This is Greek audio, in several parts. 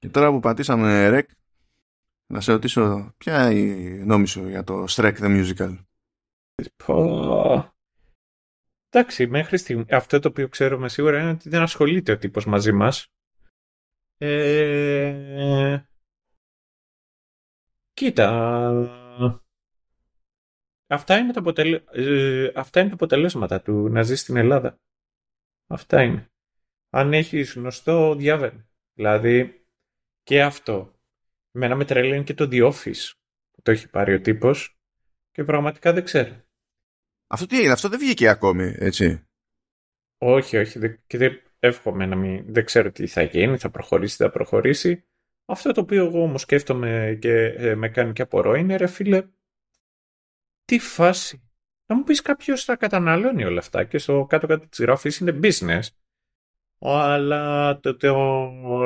Και τώρα που πατήσαμε ρεκ, να σε ρωτήσω ποια είναι η γνώμη σου για το Shrek the Musical; Πω. Εντάξει, μέχρι στιγμή αυτό το οποίο ξέρουμε σίγουρα είναι ότι δεν ασχολείται ο τύπος μαζί μας. Ε... Κοίτα, αυτά είναι, τα αποτελε... ε, αυτά είναι τα αποτελέσματα του να ζεις στην Ελλάδα. Αυτά είναι. Αν έχεις γνωστό, διάβαινε. Δηλαδή, και αυτό. Μένα με τρελαίνει και το The Office που το έχει πάρει ο τύπος και πραγματικά δεν ξέρω. Αυτό τι έγινε, αυτό δεν βγήκε ακόμη, έτσι. Όχι, όχι. δεν- Και δεν εύχομαι να μην. Δεν ξέρω τι θα γίνει, θα προχωρήσει, θα προχωρήσει. Αυτό το οποίο εγώ όμως σκέφτομαι και ε, με κάνει και απορώ είναι ρε φίλε, τι φάση. Να μου πεις κάποιος θα καταναλώνει όλα αυτά και στο κάτω-κάτω της γράφης είναι business. Αλλά το, το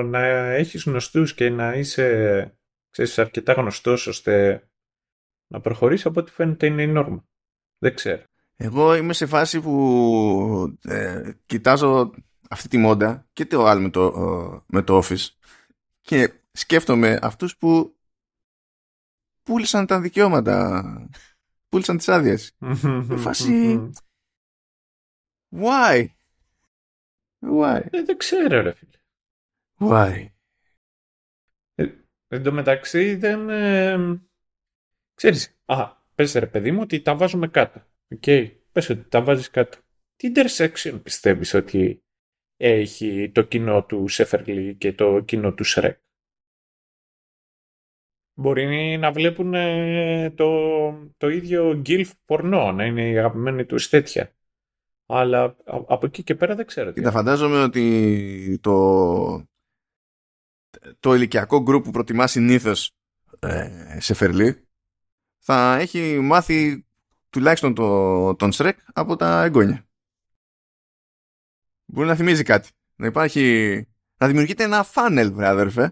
να έχεις γνωστούς και να είσαι ξέρεις, αρκετά γνωστός ώστε να προχωρήσει από ό,τι φαίνεται είναι η νόρμα. Δεν ξέρω. Εγώ είμαι σε φάση που ε, κοιτάζω αυτή τη μόντα και το άλλο με το, ε, με το Office και σκέφτομαι αυτούς που πούλησαν τα δικαιώματα, πούλησαν τις άδειες. φάση- Why? Why? Ε, δεν ξέρω ρε φίλε. Why? Εν τω μεταξύ δεν... Ε, ξέρεις, α, πες ρε παιδί μου ότι τα βάζουμε κάτω. Οκ, πες ότι τα βάζεις κάτω. Τι intersection πιστεύεις ότι έχει το κοινό του Σέφερλι και το κοινό του Σρεκ. Μπορεί να βλέπουν ε, το, το ίδιο γκίλφ πορνό, να είναι η αγαπημένη τους τέτοια. Αλλά α- από εκεί και πέρα δεν ξέρω. τι Κοίτα, φαντάζομαι ότι το, το ηλικιακό γκρουπ που προτιμά συνήθως ε, σε φερλί θα έχει μάθει τουλάχιστον το, τον Σρεκ από τα εγγόνια. Μπορεί να θυμίζει κάτι. Να υπάρχει... Να δημιουργείται ένα funnel, βρε αδερφέ.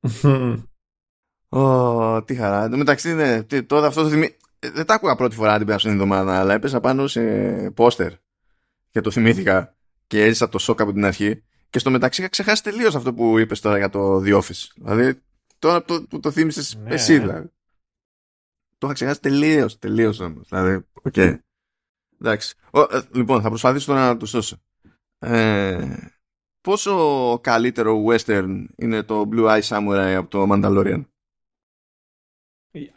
Ω, τι χαρά. Εν τω μεταξύ, ναι, τι- τώρα αυτό το θυμί... ε, Δεν τα άκουγα πρώτη φορά την περασμένη εβδομάδα, αλλά έπεσα πάνω σε πόστερ και το θυμήθηκα και έζησα το σοκ από την αρχή. Και στο μεταξύ είχα ξεχάσει τελείως αυτό που είπες τώρα για το The Office. Δηλαδή, τώρα που το, που το θύμισες Ναι. εσύ, δηλαδή. Το είχα ξεχάσει τελείως, τελείως όμως. Δηλαδή, οκ. Εντάξει. Ο, ε, λοιπόν, θα προσπαθήσω τώρα να το σώσω. Ε, πόσο καλύτερο western είναι το Blue Eye Samurai από το Mandalorian;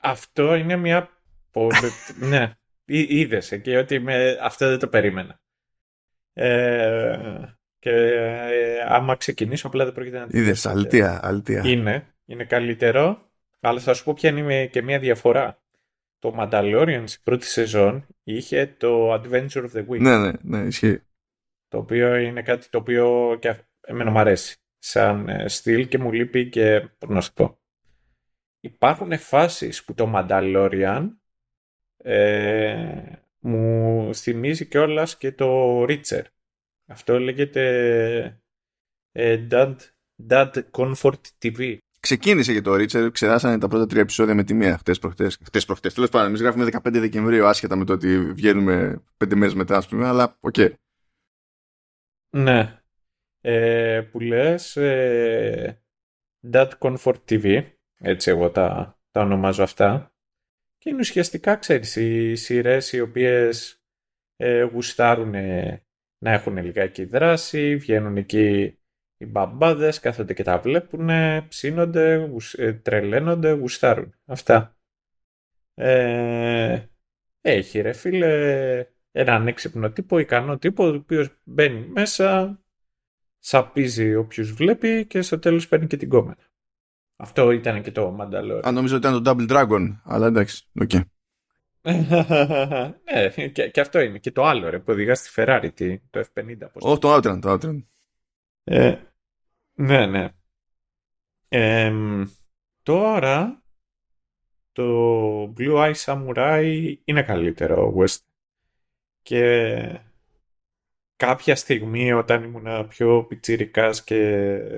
Αυτό είναι μια. πο- ναι, είδες εκεί ότι με... αυτό δεν το περίμενα. Ε, και ε, άμα ξεκινήσω, απλά δεν πρόκειται να. Είδες, αλτία, αλτία. Είναι, είναι καλύτερο, αλλά θα σου πω ποια είναι και μια διαφορά. Το Mandalorian στην πρώτη σεζόν είχε το Adventure of the Week. Ναι, ναι, ναι, ισχύει. Το οποίο είναι κάτι το οποίο και εμένα μου αρέσει σαν ε, στυλ και μου λείπει και πώς να σου πω. Υπάρχουν φάσεις που το Mandalorian ε, μου θυμίζει κιόλας και το Reacher. Αυτό λέγεται ε, Dad, Dad Comfort TV. Ξεκίνησε και το Reacher, ξεράσανε τα πρώτα τρία επεισόδια με τη μία χτες προχτές. Χτες προχτές. Τέλος πάντων, εμείς γράφουμε 15 Δεκεμβρίου, άσχετα με το ότι βγαίνουμε πέντε μέρες μετά, ας πούμε, αλλά οκ. Ναι. Ε, που λες ε, Dad Comfort TV, έτσι εγώ τα, τα ονομάζω αυτά. Και είναι ουσιαστικά, ξέρεις, οι σειρές οι οποίες ε, γουστάρουν να έχουν λιγάκι δράση, βγαίνουν εκεί οι μπαμπάδες, κάθονται και τα βλέπουν, ψήνονται, γουσ- ε, τρελαίνονται, γουστάρουν. Αυτά. Ε, έχει ρε φίλε έναν έξυπνο τύπο, ικανό τύπο, ο οποίος μπαίνει μέσα, σαπίζει όποιους βλέπει και στο τέλος παίρνει και την κόμενα. Αυτό ήταν και το Mandalorian. Αν νομίζω ότι ήταν το Double Dragon, αλλά εντάξει, οκ. ναι, και, και αυτό είναι. Και το άλλο ρε, που οδηγά στη Ferrari, τι, το F50. πώς Όχι, το Outrun, το Outrun. Ε, ναι, ναι. Εμ, τώρα το Blue Eye Samurai είναι καλύτερο West. Και κάποια στιγμή όταν ήμουν πιο πιτσιρικάς και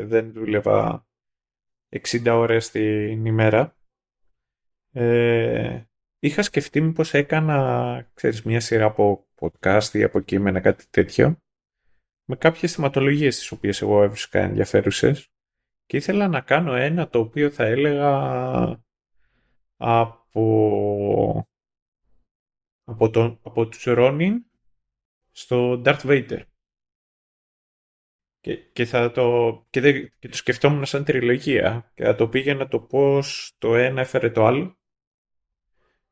δεν δούλευα 60 ώρες την ημέρα ε, είχα σκεφτεί μήπως έκανα ξέρεις, μια σειρά από podcast ή από κείμενα κάτι τέτοιο με κάποιες θεματολογίες τις οποίες εγώ έβρισκα ενδιαφέρουσες Και ήθελα να κάνω ένα το οποίο θα έλεγα από, από, τον, από τους Ρόνιν στο Darth Vader. Και, και, θα το, και, και το σκεφτόμουν σαν τριλογία και θα το πήγαινα το πώς το ένα έφερε το άλλο.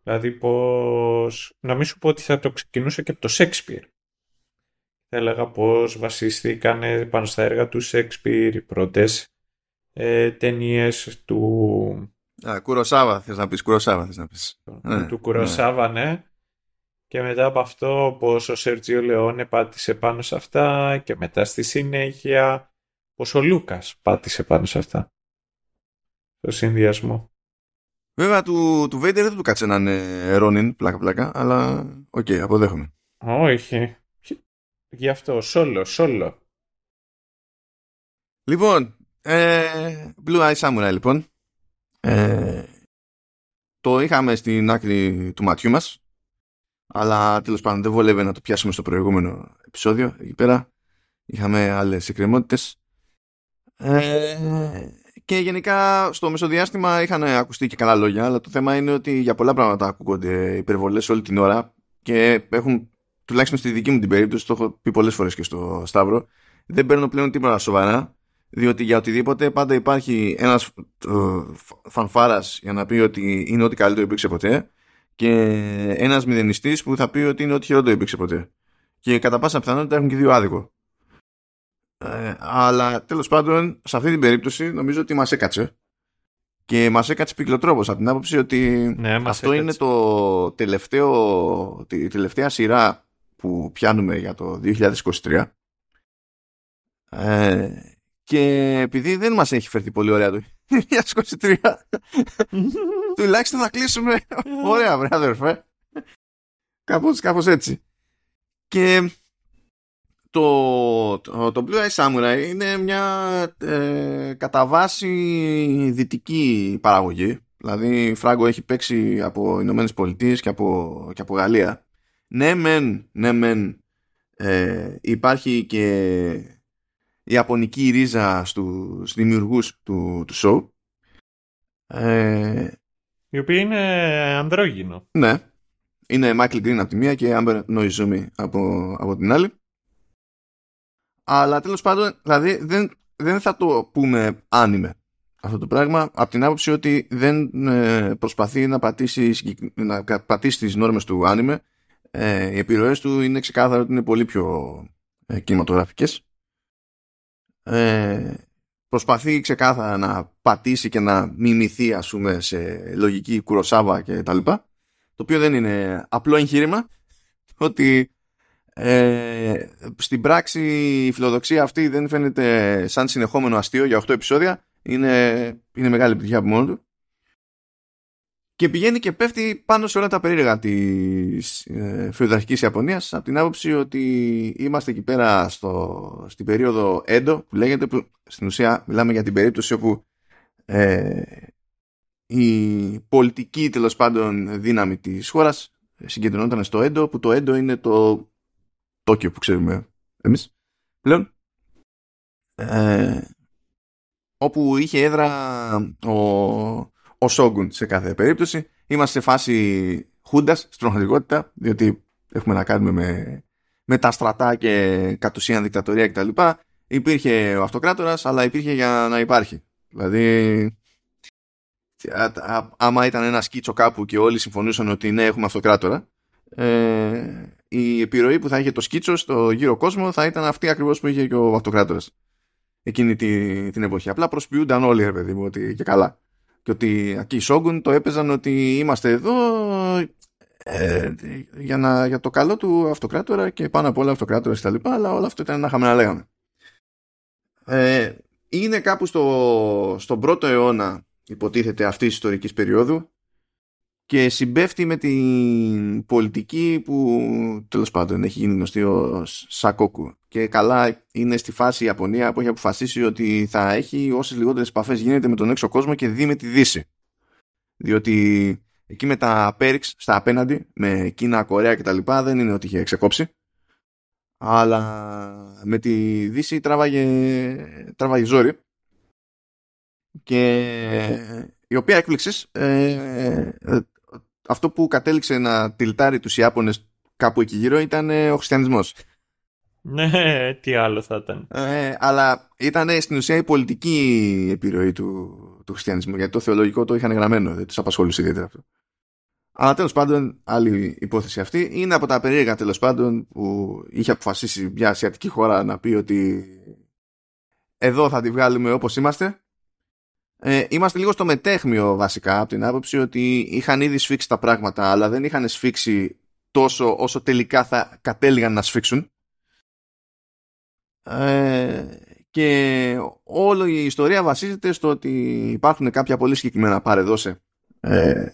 Δηλαδή πώς... Να μην σου πω ότι θα το ξεκινούσα και από το Shakespeare. Θα έλεγα πώς βασίστηκαν πάνω στα έργα του Shakespeare οι πρώτες ε, ταινίες του... Α, Κουροσάβα θες να πεις, Κουροσάβα θες να πεις. Ναι, του Κουροσάβα, ναι. ναι. Και μετά από αυτό πως ο Σέρτζιο Λεόνε πάτησε πάνω σε αυτά και μετά στη συνέχεια πως ο Λούκας πάτησε πάνω σε αυτά. Το συνδυασμό. Βέβαια του, του Vader δεν του κάτσε να είναι Ρόνιν πλάκα πλάκα, αλλά OK, okay, αποδέχομαι. Όχι. Γι' αυτό, σόλο, σόλο. Λοιπόν, ε, Blue Eye Samurai λοιπόν. Ε, το είχαμε στην άκρη του ματιού μας αλλά τέλος πάντων δεν βολεύει να το πιάσουμε στο προηγούμενο επεισόδιο. Εκεί πέρα είχαμε άλλες εκκρεμότητες. Ε, και γενικά στο μεσοδιάστημα είχαν ακουστεί και καλά λόγια αλλά το θέμα είναι ότι για πολλά πράγματα ακούγονται υπερβολές όλη την ώρα και έχουν τουλάχιστον στη δική μου την περίπτωση το έχω πει πολλές φορές και στο Σταύρο δεν παίρνω πλέον τίποτα σοβαρά διότι για οτιδήποτε πάντα υπάρχει ένας ε, φανφάρας για να πει ότι είναι ό,τι καλύτερο υπήρξε ποτέ και ένας μηδενιστής που θα πει ότι είναι ό,τι χειρότερο υπήρξε ποτέ. Και κατά πάσα πιθανότητα έχουν και δύο άδικο. Ε, αλλά τέλος πάντων σε αυτή την περίπτωση νομίζω ότι μας έκατσε και μας έκατσε πυκλοτρόπος από την άποψη ότι ναι, αυτό είναι το τελευταίο, τη τελευταία σειρά που πιάνουμε για το 2023 ε, και επειδή δεν μας έχει φέρθει πολύ ωραία το 2023 τουλάχιστον θα κλείσουμε. Ωραία βρε αδερφέ. Κάπως, κάπως έτσι. Και το, το, το Blue Eye Samurai είναι μια ε, κατά βάση δυτική παραγωγή. Δηλαδή Φράγκο έχει παίξει από Ηνωμένες Πολιτείες και από, και από Γαλλία. Ναι μεν, ναι μεν ε, υπάρχει και η ιαπωνική ρίζα στους δημιουργούς του, του show. Ε, η οποία είναι ανδρόγυνο. Ναι. Είναι Michael Green από τη μία και Amber Noizumi από, από την άλλη. Αλλά τέλος πάντων, δηλαδή δεν, δεν θα το πούμε άνιμε αυτό το πράγμα από την άποψη ότι δεν ε, προσπαθεί να πατήσει, να πατήσει τις νόρμες του άνιμε. Ε, οι επιρροές του είναι ξεκάθαρο ότι είναι πολύ πιο ε, κινηματογραφικές ε, προσπαθεί ξεκάθαρα να πατήσει και να μιμηθεί ας πούμε σε λογική κουροσάβα και τα λοιπά το οποίο δεν είναι απλό εγχείρημα ότι ε, στην πράξη η φιλοδοξία αυτή δεν φαίνεται σαν συνεχόμενο αστείο για 8 επεισόδια. Είναι, είναι μεγάλη επιτυχία από μόνο του και πηγαίνει και πέφτει πάνω σε όλα τα περίεργα της ε, φεουδαρχικής Ιαπωνίας από την άποψη ότι είμαστε εκεί πέρα στο, στην περίοδο Έντο που λέγεται που στην ουσία μιλάμε για την περίπτωση όπου ε, η πολιτική τέλος πάντων δύναμη της χώρας συγκεντρωνόταν στο Έντο που το Έντο είναι το Τόκιο που ξέρουμε εμείς πλέον. Ε, όπου είχε έδρα ο ο Σόγκουν σε κάθε περίπτωση. Είμαστε σε φάση χούντας στην πραγματικότητα, διότι έχουμε να κάνουμε με, με τα στρατά και κατ' ουσίαν δικτατορία κτλ. Υπήρχε ο αυτοκράτορας, αλλά υπήρχε για να υπάρχει. Δηλαδή, άμα ήταν ένα σκίτσο κάπου και όλοι συμφωνούσαν ότι ναι, έχουμε αυτοκράτορα, ε, η επιρροή που θα είχε το σκίτσο στο γύρο κόσμο θα ήταν αυτή ακριβώς που είχε και ο αυτοκράτορας εκείνη την εποχή. Απλά προσποιούνταν όλοι, ρε παιδί μου, ότι και καλά και ότι εκεί οι Σόγκουν το έπαιζαν ότι είμαστε εδώ ε, για, να, για το καλό του αυτοκράτορα και πάνω απ' όλα αυτοκράτορα τα λοιπά, αλλά όλα αυτό ήταν να είχαμε να λέγαμε. Ε, είναι κάπου στο, στον πρώτο αιώνα υποτίθεται αυτής της ιστορικής περίοδου και συμπέφτει με την πολιτική που τέλος πάντων έχει γίνει γνωστή ως Σακόκου. Και καλά είναι στη φάση η Ιαπωνία που έχει αποφασίσει ότι θα έχει όσες λιγότερες επαφές γίνεται με τον έξω κόσμο και δει με τη Δύση. Διότι εκεί με τα πέριξ στα απέναντι με Κίνα, Κορέα κτλ δεν είναι ότι είχε ξεκόψει. Αλλά με τη Δύση τράβαγε, τράβαγε ζόρι. Και η οποία έκπληξη ε, ε, αυτό που κατέληξε να τυλτάρει τους Ιάπωνες κάπου εκεί γύρω ήταν ε, ο χριστιανισμός. Ναι, τι άλλο θα ήταν. Ε, αλλά ήταν στην ουσία η πολιτική επιρροή του, του χριστιανισμού, γιατί το θεολογικό το είχαν γραμμένο, δεν τους απασχολούσε ιδιαίτερα αυτό. Αλλά τέλος πάντων, άλλη υπόθεση αυτή είναι από τα περίεργα τέλος πάντων που είχε αποφασίσει μια ασιατική χώρα να πει ότι εδώ θα τη βγάλουμε όπως είμαστε. Ε, είμαστε λίγο στο μετέχμιο βασικά από την άποψη ότι είχαν ήδη σφίξει τα πράγματα αλλά δεν είχαν σφίξει τόσο όσο τελικά θα κατέληγαν να σφίξουν. Ε, και όλη η ιστορία βασίζεται στο ότι υπάρχουν κάποια πολύ συγκεκριμένα παρεδώσε ε,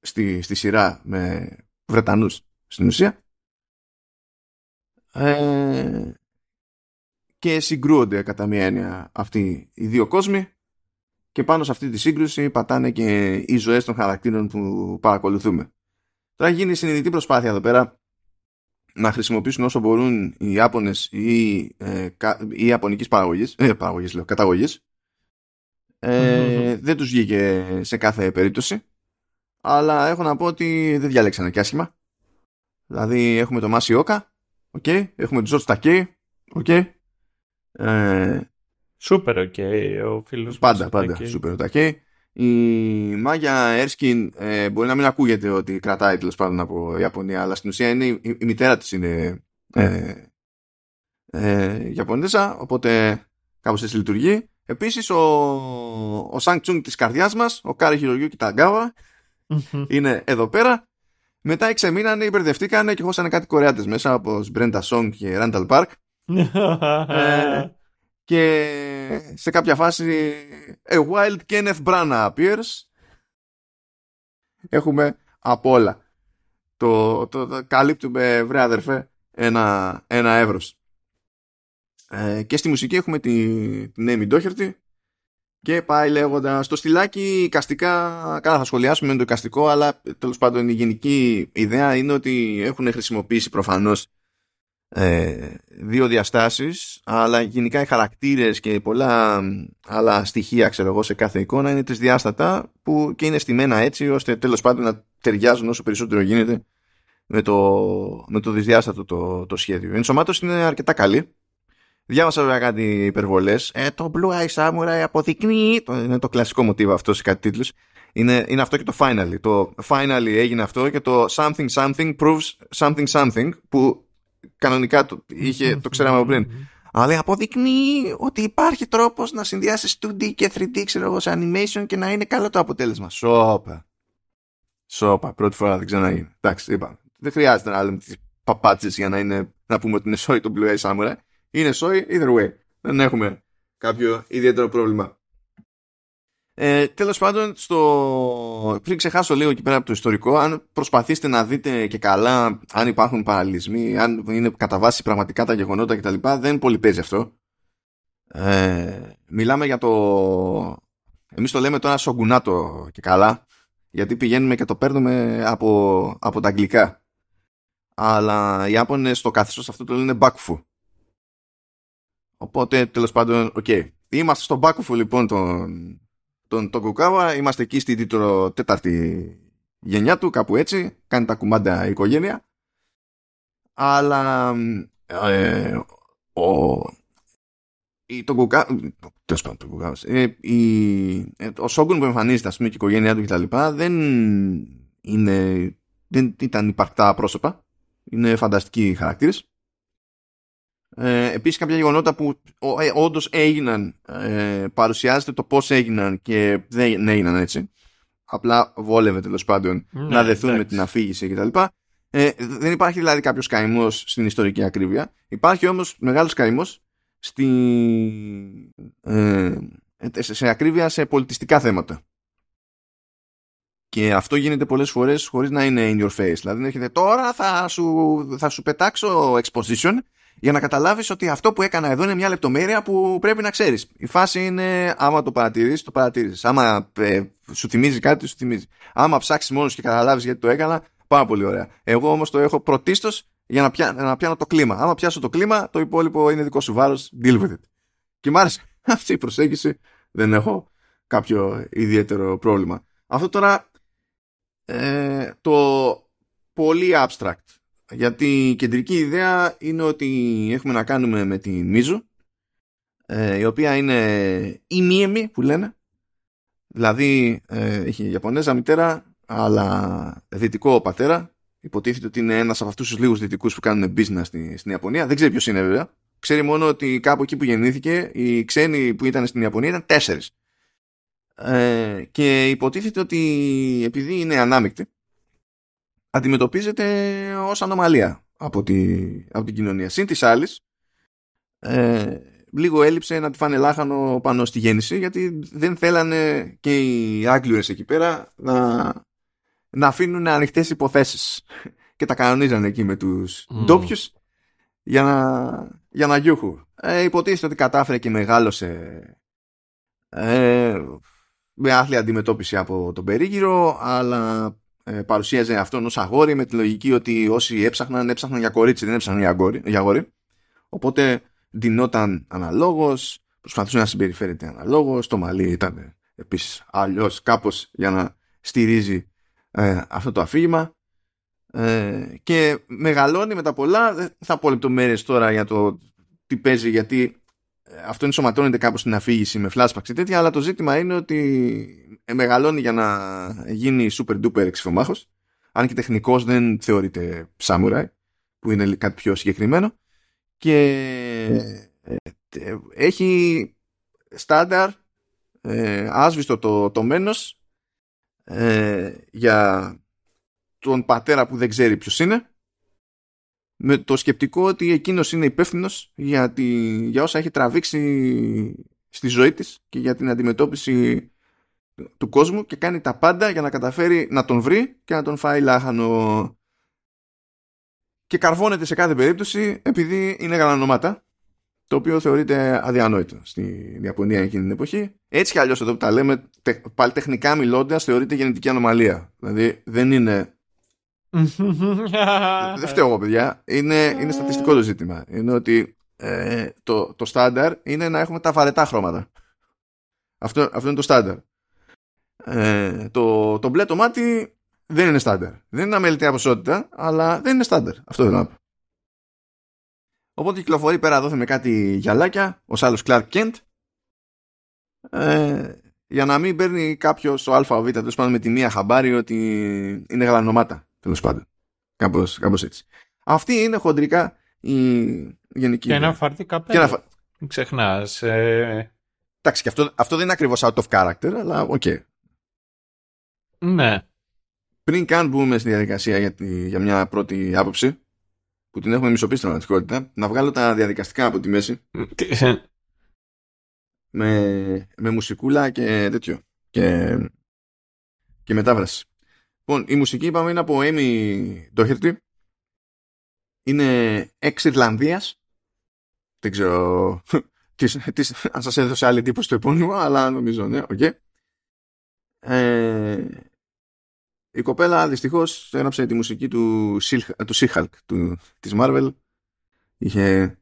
στη, στη σειρά με Βρετανούς στην ουσία ε, και συγκρούονται κατά μία έννοια αυτοί οι δύο κόσμοι και πάνω σε αυτή τη σύγκρουση πατάνε και οι ζωές των χαρακτήρων που παρακολουθούμε. Τώρα γίνει συνειδητή προσπάθεια εδώ πέρα να χρησιμοποιήσουν όσο μπορούν οι Ιάπωνες ή ε, οι Ιαπωνικής παραγωγής, ε, παραγωγής λέω, καταγωγής. Ε, δεν τους βγήκε σε κάθε περίπτωση αλλά έχω να πω ότι δεν διάλεξαν και άσχημα. Δηλαδή έχουμε το Μάσι Όκα, okay. έχουμε τον Τζορτ Τακέι, okay. Ε, Σούπερ οκ, ο φίλος Πάντα, πάντα, σούπερ οκ. Η Μάγια Έρσκιν ε, μπορεί να μην ακούγεται ότι κρατάει τέλος πάντων από Ιαπωνία, αλλά στην ουσία είναι, η, η μητέρα της είναι ε, ε, Ιαπωνέζα, οπότε κάπως έτσι λειτουργεί. Επίσης ο, ο Σανγκ Τσουνγκ της καρδιάς μας, ο Κάρι Χιρογιούκι Ταγκάβα, είναι εδώ πέρα. Μετά εξεμείνανε, υπερδευτήκανε και χώσανε κάτι κορεάτες μέσα από Μπρέντα Song και Randall Park. Ε, και σε κάποια φάση A Wild Kenneth Branagh appears. Έχουμε από όλα. Το, το, το καλύπτουμε, βρε αδερφέ, ένα, ένα εύρος. Ε, και στη μουσική έχουμε την τη Amy Doherty και πάει λέγοντα στο στυλάκι καστικά. Καλά, θα σχολιάσουμε με το καστικό, αλλά τέλος πάντων η γενική ιδέα είναι ότι έχουν χρησιμοποιήσει προφανώς ε, δύο διαστάσεις αλλά γενικά οι χαρακτήρες και πολλά άλλα στοιχεία ξέρω εγώ σε κάθε εικόνα είναι τρισδιάστατα που και είναι στημένα έτσι ώστε τέλος πάντων να ταιριάζουν όσο περισσότερο γίνεται με το, με το δυσδιάστατο το, το σχέδιο. Η ενσωμάτωση είναι αρκετά καλή Διάβασα βέβαια κάτι υπερβολές. Ε, το Blue Eye Samurai αποδεικνύει. Το, είναι το κλασικό μοτίβο αυτό σε κάτι τίτλους. Είναι, είναι αυτό και το finally. Το finally έγινε αυτό και το something something proves something something που κανονικά το, είχε, το ξέραμε από πριν. Αλλά αποδεικνύει ότι υπάρχει τρόπος να συνδυάσεις 2D και 3D ξέρω εγώ, σε animation και να είναι καλό το αποτέλεσμα. Σόπα. Σόπα. Πρώτη φορά δεν ξαναγίνει. Εντάξει, είπα. Δεν χρειάζεται να λέμε τις παπάτσες για να, είναι, να πούμε ότι είναι σόι το Blue Eye Samurai είναι σόι, either way. Δεν έχουμε κάποιο ιδιαίτερο πρόβλημα. Ε, τέλος πάντων, στο... πριν ξεχάσω λίγο εκεί πέρα από το ιστορικό, αν προσπαθήσετε να δείτε και καλά αν υπάρχουν παραλληλισμοί, αν είναι κατά βάση πραγματικά τα γεγονότα κτλ. Δεν πολύ παίζει αυτό. Ε, μιλάμε για το... Εμείς το λέμε τώρα σογκουνάτο και καλά, γιατί πηγαίνουμε και το παίρνουμε από, από τα αγγλικά. Αλλά οι Ιάπωνες στο καθεστώς αυτό το λένε μπακούφου. Οπότε τέλος πάντων, OK. Okay. Είμαστε στον Μπάκουφο λοιπόν τον, τον Τοκουγκάβα, είμαστε εκεί στην τέταρτη γενιά του, κάπου έτσι. Κάνει τα κουμάντα η οικογένεια. Αλλά ε, ο, η, Τοκουγκά, τέλος πάντων, τον Κουκάβα, ε, ε, ο Σόγκουν που εμφανίζεται, ας πούμε, και η οικογένειά του κτλ. δεν είναι, δεν ήταν υπαρκτά πρόσωπα. Είναι φανταστικοί χαρακτήρες. Ε, επίσης κάποια γεγονότα που ε, όντως έγιναν ε, παρουσιάζεται το πώς έγιναν και δεν έγιναν έτσι απλά βόλευε τέλος πάντων ναι, να δεθούν με την αφήγηση κτλ. Ε, δεν υπάρχει δηλαδή κάποιος καημός στην ιστορική ακρίβεια. Υπάρχει όμως μεγάλος καημός στη... ε, σε ακρίβεια σε πολιτιστικά θέματα. Και αυτό γίνεται πολλές φορές χωρίς να είναι in your face. Δηλαδή έρχεται τώρα θα σου, θα σου πετάξω exposition για να καταλάβεις ότι αυτό που έκανα εδώ είναι μια λεπτομέρεια που πρέπει να ξέρεις. Η φάση είναι άμα το παρατηρείς, το παρατηρείς. Άμα ε, σου θυμίζει κάτι, σου θυμίζει. Άμα ψάξεις μόνος και καταλάβεις γιατί το έκανα, πάρα πολύ ωραία. Εγώ όμως το έχω πρωτίστως για να, πιά, να πιάνω το κλίμα. Άμα πιάσω το κλίμα, το υπόλοιπο είναι δικό σου βάρος, deal with it. Και μ' άρεσε αυτή η προσέγγιση δεν έχω κάποιο ιδιαίτερο πρόβλημα. Αυτό τώρα ε, το πολύ abstract γιατί η κεντρική ιδέα είναι ότι έχουμε να κάνουμε με τη Μίζου ε, η οποία είναι ημίεμη που λένε. Δηλαδή ε, έχει Ιαπωνέζα μητέρα αλλά δυτικό πατέρα. Υποτίθεται ότι είναι ένας από αυτούς τους λίγους δυτικούς που κάνουν business στην, στην Ιαπωνία. Δεν ξέρει ποιος είναι βέβαια. Ξέρει μόνο ότι κάπου εκεί που γεννήθηκε οι ξένοι που ήταν στην Ιαπωνία ήταν τέσσερις. Ε, και υποτίθεται ότι επειδή είναι ανάμεικτη αντιμετωπίζεται ως ανομαλία από, τη, από την κοινωνία. Συν της άλλης, ε, λίγο έλειψε να τη φάνε λάχανο πάνω στη γέννηση γιατί δεν θέλανε και οι Άγγλιες εκεί πέρα να, να αφήνουν ανοιχτές υποθέσεις και τα κανονίζανε εκεί με τους mm. ντόπιους για να, για να γιούχου. Ε, υποτίθεται ότι κατάφερε και μεγάλωσε ε, με άθλια αντιμετώπιση από τον περίγυρο αλλά ε, παρουσίαζε αυτόν ως αγόρι με τη λογική ότι όσοι έψαχναν, έψαχναν για κορίτσι, δεν έψαχναν για, αγόρι, για αγόρι. Οπότε ντυνόταν αναλόγως, προσπαθούσε να συμπεριφέρεται αναλόγως, το μαλλί ήταν επίσης αλλιώς κάπως για να στηρίζει ε, αυτό το αφήγημα ε, και μεγαλώνει με τα πολλά, δεν θα πω λεπτομέρειες τώρα για το τι παίζει γιατί ε, αυτό ενσωματώνεται κάπως στην αφήγηση με flashbacks και τέτοια αλλά το ζήτημα είναι ότι μεγαλώνει για να γίνει super duper εξφομάχος αν και τεχνικός δεν θεωρείται samurai που είναι κάτι πιο συγκεκριμένο. Και ε, έχει στάνταρ ε, άσβηστο το, το μένος ε, για τον πατέρα που δεν ξέρει ποιος είναι με το σκεπτικό ότι εκείνος είναι υπεύθυνος για, για όσα έχει τραβήξει στη ζωή της και για την αντιμετώπιση του κόσμου και κάνει τα πάντα για να καταφέρει να τον βρει και να τον φάει λάχανο. Και καρβώνεται σε κάθε περίπτωση επειδή είναι γαλανομάτα, το οποίο θεωρείται αδιανόητο στην Ιαπωνία εκείνη την εποχή. Έτσι κι αλλιώς εδώ που τα λέμε, πάλι τεχνικά μιλώντας, θεωρείται γενετική ανομαλία. Δηλαδή δεν είναι. δεν φταίω εγώ, παιδιά. Είναι, είναι στατιστικό το ζήτημα. Είναι ότι ε, το, το στάνταρ είναι να έχουμε τα βαρετά χρώματα. Αυτό, αυτό είναι το στάνταρ. Ε, το, το μπλε το μάτι δεν είναι στάνταρ. Δεν είναι αμεληταία ποσότητα, αλλά δεν είναι στάνταρ. Αυτό δεν να πω. Οπότε κυκλοφορεί πέρα εδώ με κάτι γυαλάκια, ο άλλο Clark Kent, ε, για να μην παίρνει κάποιος ο ΑΒ τέλος πάντων με τη μία χαμπάρι ότι είναι γαλανομάτα. Τέλος πάντων. Κάπως κάπως έτσι. Αυτή είναι χοντρικά η γενική. Και ένα φαρδύ καπέλο. Ένα... Ξεχνάς. Ε... Εντάξει, και αυτό, αυτό δεν είναι ακριβώς out of character, αλλά OK. Okay. Ναι. Πριν καν μπούμε στη διαδικασία για, τη, για μια πρώτη άποψη, που την έχουμε μισοποιήσει στην πραγματικότητα, να βγάλω τα διαδικαστικά από τη μέση. με, με μουσικούλα και τέτοιο. Και, και μετάβραση. Λοιπόν, η μουσική είπαμε είναι από Amy Doherty. Είναι εξ Ιρλανδίας. Δεν ξέρω αν σας έδωσε άλλη εντύπωση το επώνυμο, αλλά νομίζω ναι, OK. Okay. Ε, η κοπέλα δυστυχώς έγραψε τη μουσική του, του She-Hulk του, της Marvel. Είχε,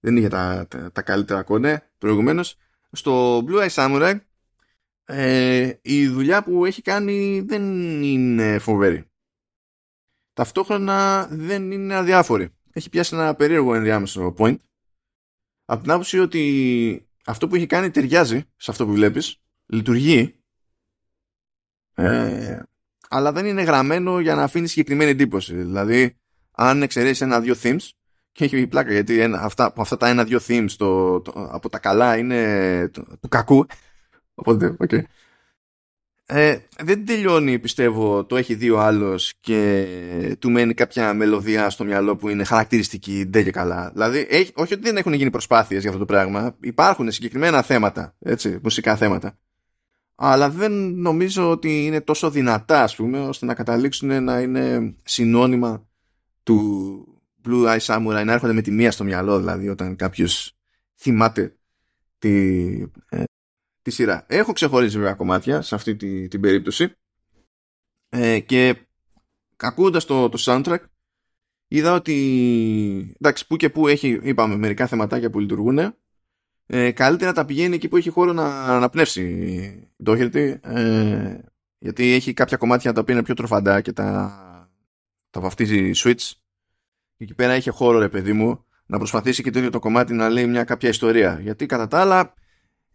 δεν είχε τα, τα, καλύτερα κονέ προηγουμένως. Στο Blue Eye Samurai ε, η δουλειά που έχει κάνει δεν είναι φοβερή. Ταυτόχρονα δεν είναι αδιάφορη. Έχει πιάσει ένα περίεργο ενδιάμεσο point. Από την άποψη ότι αυτό που έχει κάνει ταιριάζει σε αυτό που βλέπεις, λειτουργεί. Ε, αλλά δεν είναι γραμμένο για να αφήνεις συγκεκριμένη εντύπωση. Δηλαδή, αν εξαιρέσεις ένα-δύο themes, και έχει πλάκα γιατί ένα, αυτά, αυτά τα ένα-δύο themes το, το, από τα καλά είναι του κακού. Οπότε, okay. Ε, δεν τελειώνει, πιστεύω, το έχει δει ο άλλος και του μένει κάποια μελωδία στο μυαλό που είναι χαρακτηριστική, δεν και καλά. Δηλαδή, έχει, όχι ότι δεν έχουν γίνει προσπάθειες για αυτό το πράγμα. Υπάρχουν συγκεκριμένα θέματα, έτσι, μουσικά θέματα αλλά δεν νομίζω ότι είναι τόσο δυνατά ας πούμε ώστε να καταλήξουν να είναι συνώνυμα του Blue Eye Samurai να έρχονται με τη μία στο μυαλό δηλαδή όταν κάποιος θυμάται τη, ε, τη σειρά. Έχω ξεχωρίσει βέβαια κομμάτια σε αυτή τη, την περίπτωση. Ε, και ακούγοντας το, το soundtrack είδα ότι εντάξει που και που έχει είπαμε μερικά θεματάκια που λειτουργούν ε, καλύτερα τα πηγαίνει εκεί που έχει χώρο να αναπνεύσει το ε, γιατί έχει κάποια κομμάτια τα οποία είναι πιο τροφαντά και τα, τα βαφτίζει switch. Και εκεί πέρα έχει χώρο ρε παιδί μου να προσπαθήσει και το ίδιο το κομμάτι να λέει μια κάποια ιστορία. Γιατί κατά τα άλλα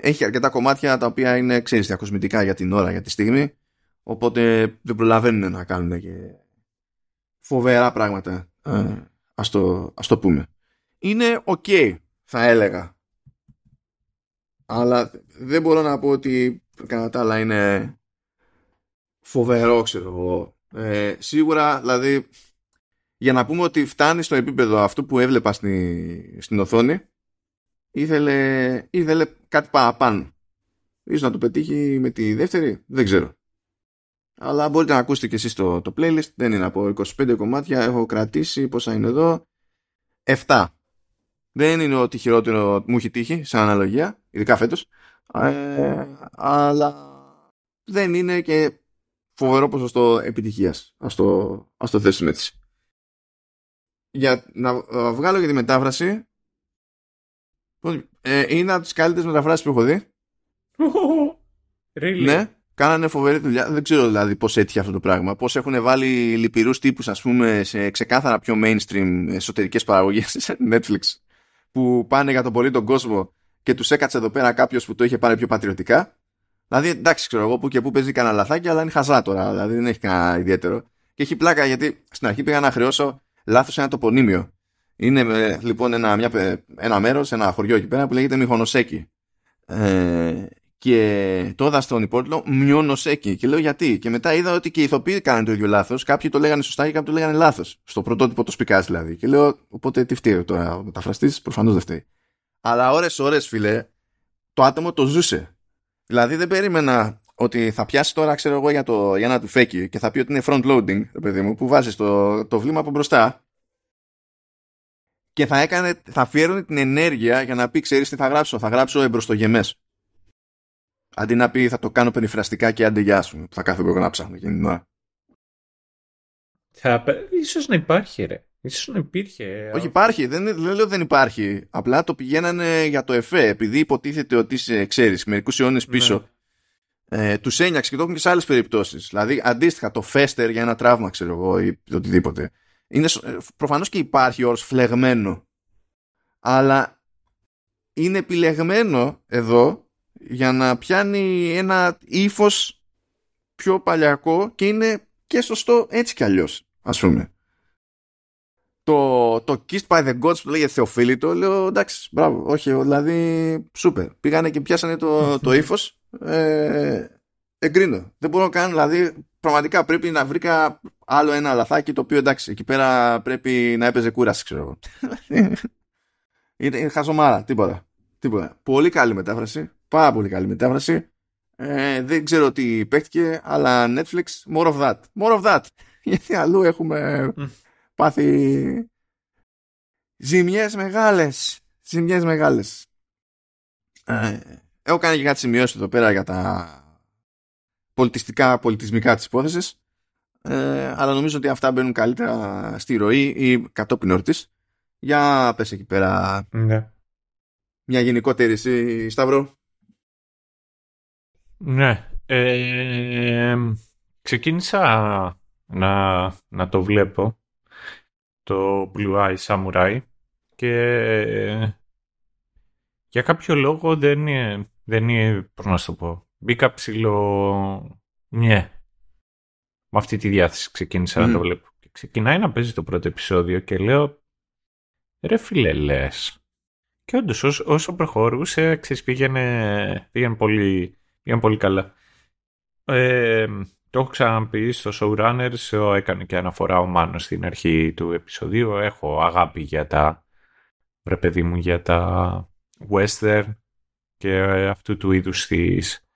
έχει αρκετά κομμάτια τα οποία είναι ξέρεις διακοσμητικά για την ώρα για τη στιγμή. Οπότε δεν προλαβαίνουν να κάνουν και φοβερά πράγματα ε, ας, το, ας το πούμε. Είναι ok θα έλεγα. Αλλά δεν μπορώ να πω ότι κατά τα άλλα είναι φοβερό ξέρω εγώ. Ε, σίγουρα δηλαδή για να πούμε ότι φτάνει στο επίπεδο αυτό που έβλεπα στη, στην οθόνη ήθελε, ήθελε κάτι παραπάνω. Ίσως να το πετύχει με τη δεύτερη δεν ξέρω. Αλλά μπορείτε να ακούσετε και εσείς το, το playlist δεν είναι από 25 κομμάτια έχω κρατήσει πόσα είναι εδώ. 7 δεν είναι ότι χειρότερο μου έχει τύχει σαν αναλογία ειδικά φέτος. Ε, αλλά δεν είναι και φοβερό ποσοστό επιτυχίας. Ας το, ας το θέσουμε έτσι. Για να βγάλω για τη μετάφραση ε, είναι από τις καλύτερες μεταφράσεις που έχω δει really? ναι κάνανε φοβερή δουλειά. Δεν ξέρω δηλαδή πώς έτυχε αυτό το πράγμα. Πώς έχουν βάλει λυπηρούς τύπους, ας πούμε, σε ξεκάθαρα πιο mainstream εσωτερικές παραγωγές Netflix που πάνε για τον πολύ τον κόσμο και τους έκατσε εδώ πέρα κάποιος που το είχε πάρει πιο πατριωτικά. Δηλαδή, εντάξει, ξέρω εγώ που και που παίζει κανένα λαθάκι, αλλά είναι χαζά τώρα. Δηλαδή δεν έχει κανένα ιδιαίτερο. Και έχει πλάκα γιατί στην αρχή πήγα να χρεώσω λάθος ένα τοπονίμιο. Είναι ε, λοιπόν ένα, μια, ένα μέρος, ένα χωριό εκεί πέρα που λέγεται Μιχονοσέκη. Ε, και το είδα στον υπότιτλο Μιονοσέκη. Και λέω γιατί; Και μετά είδα ότι και οι ηθοποιοί κάνανε το ίδιο λάθος. Κάποιοι το λέγανε σωστά και κάποιοι το λέγανε λάθος. Στο πρωτότυπο το σπικάς δηλαδή. Και λέω, οπότε τι φταίει τώρα. Ο μεταφραστής προφανώς δεν φταίει. Αλλά ώρε-ώρε, φίλε, το άτομο το ζούσε. Δηλαδή δεν περίμενα ότι θα πιάσει τώρα, ξέρω εγώ, για, το, για ένα του φέκι και θα πει ότι είναι front loading, παιδί μου, που βάζει το, το βλήμα από μπροστά και θα, έκανε, θα αφιέρωνε την ενέργεια για να πει, ξέρεις τι θα γράψω, θα γράψω εμπροστογεμές. Αντί να πει θα το κάνω περιφραστικά και άντε γεια σου. Θα κάθομαι εγώ να ψάχνω εκείνη την ώρα. Θα, ίσως να υπάρχει ρε. Ίσως να υπήρχε. Όχι υπάρχει, δεν, δεν λέω δεν υπάρχει. Απλά το πηγαίνανε για το εφέ. Επειδή υποτίθεται ότι είσαι, ξέρεις, μερικούς αιώνες ναι. πίσω. Ναι. Ε, τους ένιαξε και το έχουν και σε άλλες περιπτώσεις. Δηλαδή αντίστοιχα το φέστερ για ένα τραύμα ξέρω εγώ ή οτιδήποτε. Είναι, ε, προφανώς και υπάρχει όρος φλεγμένο. Αλλά είναι επιλεγμένο εδώ για να πιάνει ένα ύφος πιο παλιακό και είναι και σωστό έτσι κι αλλιώς ας πούμε. Το, το Kissed by the Gods που λέγεται Θεοφίλητο λέω εντάξει μπράβο όχι δηλαδή σούπερ. Πήγανε και πιάσανε το, το ύφος ε, εγκρίνω. Δεν μπορώ να κάνω δηλαδή πραγματικά πρέπει να βρήκα άλλο ένα λαθάκι το οποίο εντάξει εκεί πέρα πρέπει να έπαιζε κούραση ξέρω εγώ είναι, είναι χαζομάρα τίποτα τίποτα πολύ καλή μετάφραση Πάρα πολύ καλή μετάφραση. Ε, δεν ξέρω τι παίχτηκε, αλλά Netflix, more of that. More of that. Γιατί αλλού έχουμε πάθει ζημιές μεγάλες. Ζημιές μεγάλες. Ε, έχω κάνει και κάτι σημειώσεις εδώ πέρα για τα πολιτιστικά, πολιτισμικά της υπόθεσης. Ε, αλλά νομίζω ότι αυτά μπαίνουν καλύτερα στη ροή ή κατόπιν ορτής. Για πες εκεί πέρα ναι. μια γενικότερη Σταύρο. Ναι. Ε, ξεκίνησα να, να το βλέπω το Blue Eye Samurai και για κάποιο λόγο δεν είναι, δεν είναι πώς να το πω, μπήκα ψηλό ναι. Με αυτή τη διάθεση ξεκίνησα να το βλέπω. Και ξεκινάει να παίζει το πρώτο επεισόδιο και λέω ρε φίλε λες. Και όντως όσο, όσο προχωρούσε, ξέρεις, πήγαινε, πήγαινε πολύ Πήγαν πολύ καλά. Ε, το έχω ξαναπεί στο Showrunners, έκανε και αναφορά ο Μάνος στην αρχή του επεισοδίου. Έχω αγάπη για τα, ρε παιδί μου, για τα western και αυτού του είδους τις,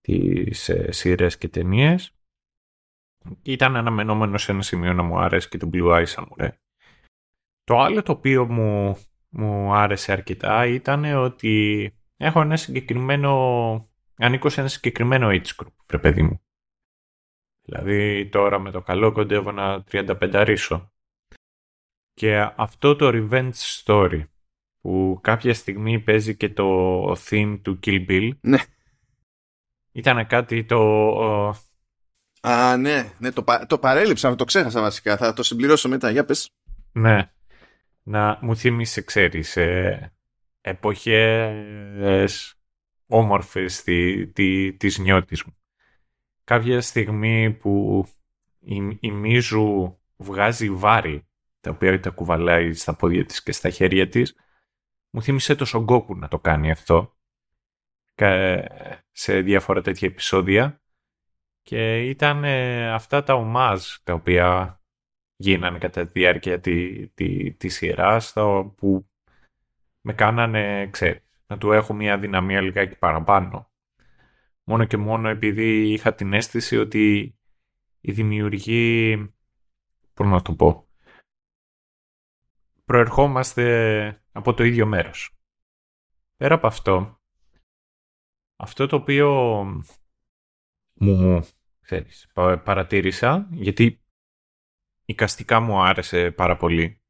τις ε, σειρές και ταινίες. Ήταν αναμενόμενο σε ένα σημείο να μου άρεσε και το Blue Eye Samurai. Το άλλο το οποίο μου, μου άρεσε αρκετά ήταν ότι έχω ένα συγκεκριμένο ανήκω σε ένα συγκεκριμένο age group, ρε παιδί μου. Δηλαδή τώρα με το καλό κοντεύω να 35 ρίσω. Και αυτό το revenge story που κάποια στιγμή παίζει και το theme του Kill Bill. Ναι. Ήταν κάτι το... Α, ναι, ναι το, το παρέλειψα, το ξέχασα βασικά. Θα το συμπληρώσω μετά. Για πες. Ναι. Να μου θύμισε, ξέρεις, ε, εποχές όμορφες τη, τη, της νιώτης μου. Κάποια στιγμή που η, η Μίζου βγάζει βάρη τα οποία τα κουβαλάει στα πόδια της και στα χέρια της μου θύμισε το Σογκόκου να το κάνει αυτό σε διάφορα τέτοια επεισόδια και ήταν ε, αυτά τα ομάζ τα οποία γίνανε κατά τη διάρκεια τη, τη, της σειράς που με κάνανε, ξέρεις, να του έχω μια δυναμία λιγάκι παραπάνω. Μόνο και μόνο επειδή είχα την αίσθηση ότι η δημιουργή, πώς να το πω, προερχόμαστε από το ίδιο μέρος. Πέρα από αυτό, αυτό το οποίο μου ξέρεις, παρατήρησα, γιατί καστικά μου άρεσε πάρα πολύ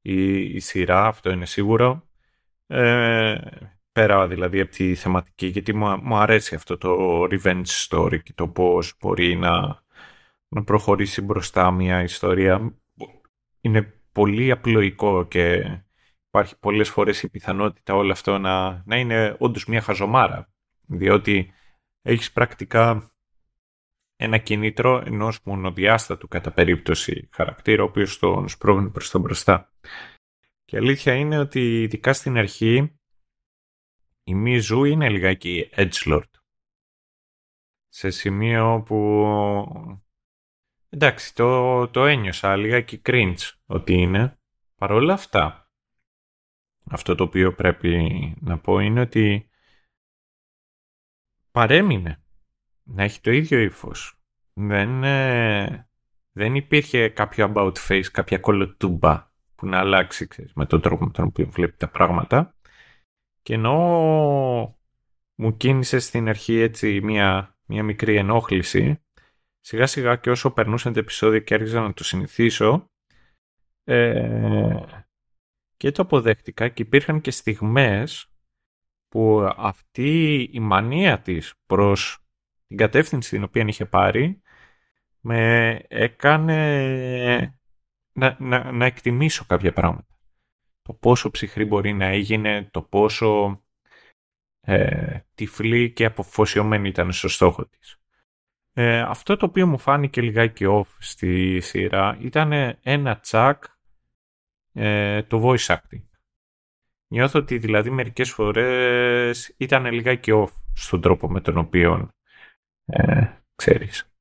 η, η σειρά, αυτό είναι σίγουρο, ε, πέρα δηλαδή από τη θεματική, γιατί μου, μου αρέσει αυτό το revenge story και το πώς μπορεί να, να προχωρήσει μπροστά μια ιστορία. Είναι πολύ απλοϊκό και υπάρχει πολλές φορές η πιθανότητα όλο αυτό να, να είναι όντως μια χαζομάρα, διότι έχεις πρακτικά ένα κινήτρο ενός μονοδιάστατου κατά περίπτωση χαρακτήρα, ο οποίος τον σπρώχνει προς τα μπροστά. Και αλήθεια είναι ότι ειδικά στην αρχή η Μίζου είναι λιγάκι edgelord. Σε σημείο που... Εντάξει, το, το ένιωσα λιγάκι cringe ότι είναι. Παρ' όλα αυτά, αυτό το οποίο πρέπει να πω είναι ότι παρέμεινε να έχει το ίδιο ύφος. Δεν, ε, δεν υπήρχε κάποιο about face, κάποια κολοτούμπα που να αλλάξει ξέρεις, με τον τρόπο με τον οποίο βλέπει τα πράγματα. Και ενώ μου κίνησε στην αρχή έτσι μια, μια μικρή ενόχληση, σιγά σιγά και όσο περνούσαν τα επεισόδια και άρχισα να το συνηθίσω, ε, και το αποδέχτηκα και υπήρχαν και στιγμές που αυτή η μανία της προς την κατεύθυνση την οποία είχε πάρει με έκανε να, να, να εκτιμήσω κάποια πράγματα. Το πόσο ψυχρή μπορεί να έγινε, το πόσο ε, τυφλή και αποφοσιωμένη ήταν στο στόχο της. Ε, αυτό το οποίο μου φάνηκε λιγάκι off στη σειρά ήταν ένα τσακ ε, το voice acting. Νιώθω ότι δηλαδή μερικές φορές ήταν λιγάκι off στον τρόπο με τον οποίο ε, ξέρεις.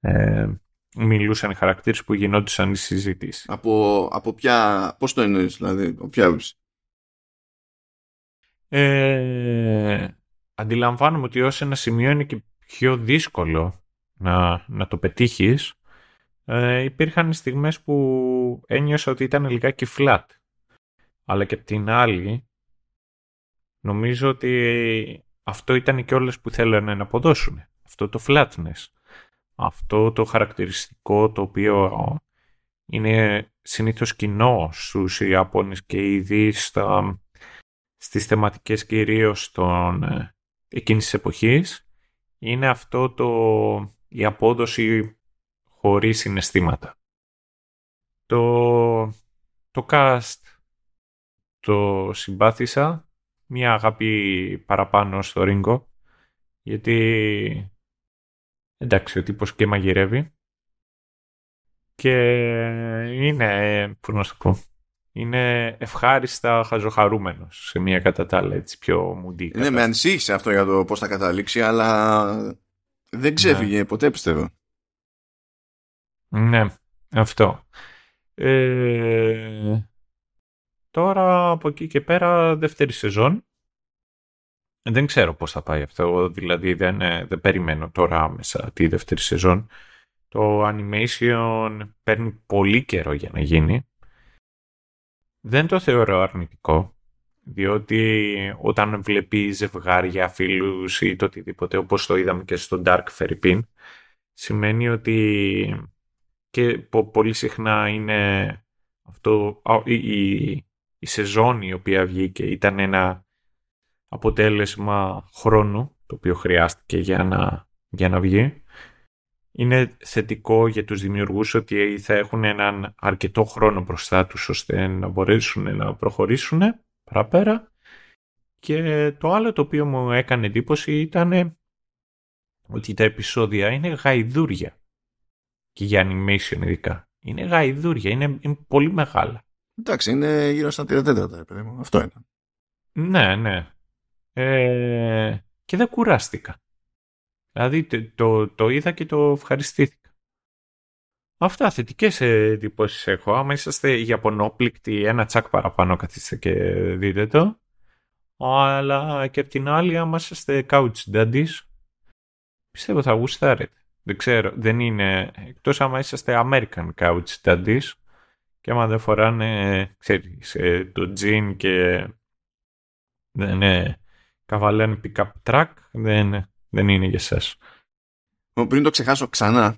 Ε, μιλούσαν οι χαρακτήρες που γινόντουσαν οι συζήτηση. Από, από ποια, πώς το εννοείς δηλαδή, από ποια άποψη; Ε, αντιλαμβάνομαι ότι ως ένα σημείο είναι και πιο δύσκολο να, να το πετύχεις. Ε, υπήρχαν στιγμές που ένιωσα ότι ήταν λιγάκι flat. Αλλά και από την άλλη, νομίζω ότι αυτό ήταν και όλες που θέλανε να αποδώσουν. Αυτό το flatness αυτό το χαρακτηριστικό το οποίο είναι συνήθως κοινό στους Ιαπώνες και ήδη στα, στις θεματικές κυρίως των, ε, εκείνης της εποχής είναι αυτό το, η απόδοση χωρίς συναισθήματα. Το, το cast το συμπάθησα, μια αγάπη παραπάνω στο ρίγκο, γιατί εντάξει, ο τύπος και μαγειρεύει. Και είναι, πώς να σου πω, είναι ευχάριστα χαζοχαρούμενος σε μια κατά τα άλλα έτσι πιο μουντή. Ναι, με ανησύχησε αυτό για το πώς θα καταλήξει, αλλά δεν ξέφυγε ναι. ποτέ πιστεύω. Ναι, αυτό. Ε, τώρα από εκεί και πέρα δεύτερη σεζόν δεν ξέρω πώς θα πάει αυτό, δηλαδή δεν, ε, δεν περιμένω τώρα άμεσα τη δεύτερη σεζόν. Το animation παίρνει πολύ καιρό για να γίνει. Δεν το θεωρώ αρνητικό, διότι όταν βλέπεις ζευγάρια, φίλους ή το οτιδήποτε, όπως το είδαμε και στο Dark Ferripin, σημαίνει ότι και πολύ συχνά είναι αυτό, η, η, η σεζόν η οποία βγήκε ήταν ένα αποτέλεσμα χρόνου το οποίο χρειάστηκε για να, για να βγει. Είναι θετικό για τους δημιουργούς ότι θα έχουν έναν αρκετό χρόνο μπροστά τους ώστε να μπορέσουν να προχωρήσουν παραπέρα. Και το άλλο το οποίο μου έκανε εντύπωση ήταν ότι τα επεισόδια είναι γαϊδούρια και για animation ειδικά. Είναι γαϊδούρια, είναι, είναι πολύ μεγάλα. Εντάξει, είναι γύρω στα 34 παιδί μου. Αυτό είναι. Ναι, ναι. Ε, και δεν κουράστηκα. Δηλαδή το, το, είδα και το ευχαριστήθηκα. Αυτά θετικές εντυπώσεις έχω. Άμα είσαστε Ιαπωνόπληκτοι, ένα τσακ παραπάνω καθίστε και δείτε το. Αλλά και απ' την άλλη, άμα είσαστε couch daddies, πιστεύω θα γουστάρετε. Δεν ξέρω, δεν είναι. Εκτός άμα είσαστε American couch daddies και άμα δεν φοράνε, ξέρεις, ε, το jean και δεν είναι καβαλέν pick-up track, δεν, δεν είναι για εσάς. Πριν το ξεχάσω ξανά,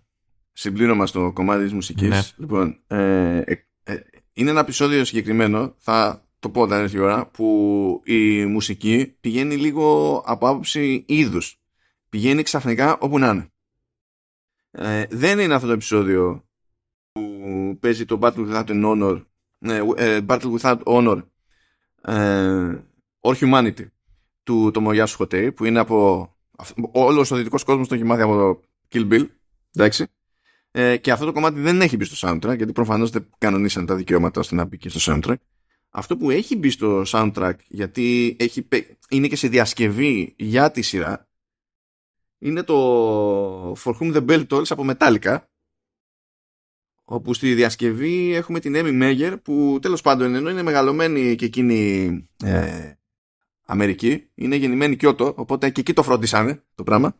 συμπλήρωμα στο κομμάτι της μουσικής, ναι. λοιπόν, ε, ε, ε, είναι ένα επεισόδιο συγκεκριμένο, θα το πω όταν έρθει η ώρα, που η μουσική πηγαίνει λίγο από άποψη είδους. Πηγαίνει ξαφνικά όπου να είναι. Ε, δεν είναι αυτό το επεισόδιο που παίζει το Battle Without an Honor ε, ε, Battle Without Honor ε, or Humanity του Tomoyasu Hotei που είναι από όλος ο δυτικός κόσμος το έχει μάθει από το Kill Bill εντάξει. Ε, και αυτό το κομμάτι δεν έχει μπει στο soundtrack γιατί προφανώς δεν κανονίσαν τα δικαιώματα ώστε να μπει και στο soundtrack. Αυτό που έχει μπει στο soundtrack γιατί έχει, είναι και σε διασκευή για τη σειρά είναι το For Whom the Bell Tolls από Metallica όπου στη διασκευή έχουμε την Amy Μέγερ που τέλος πάντων ενώ είναι μεγαλωμένη και εκείνη ε, Αμερική. Είναι γεννημένη Κιώτο οπότε και εκεί το φρόντισανε το πράγμα.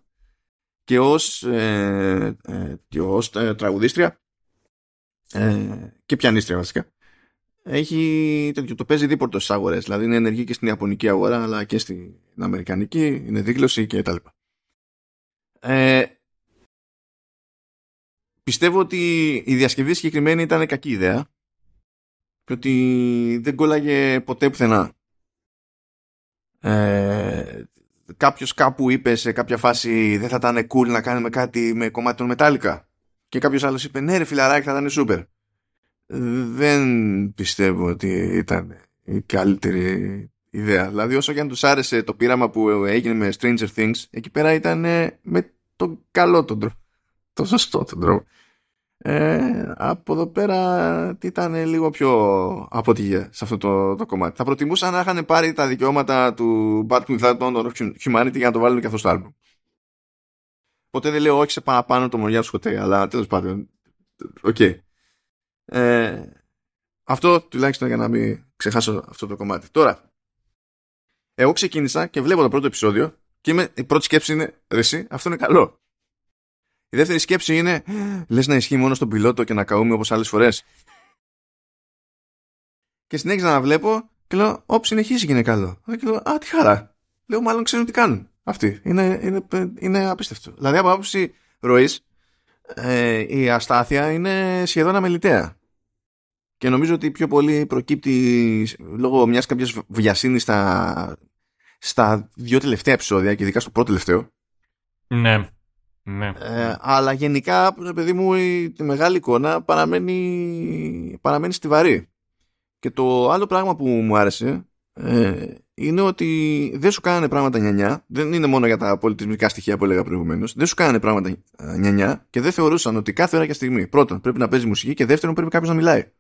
Και ως, ε, ε, και ως ε, τραγουδίστρια ε, και πιανίστρια βασικά έχει τέτοιο, το παίζει δίπορτο στις αγορές. Δηλαδή είναι ενεργή και στην Ιαπωνική αγορά αλλά και στην Αμερικανική είναι δίγλωση και τα λοιπά. Ε, πιστεύω ότι η διασκευή συγκεκριμένη ήταν κακή ιδέα και ότι δεν κόλλαγε ποτέ πουθενά. Ε, κάποιος κάπου είπε σε κάποια φάση δεν θα ήταν cool να κάνουμε κάτι με κομμάτι των Μετάλλικα και κάποιος άλλος είπε ναι ρε φιλαράκι θα ήταν super. Δεν πιστεύω ότι ήταν η καλύτερη ιδέα. Δηλαδή όσο και αν τους άρεσε το πείραμα που έγινε με Stranger Things εκεί πέρα ήταν με τον καλό τον τρόπο. Το σωστό τον τρόπο. Ε, από εδώ πέρα ήταν λίγο πιο αποτυχία σε αυτό το, το κομμάτι. Θα προτιμούσα να είχαν πάρει τα δικαιώματα του Battle Without Honor or Humanity για να το βάλουν και αυτό στο άλμπουμ. Ποτέ δεν λέω όχι σε παραπάνω Τομογιάσου Χοτέι, αλλά τέλος πάντων. OK. Okay. Ε, αυτό τουλάχιστον για να μην ξεχάσω αυτό το κομμάτι. Τώρα, εγώ ξεκίνησα και βλέπω το πρώτο επεισόδιο και είμαι, η πρώτη σκέψη είναι ρε αυτό είναι καλό. Η δεύτερη σκέψη είναι λες να ισχύει μόνο στον πιλότο και να καούμε όπως άλλες φορές. Και συνέχιζα να βλέπω και λέω, Ωπ, συνεχίζει και είναι καλό. Και λέω, Α, τι χαρά. Λέω, μάλλον ξέρουν τι κάνουν. Αυτοί. Είναι, είναι, είναι απίστευτο. Δηλαδή, από άποψη ροής, ε, η αστάθεια είναι σχεδόν αμεληταία. Και νομίζω ότι πιο πολύ προκύπτει λόγω μιας κάποιας βιασύνης στα, στα δύο τελευταία επεισόδια και ειδικά στο πρώτο τελευταίο. Ναι. Ναι. Ε, αλλά γενικά, παιδί μου, η, μεγάλη εικόνα παραμένει, παραμένει στιβαρή. Και το άλλο πράγμα που μου άρεσε ε, είναι ότι δεν σου κάνανε πράγματα νιανιά. Δεν είναι μόνο για τα πολιτισμικά στοιχεία που έλεγα προηγουμένως. Δεν σου κάνανε πράγματα νιανιά και δεν θεωρούσαν ότι κάθε ώρα και στιγμή πρώτον πρέπει να παίζει μουσική και δεύτερον πρέπει κάποιος να μιλάει.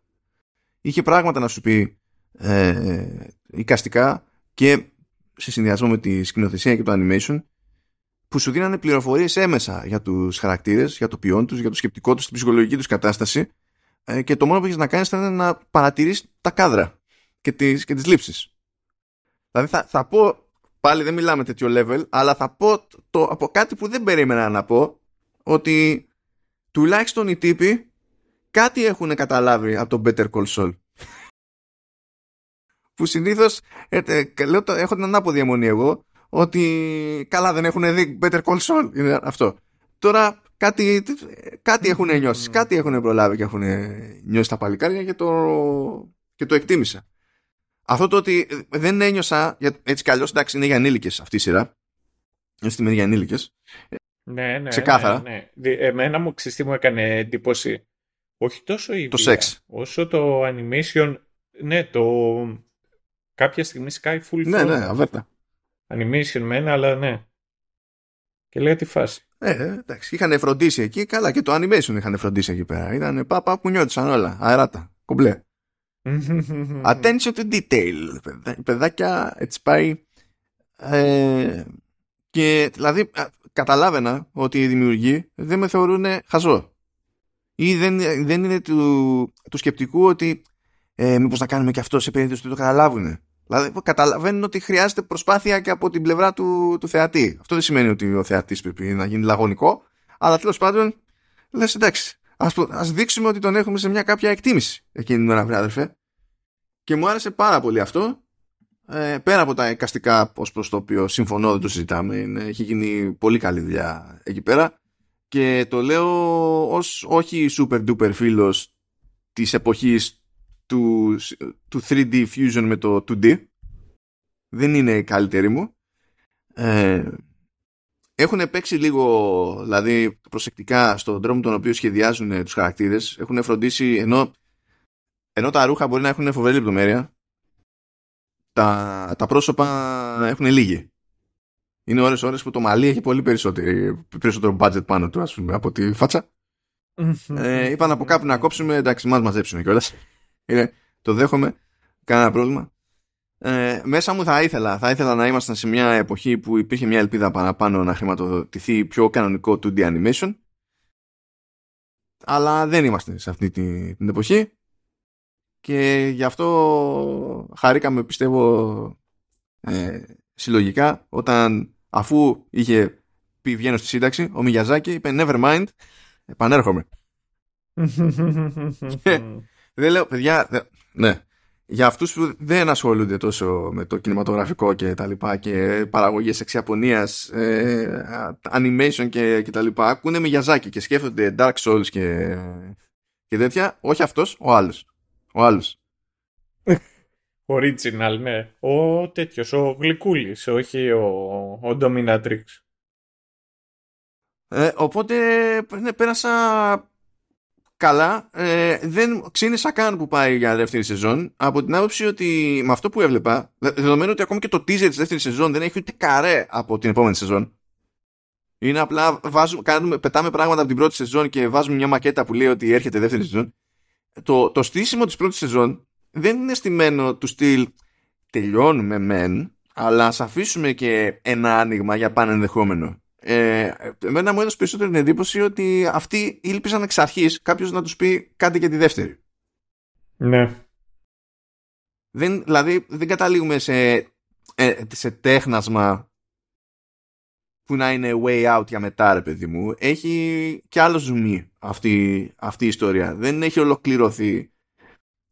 Είχε πράγματα να σου πει ε, οικαστικά και σε συνδυασμό με τη σκηνοθεσία και το animation που σου δίνανε πληροφορίες έμεσα για τους χαρακτήρες, για το ποιόν τους, για το σκεπτικό τους, την ψυχολογική τους κατάσταση ε, και το μόνο που έχεις να κάνεις ήταν να παρατηρείς τα κάδρα και τις, και τις λήψεις. Δηλαδή θα, θα πω, πάλι δεν μιλάμε τέτοιο level, αλλά θα πω το, από κάτι που δεν περίμενα να πω, ότι τουλάχιστον οι τύποι κάτι έχουν καταλάβει από το Better Call Saul που συνήθως ε, ε, λέω, έχω την ανάποδη αιμονή εγώ ότι καλά δεν έχουν δει Better Call Saul είναι αυτό τώρα κάτι, κάτι έχουν νιώσει κάτι έχουν προλάβει και έχουν νιώσει τα παλικάρια και το, και το εκτίμησα αυτό το ότι δεν ένιωσα, έτσι κι αλλιώς εντάξει είναι για ανήλικες αυτή η σειρά, είναι στη για ανήλικες, ναι, ναι, ξεκάθαρα. Ναι, ναι. Εμένα μου ξυστή μου έκανε εντύπωση; Όχι τόσο η το σεξ. όσο το animation, ναι, το κάποια στιγμή σκάει full Ναι, ναι, αβέρτα. Animation μένα, αλλά ναι. Και λέει τη φάση. Ε, ε, εντάξει, είχαν φροντίσει εκεί, καλά και το animation είχαν φροντίσει εκεί πέρα. Ήταν πάπα που νιώτησαν όλα, αεράτα, κομπλέ. Attention to detail, παιδάκια, έτσι πάει. Ε, και δηλαδή καταλάβαινα ότι οι δημιουργοί δεν με θεωρούν χαζό. Ή δεν, δεν είναι του, του σκεπτικού ότι ε, μήπως να κάνουμε και αυτό σε περίπτωση που το καταλάβουν. Δηλαδή καταλαβαίνουν ότι χρειάζεται προσπάθεια και από την πλευρά του, του θεατή. Αυτό δεν σημαίνει ότι ο θεατής πρέπει να γίνει λαγωνικό, αλλά τέλος πάντων λες εντάξει, ας, ας δείξουμε ότι τον έχουμε σε μια κάποια εκτίμηση εκείνη την ώρα, βρε αδερφέ. Και μου άρεσε πάρα πολύ αυτό. Ε, πέρα από τα εικαστικά ως προς το οποίο συμφωνώ δεν το συζητάμε είναι, έχει γίνει πολύ καλή δουλειά εκεί πέρα και το λέω ως όχι super duper φίλος της εποχής του, του 3D Fusion με το 2D δεν είναι η καλύτερη μου. Ε, έχουν παίξει λίγο δηλαδή προσεκτικά στον τρόπο τον οποίο σχεδιάζουν τους χαρακτήρες. Έχουν φροντίσει ενώ, ενώ τα ρούχα μπορεί να έχουν φοβερή λεπτομέρεια τα, τα πρόσωπα έχουν λίγη. Είναι ώρες ώρες που το μαλλί έχει πολύ περισσότερο budget πάνω του ας πούμε από τη φάτσα. Ε, είπαν από κάπου να κόψουμε εντάξει μας μαζέψουν κιόλας είναι, το δέχομαι, κανένα πρόβλημα. Ε, μέσα μου θα ήθελα, θα ήθελα να ήμασταν σε μια εποχή που υπήρχε μια ελπίδα παραπάνω να χρηματοδοτηθεί πιο κανονικό 2D animation. Αλλά δεν είμαστε σε αυτή την, την εποχή. Και γι' αυτό χαρήκαμε πιστεύω ε, συλλογικά όταν αφού είχε πει βγαίνω στη σύνταξη ο Μιγιαζάκη είπε never mind επανέρχομαι δεν λέω, παιδιά, ναι. Για αυτούς που δεν ασχολούνται τόσο με το κινηματογραφικό και τα λοιπά και παραγωγές εξιαπωνίας, ε, animation και, και τα λοιπά, ακούνε με γιαζάκι και σκέφτονται Dark Souls και, και τέτοια. Όχι αυτός, ο άλλος. Ο άλλος. Original, ναι. Ο τέτοιος, ο Γλυκούλης, όχι ο, ο Dominatrix. Ε, οπότε ναι, πέρασα καλά. Ε, δεν ξύνησα καν που πάει για δεύτερη σεζόν από την άποψη ότι με αυτό που έβλεπα, δεδομένου ότι ακόμη και το teaser της δεύτερης σεζόν δεν έχει ούτε καρέ από την επόμενη σεζόν. Είναι απλά βάζουμε, κάνουμε, πετάμε πράγματα από την πρώτη σεζόν και βάζουμε μια μακέτα που λέει ότι έρχεται δεύτερη σεζόν. Το, το στήσιμο της πρώτης σεζόν δεν είναι στημένο του στυλ τελειώνουμε μεν, αλλά ας αφήσουμε και ένα άνοιγμα για πάνε ενδεχόμενο. Ε, εμένα μου έδωσε περισσότερη την εντύπωση ότι αυτοί ήλπιζαν εξ αρχής κάποιος να τους πει κάτι για τη δεύτερη. Ναι. Δεν, δηλαδή δεν καταλήγουμε σε, ε, σε τέχνασμα που να είναι way out για μετά ρε παιδί μου. Έχει και άλλο ζουμί αυτή, αυτή η ιστορία. Δεν έχει ολοκληρωθεί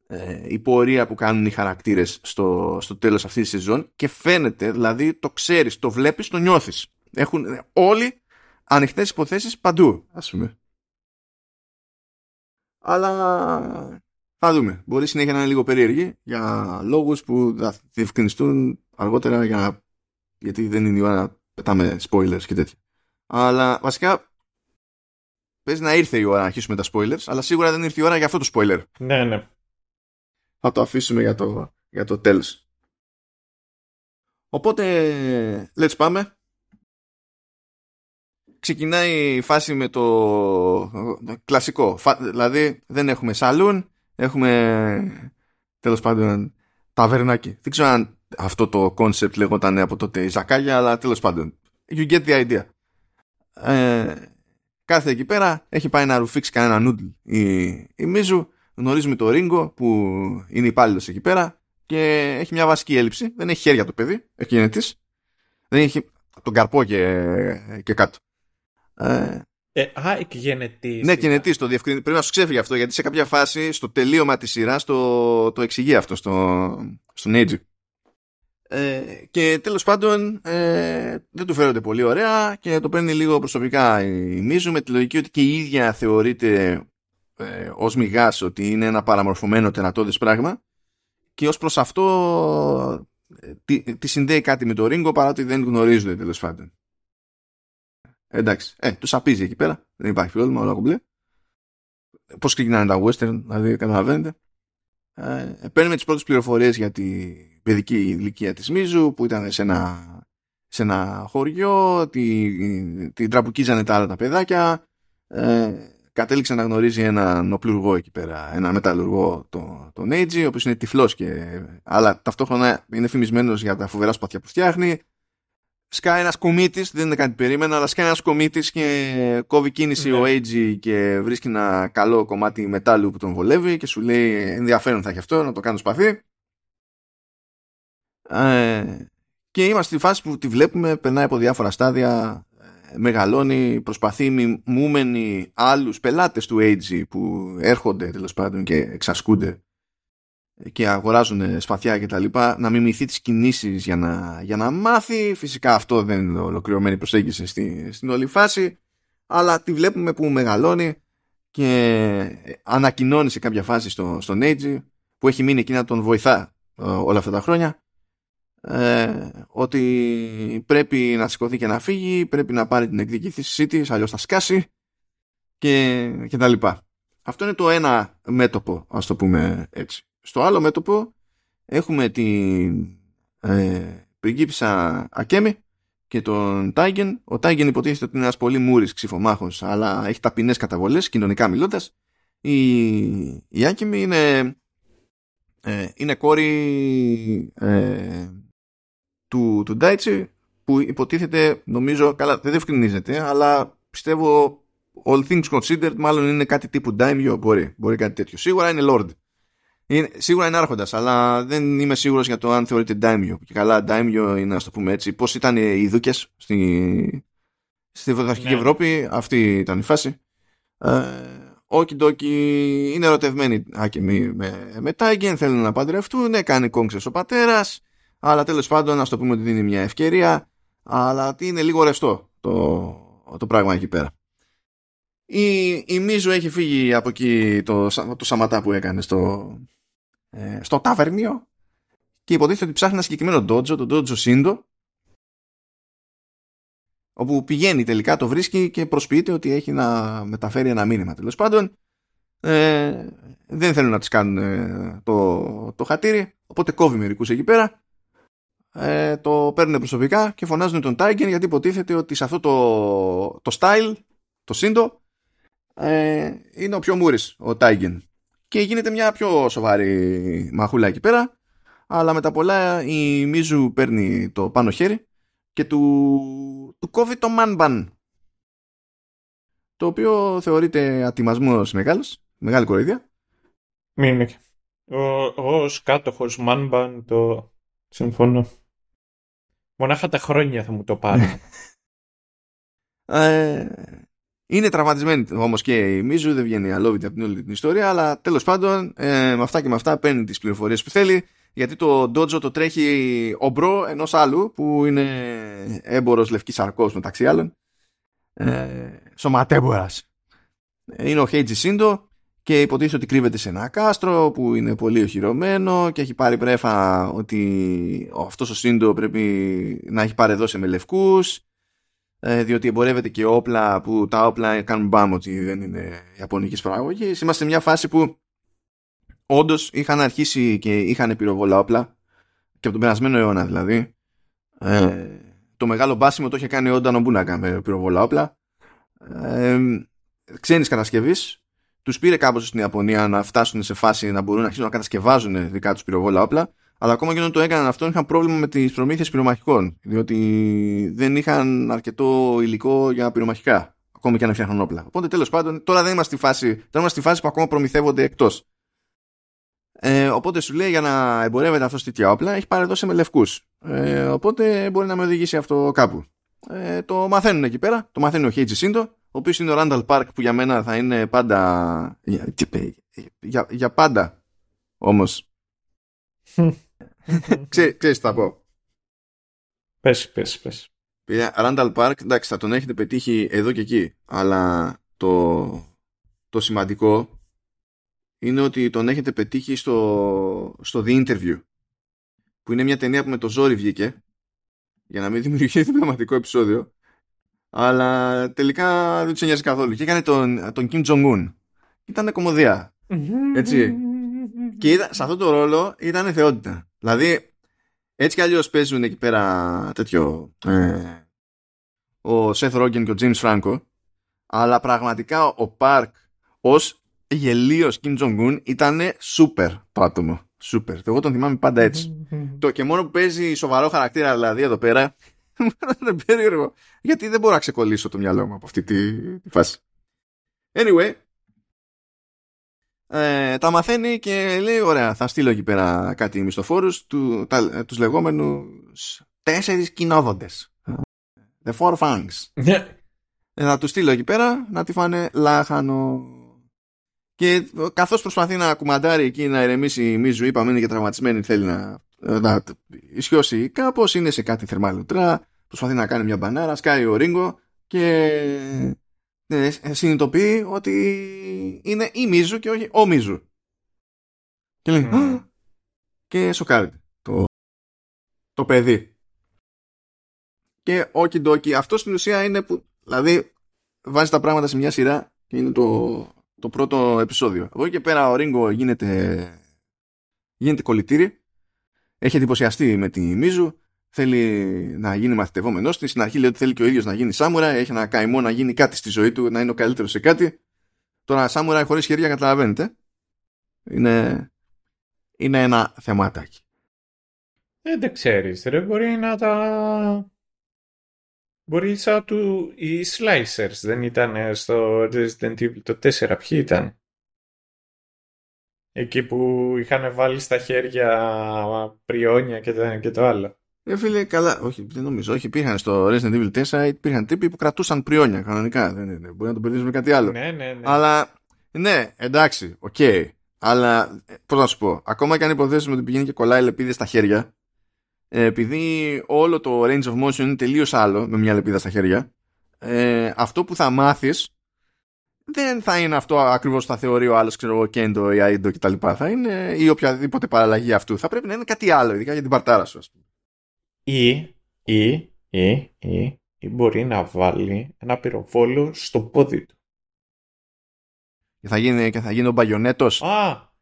ε, η πορεία που κάνουν οι χαρακτήρες στο, στο τέλος αυτής της σεζόν και φαίνεται, δηλαδή το ξέρεις, το βλέπεις, το νιώθεις. Έχουν όλοι ανοιχτές υποθέσεις παντού, ας πούμε. Αλλά θα δούμε. Μπορεί συνέχεια να είναι λίγο περίεργη για λόγους που θα διευκρινιστούν αργότερα για γιατί δεν είναι η ώρα να πετάμε spoilers και τέτοια. Αλλά βασικά παίζει να ήρθε η ώρα να αρχίσουμε τα spoilers, αλλά σίγουρα δεν ήρθε η ώρα για αυτό το spoiler. Ναι, ναι. Θα το αφήσουμε για το, για το τέλος. Οπότε, let's πάμε ξεκινάει η φάση με το κλασικό. Δηλαδή δεν έχουμε σαλούν, έχουμε τέλος πάντων ταβερνάκι. Δεν ξέρω αν αυτό το κόνσεπτ λεγόταν από τότε ιζακάγια, αλλά τέλος πάντων. You get the idea. Ε, κάθε εκεί πέρα έχει πάει να ρουφήξει κανένα noodle η, η Μίζου. Γνωρίζουμε το Ρίγκο που είναι υπάλληλος εκεί πέρα και έχει μια βασική έλλειψη. Δεν έχει χέρια το παιδί, έχει Δεν έχει τον καρπό και, και κάτω. Ε, ε, α, γενετή. Ναι, γενετή το διευκρινίζει. Πρέπει να σου ξέφυγε αυτό γιατί σε κάποια φάση στο τελείωμα της σειράς το, το εξηγεί αυτό στο, στον Age. Ε, και τέλος πάντων ε, δεν του φέρονται πολύ ωραία και το παίρνει λίγο προσωπικά η Μίζου με τη λογική ότι και η ίδια θεωρείται ε, ως μηγάς ότι είναι ένα παραμορφωμένο τερατώδες πράγμα και ως προς αυτό τη, τη συνδέει κάτι με το Ringo παρά δεν γνωρίζουν τέλος πάντων. Εντάξει, ε, του σαπίζει εκεί πέρα. Δεν υπάρχει πρόβλημα, όλα κομπλέ. Πώς ξεκινάνε τα western, δηλαδή καταλαβαίνετε. Ε, παίρνουμε τις πρώτες πληροφορίες για την παιδική ηλικία της Μίζου που ήταν σε ένα, σε ένα χωριό, την τη τραμπουκίζανε τα άλλα τα παιδάκια. Ε, κατέληξε να γνωρίζει έναν οπλουργό εκεί πέρα, ένα μεταλλουργό, τον, τον Έιτζι, ο οποίος είναι τυφλός και. αλλά ταυτόχρονα είναι φημισμένος για τα φοβερά σπαθιά που φτιάχνει. Σκάει ένας κομίτη, δεν είναι κάτι περίμενα, αλλά σκάει ένας κομίτη και κόβει κίνηση ναι. ο Έιτζι και βρίσκει ένα καλό κομμάτι μετάλλου που τον βολεύει και σου λέει ενδιαφέρον θα έχει αυτό, να το κάνω σπαθί. Ε, και είμαστε στη φάση που τη βλέπουμε, περνάει από διάφορα στάδια μεγαλώνει, προσπαθεί μιμούμενοι άλλους πελάτες του AG που έρχονται τέλος πάντων και εξασκούνται και αγοράζουν σπαθιά και τα λοιπά να μιμηθεί τις κινήσεις για να, για να μάθει φυσικά αυτό δεν είναι ολοκληρωμένη προσέγγιση στη, στην όλη φάση αλλά τη βλέπουμε που μεγαλώνει και ανακοινώνει σε κάποια φάση στο, στον AG που έχει μείνει εκεί να τον βοηθά ε, όλα αυτά τα χρόνια ε, ότι πρέπει να σηκωθεί και να φύγει, πρέπει να πάρει την εκδικήθησή της, αλλιώς θα σκάσει και, και τα λοιπά. Αυτό είναι το ένα μέτωπο, ας το πούμε έτσι. Στο άλλο μέτωπο έχουμε την ε, πριγκίπισσα Ακέμι και τον Τάιγεν. Ο Τάιγεν υποτίθεται ότι είναι ένας πολύ μούρης ξυφομάχος, αλλά έχει ταπεινές καταβολές, κοινωνικά μιλώντας. Η, η Άκεμι είναι, ε, είναι κόρη ε, του, του Ντάιτσι που υποτίθεται νομίζω, καλά δεν διευκρινίζεται αλλά πιστεύω all things considered μάλλον είναι κάτι τύπου Daimyo μπορεί, μπορεί κάτι τέτοιο σίγουρα είναι Lord είναι, σίγουρα είναι άρχοντας αλλά δεν είμαι σίγουρος για το αν θεωρείται Daimyo και καλά Daimyo είναι να το πούμε έτσι πως ήταν οι δούκες στη, στη Βοδαρχική ναι. Ευρώπη αυτή ήταν η φάση ε, Όκι ντόκι είναι ερωτευμένοι άκεμοι με, με Τάιγεν θέλουν να παντρευτούν κάνει κόγκσες ο πατέρας αλλά τέλος πάντων να το πούμε ότι δίνει μια ευκαιρία αλλά είναι λίγο ρευστό το, το πράγμα εκεί πέρα. Η, η Μίζου έχει φύγει από εκεί το, το σαματά που έκανε στο, ε, στο ταβερνίο και υποτίθεται ότι ψάχνει ένα συγκεκριμένο ντότζο, το ντότζο Σύντο όπου πηγαίνει τελικά, το βρίσκει και προσποιείται ότι έχει να μεταφέρει ένα μήνυμα τέλος πάντων. Ε, δεν θέλουν να τις κάνουν ε, το, το χατήρι οπότε κόβει μερικούς εκεί πέρα ε, το παίρνουν προσωπικά και φωνάζουν τον Tiger γιατί υποτίθεται ότι σε αυτό το, το style, το σύντο, ε, είναι ο πιο μούρης ο Tiger. Και γίνεται μια πιο σοβαρή μαχούλα εκεί πέρα, αλλά με τα πολλά η Μίζου παίρνει το πάνω χέρι και του, του κόβει το man Το οποίο θεωρείται ατιμασμός μεγάλος, μεγάλη κοροϊδία. Μην Ο, ως κάτοχος man το συμφωνώ. Μονάχα τα χρόνια θα μου το πάρει. ε, είναι τραυματισμένη όμως και η Μίζου, δεν βγαίνει αλόβητη από την όλη την ιστορία, αλλά τέλος πάντων ε, με αυτά και με αυτά παίρνει τις πληροφορίες που θέλει, γιατί το Dojo το τρέχει ο bro ενός άλλου που είναι έμπορος λευκής σαρκός μεταξύ άλλων. Ε, σωματέμπορας. Είναι ο Χέιτζι Σίντο και υποτίθεται ότι κρύβεται σε ένα κάστρο που είναι πολύ οχυρωμένο και έχει πάρει πρέφα ότι αυτός ο Σίντο πρέπει να έχει πάρε δώσε με λευκούς ε, διότι εμπορεύεται και όπλα που τα όπλα κάνουν μπάμ ότι δεν είναι ιαπωνικής παραγωγής. Είμαστε σε μια φάση που όντως είχαν αρχίσει και είχαν πυροβόλα όπλα και από τον περασμένο αιώνα δηλαδή. Ε, το μεγάλο μπάσιμο το είχε κάνει ο Ντανομπούνακα με πυροβόλα όπλα. Ε, ξένης κατασκευής τους πήρε κάπως στην Ιαπωνία να φτάσουν σε φάση να μπορούν να αρχίσουν να κατασκευάζουν δικά τους πυροβόλα όπλα. Αλλά ακόμα και όταν το έκαναν αυτό, είχαν πρόβλημα με τις προμήθειες πυρομαχικών. Διότι δεν είχαν αρκετό υλικό για πυρομαχικά. Ακόμα και αν φτιάχνουν όπλα. Οπότε τέλος πάντων, τώρα δεν είμαστε στη φάση, τώρα είμαστε στη φάση που ακόμα προμηθεύονται εκτός. Ε, οπότε σου λέει για να εμπορεύεται αυτός τέτοια όπλα, έχει παρεδώσει με λευκούς. Ε, οπότε μπορεί να με οδηγήσει αυτό κάπου. Ε, το μαθαίνουν εκεί πέρα, το μαθαίνει ο Χέιτζι Σίντο ο οποίος είναι ο Ράνταλ Πάρκ που για μένα θα είναι πάντα για, για, για πάντα όμως Ξέ, ξέρεις τι θα πω. Πες πες πες. Ράνταλ Πάρκ εντάξει θα τον έχετε πετύχει εδώ και εκεί αλλά το, το σημαντικό είναι ότι τον έχετε πετύχει στο, στο The Interview που είναι μια ταινία που με το ζόρι βγήκε για να μην δημιουργηθεί θεματικό επεισόδιο αλλά τελικά δεν τους νοιάζει καθόλου. Και έκανε τον, τον Kim Jong-un. Ήταν κομμωδία. Έτσι και είδα, σε αυτό το ρόλο ήταν θεότητα δηλαδή έτσι κι αλλιώς παίζουν εκεί πέρα τέτοιο ε, ο Seth Rogen και ο James Franco αλλά πραγματικά ο Πάρκ ως γελίος Kim Jong-un ήταν σούπερ το άτομο. Σούπερ. Εγώ τον θυμάμαι πάντα έτσι. το και μόνο που παίζει σοβαρό χαρακτήρα δηλαδή εδώ πέρα είναι περίεργο. Γιατί δεν μπορώ να ξεκολλήσω το μυαλό μου από αυτή τη, τη φάση. Anyway, ε, τα μαθαίνει και λέει ωραία θα στείλω εκεί πέρα κάτι μισθοφόρους του, τα, τους λεγόμενους τέσσερις κοινόδοντες. The Four Fangs. Ναι. ε, θα τους στείλω εκεί πέρα να τη φάνε λάχανο. Και καθώς προσπαθεί να κουμαντάρει εκεί να ηρεμήσει η Μίζου είπαμε είναι και τραυματισμένη θέλει να, να ισιώσει κάπως είναι σε κάτι θερμάλουτρα προσπαθεί να κάνει μια μπανάρα σκάει ο Ρίγκο και ε, συνειδητοποιεί ότι είναι η Μίζου και όχι ο Μίζου και λέει Mm. «Α!» και σοκάρεται το, το παιδί και όκι ντόκι αυτό στην ουσία είναι που δηλαδή βάζει τα πράγματα σε μια σειρά και είναι το, το πρώτο επεισόδιο από εκεί και πέρα ο Ρίγκο γίνεται γίνεται κολλητήρι έχει εντυπωσιαστεί με τη Μίζου θέλει να γίνει μαθητευόμενος της στην αρχή λέει ότι θέλει και ο ίδιος να γίνει σάμουρα έχει ένα καημό να γίνει κάτι στη ζωή του να είναι ο καλύτερος σε κάτι τώρα σάμουρα χωρίς χέρια καταλαβαίνετε είναι, είναι ένα θεμάτακι Ε, δεν ξέρεις, ρε. Μπορεί να τα... Μπορεί σαν του... Οι Slicers δεν ήταν στο Resident Evil το 4. Ποιοι ήταν; Εκεί που είχαν βάλει στα χέρια πριόνια και το, και το άλλο. Ε, φίλε, καλά, όχι, δεν νομίζω. Όχι, υπήρχαν στο Resident Evil 4, υπήρχαν τύποι που κρατούσαν πριόνια κανονικά. Δεν, δεν, δεν μπορεί να το μπερδεύει με κάτι άλλο. Ναι, ναι, ναι. Αλλά, ναι, εντάξει, οκ. Αλλά, πώς να σου πω, ακόμα και αν υποθέσουμε ότι πηγαίνει και κολλάει λεπίδες στα χέρια, ε, επειδή όλο το range of motion είναι τελείως άλλο με μια λεπίδα στα χέρια, ε, αυτό που θα μάθεις δεν θα είναι αυτό ακριβώς που θα θεωρεί ο άλλος, ξέρω εγώ, Kendo ή Iaido κτλ. Θα είναι ή οποιαδήποτε παραλλαγή αυτού. Θα πρέπει να είναι κάτι άλλο, ειδικά για την παρτάρα σου, ας πούμε. Ή, ή, ή, ή, ή μπορεί να βάλει ένα πυροβόλο στο πόδι του. Και θα γίνει, και θα γίνει ο μπαγιονέτος; Α!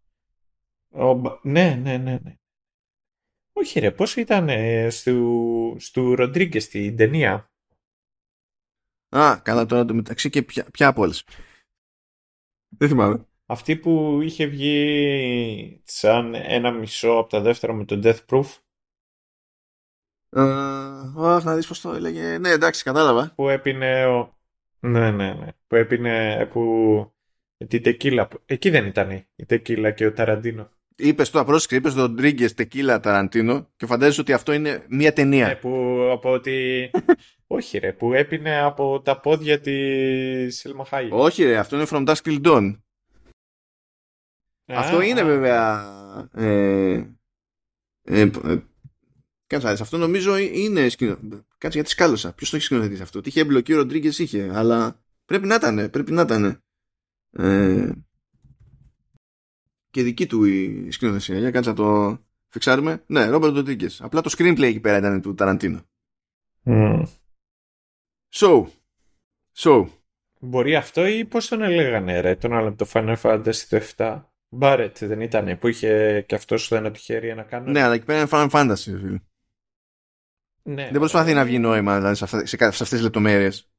Ο, Μπα- ναι, ναι, ναι, ναι. Όχι ρε, πώς ήταν ε, στου, στου Ροντρίγκες στην ταινία; Α, καλά τώρα το μεταξύ και ποια, ποια από όλες. Δεν θυμάμαι. Αυτή που είχε βγει σαν ένα μισό από τα δεύτερα με το Death Proof Ε, Αχ, να δεις πώς το έλεγε. Ναι, εντάξει, κατάλαβα. που έπινε ο... Ναι, ναι, ναι. Που έπινε που... Την τεκίλα. που- Εκεί δεν ήταν η τεκίλα και ο Ταραντίνο. Είπες τώρα, πρόσεξε, είπες τον Ντρίγκε Τεκίλα Ταραντίνο και φαντάζεσαι ότι αυτό είναι μία ταινία. Ναι, που από ότι... Όχι ρε, που έπινε από τα πόδια της Σέλμα Χάιγ. Όχι, ρε, αυτό είναι From Dusk Till Dawn. Α, αυτό είναι α. βέβαια. Ε, ε, ε, κάτσε, να δεις, αυτό νομίζω είναι. σκηνο- Κάτσε γιατί σκάλωσα. Ποιος το έχει σκηνοθετήσει αυτό; Τι είχε εμπλοκή ο Ροντρίγκες είχε, αλλά πρέπει να ήταν. Πρέπει να ήταν. Ε, και δική του η σκηνοθεσία. Για κάτσε να το φιξάρουμε. Ναι, Ρόμπερτ Ροντρίγκες. Απλά το screenplay εκεί πέρα ήταν του Ταραντίνο. Μμ. So. So. Μπορεί αυτό ή πώς τον έλεγανε ρε, τον άλλο από το Final Fantasy το 7. Μπάρετ δεν ήταν που είχε και αυτός στο ένα του χέρι ένα κάνω. Ναι, αλλά εκεί πέρα είναι Final Fantasy, φίλε. Ναι, Δεν προσπαθεί να βγει νόημα δηλαδή, σε, αυτά, σε, κα- σε αυτές τις λεπτομέρειες.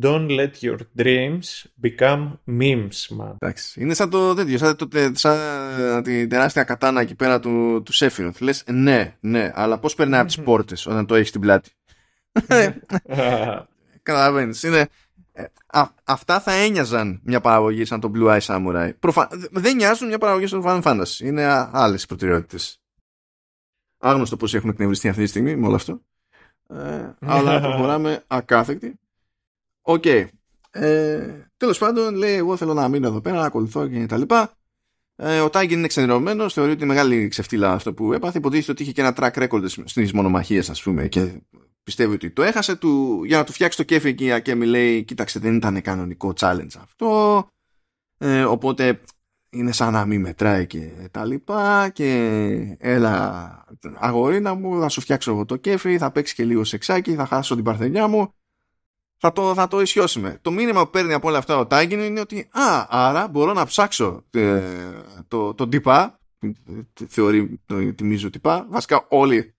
Don't let your dreams become memes, man. Εντάξει. Είναι σαν το τέτοιο, σαν, το, σαν την τεράστια κατάνα εκεί πέρα του, του Σέφιροθ. Λες ναι, ναι, αλλά πώς περνάει από τις πόρτες όταν το έχεις στην πλάτη; Καταλαβαίνεις. Είναι, ε, α, αυτά θα ένοιαζαν μια παραγωγή σαν το Blue Eye Samurai. Προφα... Δεν νοιάζουν μια παραγωγή στο Final Fantasy. Είναι α, άλλες προτεραιότητες. Άγνωστο πώς έχουμε εκνευριστεί αυτή τη στιγμή με όλο αυτό. Ε, αλλά προχωράμε ακάθεκτοι. Οκ. Ε, τέλος πάντων, λέει, εγώ θέλω να μείνω εδώ πέρα, να ακολουθώ και τα λοιπά. Ε, ο Τάιγκεν είναι ξενερωμένος, θεωρεί ότι είναι μεγάλη ξεφτύλα αυτό που έπαθε. Υποτίθεται ότι είχε και ένα track record στις μονομαχίες, ας πούμε, και πιστεύει ότι το έχασε. Του, για να του φτιάξει το κέφι εκεί, και μου λέει, κοίταξε, δεν ήταν κανονικό challenge αυτό. Ε, οπότε είναι σαν να μην μετράει και τα λοιπά και έλα αγορίνα μου θα σου φτιάξω εγώ το κέφι θα παίξεις και λίγο σεξάκι θα χάσω την παρθενιά μου. Θα το, θα το ισιώσουμε. Το μήνυμα που παίρνει από όλα αυτά ο Τάγκιν είναι ότι α, άρα μπορώ να ψάξω ε, το, το τυπά θεωρεί το, τη μίζο τυπά. Βασικά όλοι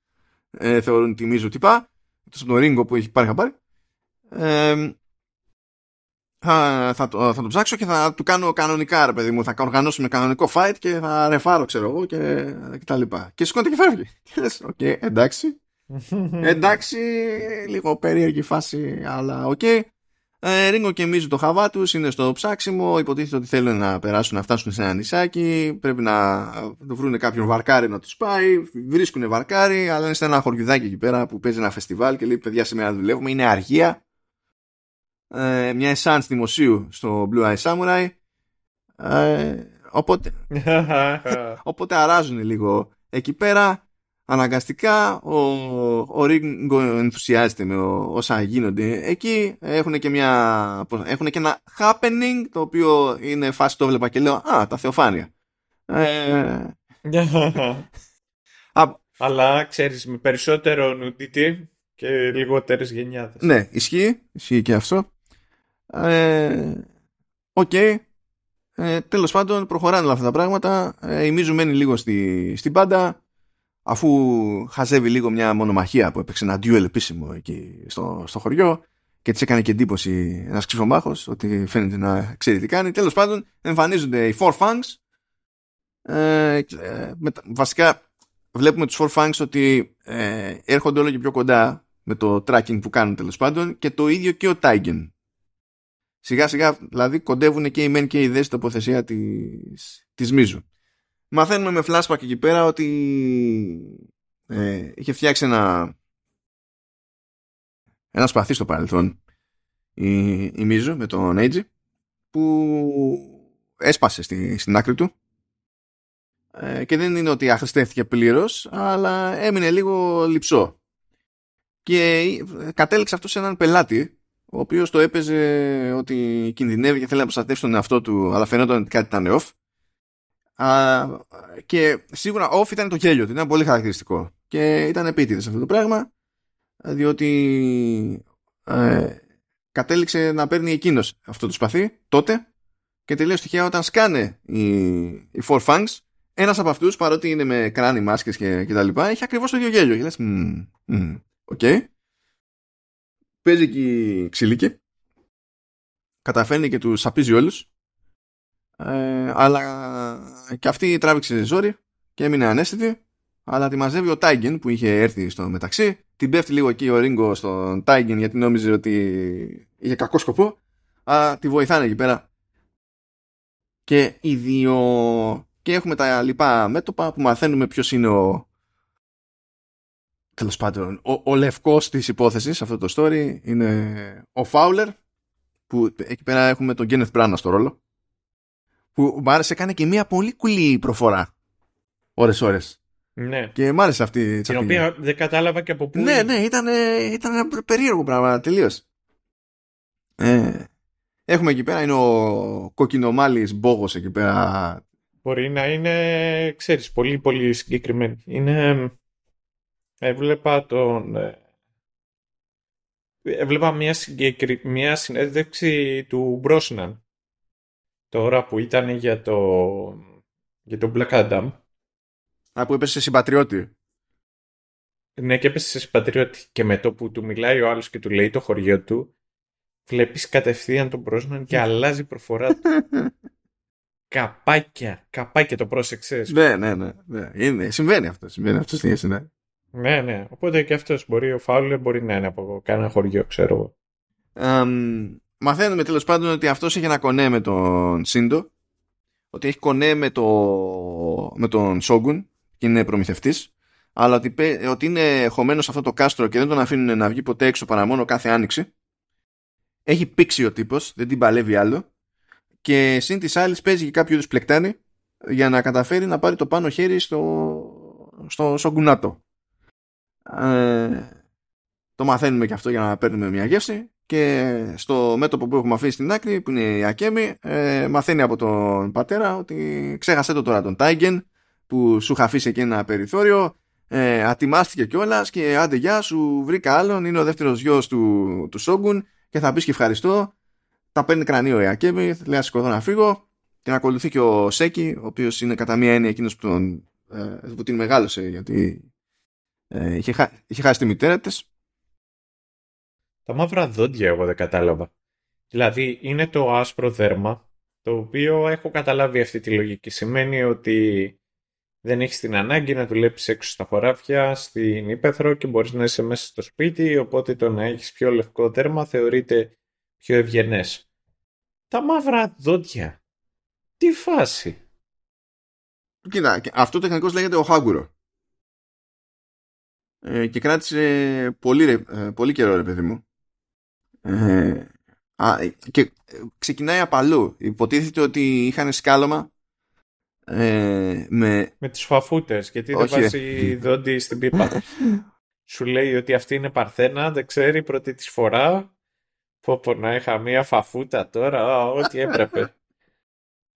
ε, θεωρούν τη μίζο τυπά στον Ρίγκο που έχει πάρει χαμπάρι. Ε, θα, θα, το, θα το ψάξω και θα του κάνω κανονικά ρε παιδί μου. Θα οργανώσουμε κανονικό fight και θα ρεφάρω ξέρω εγώ και, και τα λοιπά. Και σηκώνεται και φεύγει. Και λες οκ okay, εντάξει εντάξει λίγο περίεργη φάση αλλά οκ. Okay. ε, Ρίγκο και Μίζου το χαβά τους είναι στο ψάξιμο. Υποτίθεται ότι θέλουν να περάσουν να φτάσουν σε ένα νησάκι. Πρέπει να βρουν κάποιον βαρκάρι να τους πάει. Βρίσκουν βαρκάρι αλλά είναι σε ένα χωριουδάκι εκεί πέρα που παίζει ένα φεστιβάλ και λέει παιδιά σήμερα δουλεύουμε είναι αργία ε, μια essence δημοσίου στο Blue Eye Samurai. Ε, οπότε οπότε αράζουν λίγο. Εκεί πέρα αναγκαστικά ο, ο Ρίγκο ενθουσιάζεται με όσα γίνονται. Εκεί έχουν και, μια, έχουν και ένα happening το οποίο είναι φάση το βλέπα και λέω α τα θεοφάνεια ε, αλλά ξέρεις με περισσότερο νουδίτη και λιγότερες γενιάδες. Ναι ισχύει, ισχύει και αυτό ε, οκ. Okay. Ε, τέλος πάντων προχωράνε όλα αυτά τα πράγματα. Ε, η Μίζου μένει λίγο στη, στην πάντα αφού χαζεύει λίγο μια μονομαχία που έπαιξε ένα duel επίσημο εκεί στο, στο χωριό και της έκανε και εντύπωση ένας ξιφομάχος ότι φαίνεται να ξέρει τι κάνει. Τέλος πάντων, εμφανίζονται οι Four Fangs. Ε, ε, βασικά, βλέπουμε τους Four Fangs ότι ε, έρχονται όλο και πιο κοντά με το tracking που κάνουν τέλος πάντων και το ίδιο και ο Taigen σιγά σιγά δηλαδή κοντεύουν και οι μεν και οι δε στην τοποθεσία της, της Μίζου. Μαθαίνουμε με flashback εκεί πέρα ότι ε, είχε φτιάξει ένα ένα σπαθί στο παρελθόν η, η Μίζου με τον Έιτζι που έσπασε στη, στην άκρη του ε, και δεν είναι ότι αχρηστέθηκε πλήρως αλλά έμεινε λίγο λυψό και κατέληξε αυτό σε έναν πελάτη ο οποίος το έπαιζε ότι κινδυνεύει και θέλει να προστατεύσει τον εαυτό του, αλλά φαινόταν ότι κάτι ήταν off. Α, και σίγουρα off ήταν το γέλιο του, ήταν πολύ χαρακτηριστικό. Και ήταν επίτηδες αυτό το πράγμα, διότι ε, κατέληξε να παίρνει εκείνος αυτό το σπαθί τότε και τελείως τυχαία όταν σκάνε οι, οι Four Fangs, ένας από αυτούς, παρότι είναι με κράνη, μάσκες και, και τα λοιπά, έχει ακριβώς το ίδιο γέλιο. Και λες, οκ παίζει εκεί ξυλίκι. Καταφέρνει και τους σαπίζει όλους. Ε, αλλά και αυτή τράβηξε ζόρι και έμεινε αναίσθητη. Αλλά τη μαζεύει ο Τάιγκεν που είχε έρθει στο μεταξύ. Την πέφτει λίγο εκεί ο Ρίγκο στον Τάιγκεν γιατί νόμιζε ότι είχε κακό σκοπό. Αλλά τη βοηθάνε εκεί πέρα. Και οι δύο και έχουμε τα λοιπά μέτωπα που μαθαίνουμε ποιος είναι ο, τέλος πάντων, ο, ο λευκός της υπόθεσης σε αυτό το story είναι ο Φάουλερ, που εκεί πέρα έχουμε τον Γκένεθ Μπράνα στο ρόλο. Που μου άρεσε, κάνει και μια πολύ κουλή προφορά. Ώρες-ώρες. Ναι. Και μ' άρεσε αυτή. Την οποία δεν κατάλαβα και από πού. Ναι, ναι, ήταν, ήταν ένα περίεργο πράγμα τελείως. Ε, έχουμε εκεί πέρα, είναι ο κοκκινομάλης μπόγος εκεί πέρα. Μπορεί να είναι, ξέρεις, πολύ πολύ συγκεκριμένη. Είναι έβλεπα τον... Ε, έβλεπα μια, συγκεκρι... μια συνέντευξη του Μπρόσναν τώρα που ήταν για το, για το Black Adam. Α, που έπεσε σε συμπατριώτη. Ναι, και έπεσε σε συμπατριώτη. Και με το που του μιλάει ο άλλος και του λέει το χωριό του, βλέπεις κατευθείαν τον Μπρόσναν και αλλάζει η προφορά του. καπάκια, καπάκια το πρόσεξες. Ναι, ναι, ναι. ναι. Είναι, συμβαίνει αυτό. Συμβαίνει αυτό στην ναι. Ναι, ναι. Οπότε και αυτός μπορεί, ο Φάουλερ μπορεί να είναι από κανένα χωριό, ξέρω εγώ. Um, μαθαίνουμε τέλος πάντων ότι αυτός έχει ένα κονέ με τον Σίντο. Ότι έχει κονέ με, το, με τον Σόγκουν και είναι προμηθευτής. Αλλά ότι, ότι είναι χωμένος σε αυτό το κάστρο και δεν τον αφήνουν να βγει ποτέ έξω παρά μόνο κάθε άνοιξη. Έχει πήξει ο τύπος, δεν την παλεύει άλλο. Και συν της άλλης παίζει και κάποιο είδους πλεκτάνη για να καταφέρει να πάρει το πάνω χέρι στο, στο Σογκουνάτο. Ε, το μαθαίνουμε και αυτό για να παίρνουμε μια γεύση και στο μέτωπο που έχουμε αφήσει στην άκρη που είναι η Ακέμη ε, μαθαίνει από τον πατέρα ότι ξέχασε το τώρα τον Τάιγγεν που σου είχα αφήσει εκεί ένα περιθώριο ε, ατιμάστηκε κιόλας και άντε γεια σου βρήκα άλλον είναι ο δεύτερος γιος του, του Σόγκουν και θα πεις και ευχαριστώ τα παίρνει κρανίο η Ακέμη λέει σηκωθώ να φύγω την ακολουθεί και ο Σέκη ο οποίος είναι κατά μία έννοια εκείνος που, τον, ε, που την μεγάλωσε γιατί ε, είχε, χα, είχε χάσει τη μητέρα της τα μαύρα δόντια εγώ δεν κατάλαβα. Δηλαδή είναι το άσπρο δέρμα, το οποίο έχω καταλάβει αυτή τη λογική. Σημαίνει ότι δεν έχεις την ανάγκη να δουλέψεις έξω στα χωράφια, στην Ήπεθρο και μπορείς να είσαι μέσα στο σπίτι, οπότε το να έχεις πιο λευκό δέρμα θεωρείται πιο ευγενές. Τα μαύρα δόντια. Τι φάση. Κοίτα, αυτό τεχνικώς λέγεται ο Χάγκουρο. Ε, και κράτησε πολύ, ε, πολύ καιρό ρε παιδί μου. Ε, και ξεκινάει από αλλού. Υποτίθεται ότι είχαν σκάλωμα ε, με... με τις φαφούτες. Γιατί δεν βάζει δόντι στην πίπα. Σου λέει ότι αυτή είναι παρθένα δεν ξέρει πρώτη της φορά. Πω πω να είχα μία φαφούτα τώρα. Ό,τι έπρεπε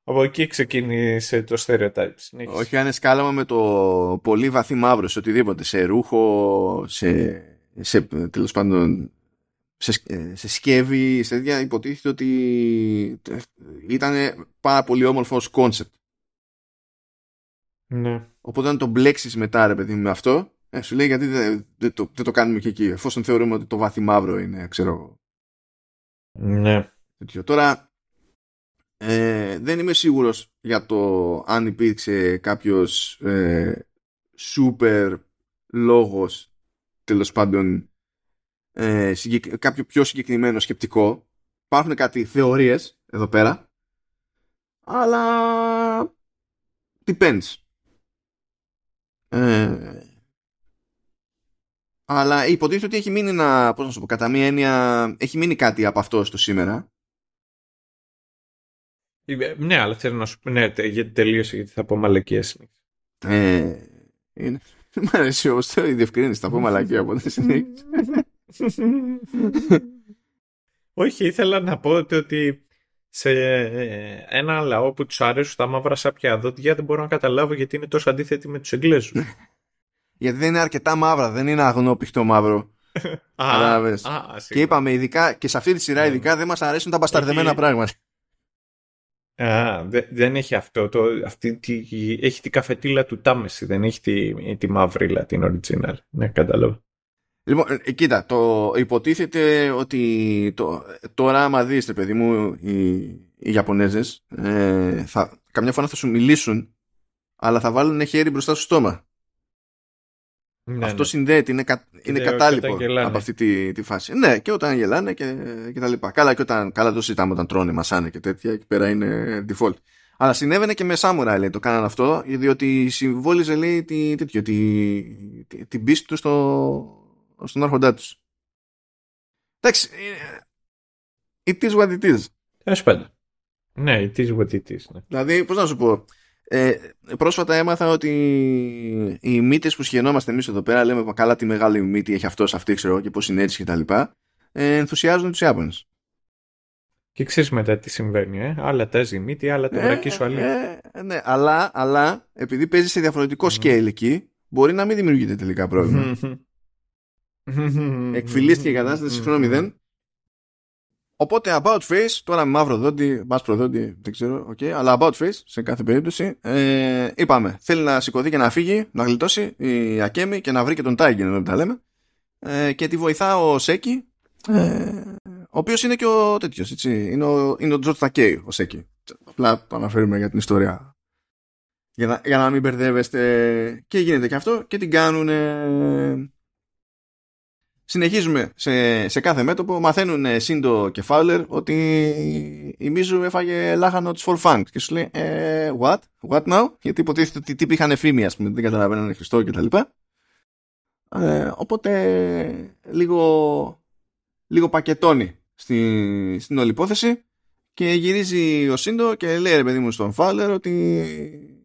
από εκεί ξεκίνησε το stereotype. Όχι, αν σκάλαμα με το πολύ βαθύ μαύρο σε οτιδήποτε. Σε ρούχο, σε, σε τέλος πάντων σε, σε σκεύη, σε τέτοια υποτίθεται ότι ήταν πάρα πολύ όμορφο concept. Ναι. Οπότε αν το μπλέξεις μετά ρε παιδί με αυτό, ε, σου λέει γιατί δεν, το, δεν το κάνουμε και εκεί, εφόσον θεωρούμε ότι το βαθύ μαύρο είναι, ξέρω. Ναι. Τέτοιο. Τώρα, ε, δεν είμαι σίγουρος για το αν υπήρξε κάποιος ε, super λόγος τέλος πάντων ε, κάποιο πιο συγκεκριμένο σκεπτικό. Υπάρχουν κάτι θεωρίες εδώ πέρα. Αλλά depends. Ε, αλλά υποτίθεται ότι έχει μείνει ένα, πώς να σου πω, κατά μία έννοια, έχει μείνει κάτι από αυτό στο σήμερα. Ε, ναι, αλλά θέλω να σου πω, ναι, γιατί τελείωσε, γιατί θα πω μαλακίες. Ε, είναι. Μ' αρέσει όμως, η διευκρίνηση, θα πω μαλακία από τη συνέχεια. Όχι, ήθελα να πω ότι σε ένα λαό που τους αρέσουν τα μαύρα σάπια δόντια δεν μπορώ να καταλάβω γιατί είναι τόσο αντίθετη με τους Εγγλέζους. γιατί δεν είναι αρκετά μαύρα, δεν είναι αγνόπιχτο μαύρο. Α, και είπαμε ειδικά, και σε αυτή τη σειρά ναι. ειδικά δεν μας αρέσουν τα μπασταρδεμένα πράγματα. Α, δεν έχει αυτό. Το, αυτή, τη, έχει την καφετήλα του Τάμεση, δεν έχει τη, τη μαύρη την original. Ναι, κατάλαβα. Λοιπόν, ε, κοίτα, το υποτίθεται ότι το, τώρα άμα δεις, παιδί μου, οι, οι Ιαπωνέζες, ε, θα, καμιά φορά θα σου μιλήσουν, αλλά θα βάλουν χέρι μπροστά στο στόμα. Ναι, Αυτό ναι. συνδέεται, είναι, κα, είναι κατάλοιπο από αυτή τη, τη φάση. Ναι, και όταν γελάνε και, και τα λοιπά. Καλά, και όταν, καλά το συζητάμε όταν τρώνε, μασάνε και τέτοια, εκεί πέρα είναι default. Αλλά συνέβαινε και με Σάμουρα, λέει, το κάναν αυτό, διότι συμβόλιζε, λέει, τη, τέτοιο, τη, τη, την πίστη του στο, στον άρχοντά τους. Εντάξει, ε, it is what it is. Τέλο πάντων. Ναι, it is what it is. Ναι. Δηλαδή, πώς να σου πω, ε, πρόσφατα έμαθα ότι οι μύτες που σχαινόμαστε εμείς εδώ πέρα, λέμε καλά τι μεγάλη μύτη έχει αυτός, αυτή, ξέρω και πώς είναι έτσι κτλ. Ε, ενθουσιάζουν τους Ιάπωνες. Και ξέρεις μετά τι συμβαίνει, ε; άλλα τάζει μύτη, άλλα το ε, βρακί σου ε, ε, ναι, αλλά, αλλά επειδή παίζει σε διαφορετικό mm. scale εκεί, μπορεί να μην δημιουργείται τελικά πρόβλημα. Εκφυλίστηκε η κατάσταση συγχρόνω μηδέν. Οπότε about face, τώρα με μαύρο δόντι, μάσπρο δόντι, δεν ξέρω, okay, αλλά about face σε κάθε περίπτωση. Ε, είπαμε, θέλει να σηκωθεί και να φύγει, να γλιτώσει η Ακέμη και να βρει και τον Τάιγκεν εδώ που τα λέμε. Ε, και τη βοηθά ο Σέκη, ε, ο οποίος είναι και ο τέτοιος, έτσι. Είναι ο, είναι ο Τζορτζ Τακέι, ο Σέκη. Απλά το αναφέρουμε για την ιστορία. Για να, για να μην μπερδεύεστε. Και γίνεται και αυτό και την κάνουν συνεχίζουμε σε, σε κάθε μέτωπο. Μαθαίνουν ε, Σίντο και Φάουλερ ότι η Μίζου έφαγε λάχανο τους Four Fangs. Και σου λέει, ε, what? What now? Γιατί υποτίθεται ότι τύποι είχαν φήμη, ας πούμε, δεν καταλαβαίνανε Χριστό κτλ. Ε, οπότε λίγο, λίγο πακετώνει στη, στην όλη υπόθεση και γυρίζει ο Σίντο και λέει ρε παιδί μου στον Φάουλερ ότι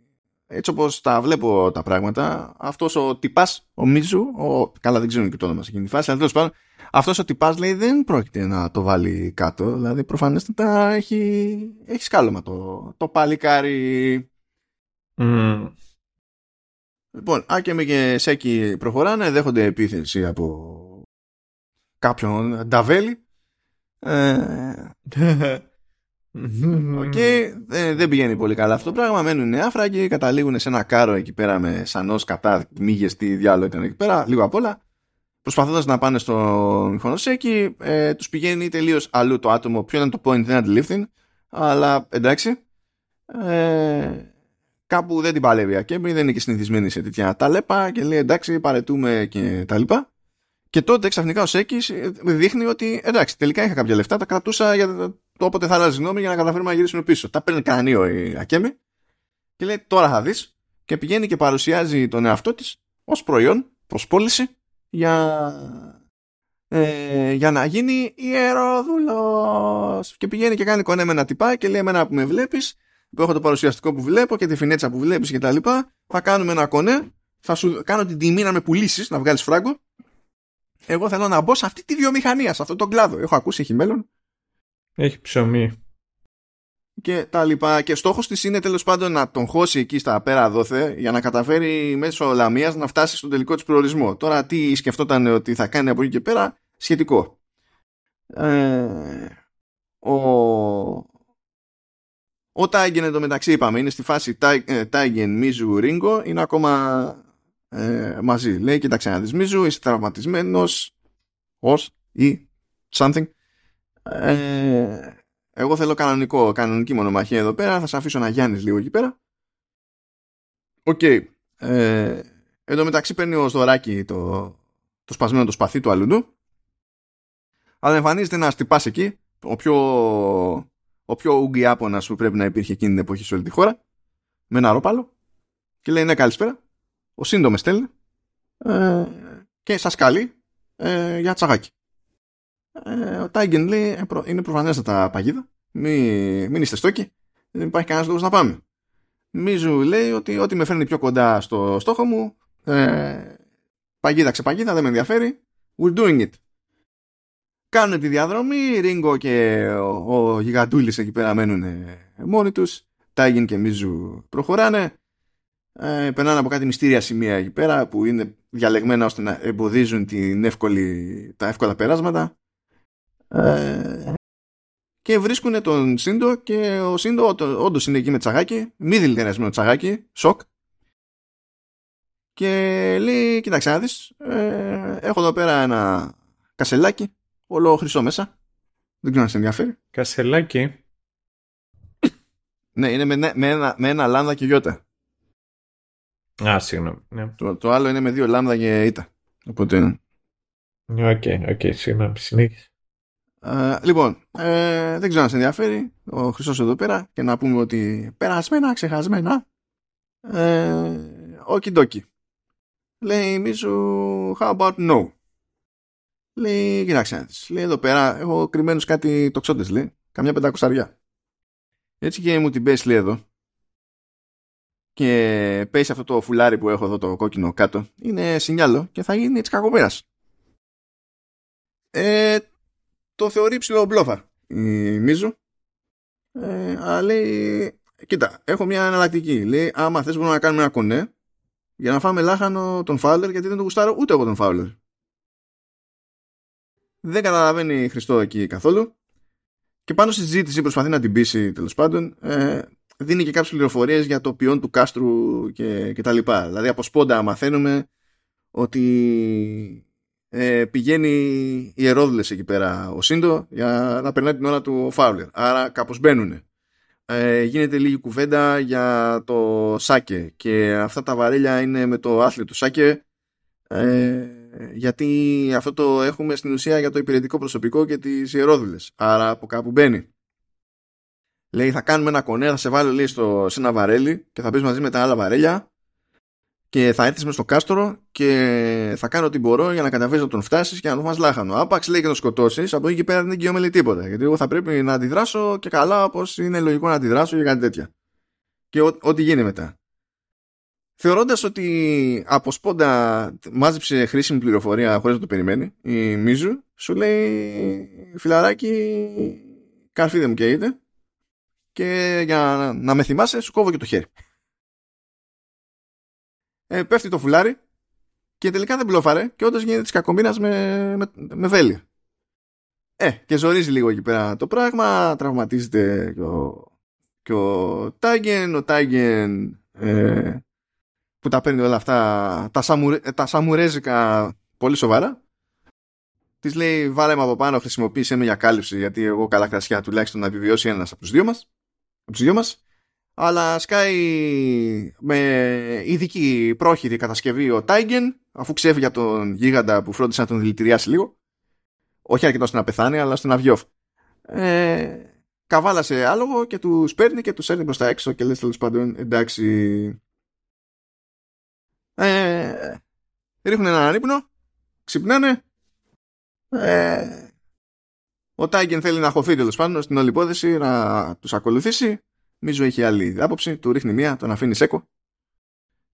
έτσι όπως τα βλέπω τα πράγματα, αυτός ο τυπάς, ο Μίζου, ο, καλά δεν ξέρω και το όνομα σε εκείνη τη φάση, αλλά τέλος πάντων, αυτός ο τυπάς λέει δεν πρόκειται να το βάλει κάτω, δηλαδή προφανέστατα έχει, έχει σκάλωμα το, το παλικάρι. Μμ. Λοιπόν, Άκεμι και Σέκη προχωράνε, δέχονται επίθεση από κάποιον Νταβέλη. Ε, Οκ, ε, δεν πηγαίνει πολύ καλά αυτό το πράγμα. Μένουν άφραγκοι, καταλήγουν σε ένα κάρο εκεί πέρα με σανό, σκατά, μύγες, τι διάλογο ήταν εκεί πέρα, λίγο απ' όλα. Προσπαθώντας να πάνε στο Μιχονοσέκι, ε, τους πηγαίνει τελείως αλλού το άτομο. Ποιο ήταν το point, δεν αντιλήφθην. Αλλά εντάξει. Ε, κάπου δεν την παλεύει η Ακέμπη, δεν είναι και συνηθισμένη σε τέτοια ταλέπα και λέει εντάξει, παρετούμε και τα λοιπά. Και τότε ξαφνικά ο Σέκης δείχνει ότι εντάξει, τελικά είχα κάποια λεφτά, τα κρατούσα για το όποτε θα αλλάζει νόμι για να καταφέρουμε να γυρίσουμε πίσω. Τα παίρνει κανείο η Ακέμη και λέει τώρα θα δεις και πηγαίνει και παρουσιάζει τον εαυτό της ως προϊόν προς πώληση για, ε, για να γίνει ιερόδουλος. Και πηγαίνει και κάνει κονέ με ένα τυπά και λέει: Εμένα που με βλέπεις, που έχω το παρουσιαστικό που βλέπω και τη φινέτσα που βλέπεις και τα λοιπά, θα κάνουμε ένα κονέ. Θα σου κάνω την τιμή να με πουλήσεις, να βγάλεις φράγκο εγώ θέλω να μπω σε αυτή τη βιομηχανία, σε αυτόν τον κλάδο. Έχω ακούσει, έχει μέλλον. Έχει ψωμί. Και τα λοιπά. Και στόχος της είναι τέλος πάντων να τον χώσει εκεί στα πέρα δόθε για να καταφέρει μέσω λαμίας να φτάσει στον τελικό της προορισμό. Τώρα τι σκεφτόταν ότι θα κάνει από εκεί και πέρα, σχετικό. Ε, ο, ο Τάιγκεν εντωμεταξύ είπαμε είναι στη φάση Τάιγκεν Μίζου Ρίγκο είναι ακόμα ε, μαζί. Λέει, κοίταξε να δεις Μίζου, είσαι τραυματισμένος, ως ή something. Ε, εγώ θέλω κανονικό, κανονική μονομαχία εδώ πέρα, θα σε αφήσω να γιάνεις λίγο εκεί πέρα. Οκ. Okay. Ε, εντωμεταξύ παίρνει ως δωράκι το, το σπασμένο το σπαθί του αλούντου. Αλλά εμφανίζεται ένας τυπάς εκεί, ο πιο, ο πιο ουγγιάπονας που πρέπει να υπήρχε εκείνη την εποχή σε όλη τη χώρα, με ένα ρόπαλο, και λέει ναι καλησπέρα ο σύντομες στέλνει ε, και σας καλεί ε, για τσαγάκι. Ε, ο Τάγκεν λέει ε, είναι προφανέστατα παγίδα, μην, μην είστε στόκοι, δεν υπάρχει κανένας λόγος να πάμε. Μίζου λέει ότι ό,τι με φέρνει πιο κοντά στο στόχο μου, ε, παγίδα ξεπαγίδα, δεν με ενδιαφέρει, we're doing it. Κάνουν τη διαδρομή, Ρίγκο και ο, ο Γιγαντούλης εκεί πέρα μένουν μόνοι τους, Τάγκεν και Μίζου προχωράνε, ε, περνάνε από κάτι μυστήρια σημεία εκεί πέρα που είναι διαλεγμένα ώστε να εμποδίζουν την εύκολη, τα εύκολα περάσματα ε, και βρίσκουν τον Σύντο και ο Σύντο όντως είναι εκεί με τσαγάκι μη δηλητηριασμένο τσαγάκι, σοκ και λέει κοίταξε να δεις ε, έχω εδώ πέρα ένα κασελάκι όλο χρυσό μέσα δεν ξέρω αν σε ενδιαφέρει Κασελάκι ναι είναι με, με, ένα, με ένα λάμδα και γιώτα Α, συγγνώμη. Ναι. Το, το άλλο είναι με δύο λάμδα και ήτα. Οπότε είναι. Οκ, οκ, συγγνώμη, συνέχισε. Ε, λοιπόν, ε, δεν ξέρω αν σε ενδιαφέρει ο χρυσός εδώ πέρα και να πούμε ότι περασμένα, ξεχασμένα ε, Οκι ντόκι Λέει Μίσου How about no; Λέει κοιτάξτε Λέει εδώ πέρα έχω κρυμμένους κάτι τοξότες λέει Καμιά πεντακοσαριά Έτσι και μου την πέσει λέει εδώ. Και πέσει αυτό το φουλάρι που έχω εδώ το κόκκινο κάτω. Είναι σινιάλο και θα γίνει έτσι κακοπέρας. Ε, το θεωρεί ψηλό μπλόφα η Μίζου. Ε, αλλά λέει κοίτα έχω μια εναλλακτική. Λέει άμα θες μπορούμε να κάνουμε ένα κονέ για να φάμε λάχανο τον Φάουλερ γιατί δεν τον γουστάρω ούτε εγώ τον Φάουλερ. Δεν καταλαβαίνει Χριστό εκεί καθόλου. Και πάνω στη συζήτηση προσπαθεί να την πείσει τέλος πάντων ε, δίνει και κάποιες πληροφορίες για το ποιόν του κάστρου και, και τα λοιπά. Δηλαδή από σπόντα μαθαίνουμε ότι ε, πηγαίνει οι ερόδουλες εκεί πέρα ο Σύντο για να περνάει την ώρα του ο Φάουλερ. Άρα κάπως μπαίνουν. Ε, γίνεται λίγη κουβέντα για το Σάκε και αυτά τα βαρέλια είναι με το άθλιο του Σάκε ε, γιατί αυτό το έχουμε στην ουσία για το υπηρετικό προσωπικό και τις ιερόδουλες. Άρα από κάπου μπαίνει. Λέει θα κάνουμε ένα κονέ, θα σε βάλω λέει, στο, σε ένα βαρέλι και θα μπει μαζί με τα άλλα βαρέλια και θα έρθεις μες στο κάστρο και θα κάνω ό,τι μπορώ για να καταφέρει να τον φτάσεις και να τον φας λάχανο. Άπαξ λέει και τον σκοτώσεις, από εκεί και πέρα δεν εγγυώμαι τίποτα. Γιατί εγώ θα πρέπει να αντιδράσω και καλά όπως είναι λογικό να αντιδράσω για κάτι τέτοια. Και ό,τι γίνει μετά. θεωρώντας ότι από σπόντα μάζεψε χρήσιμη πληροφορία χωρίς να το περιμένει η Μίζου σου λέει φιλαράκι καρφίδε μου καίγεται και για να με θυμάσαι σου κόβω και το χέρι ε, πέφτει το φουλάρι και τελικά δεν μπλόφαρε και όντως γίνεται της κακομοίρα με, με, με βέλη. Ε, και ζορίζει λίγο εκεί πέρα το πράγμα, τραυματίζεται και ο, και ο Τάγεν, ο Τάγεν ε, που τα παίρνει όλα αυτά τα, σαμουρε, τα σαμουρέζικα πολύ σοβαρά. Της λέει βάλε με από πάνω, χρησιμοποίησε με για κάλυψη γιατί εγώ καλά κρασιά τουλάχιστον να επιβιώσει ένας από τους δύο μας. Από τους δύο μας αλλά σκάει με ειδική πρόχειρη κατασκευή ο Τάιγεν αφού ξέφυγε από τον γίγαντα που φρόντισε να τον δηλητηριάσει λίγο. Όχι αρκετό ώστε να πεθάνει αλλά στον Αβιόφ ε, καβάλασε άλογο και τους παίρνει και τους έρνει τα έξω και λες τέλος πάντων εντάξει. Ε, ρίχνουν έναν ύπνο ξυπνάνε. Ε, ο Τάιγεν θέλει να χωθεί τέλος πάντων στην όλη υπόθεση να τους ακολουθήσει Μίζο έχει άλλη άποψη, του ρίχνει μία, τον αφήνει σέκο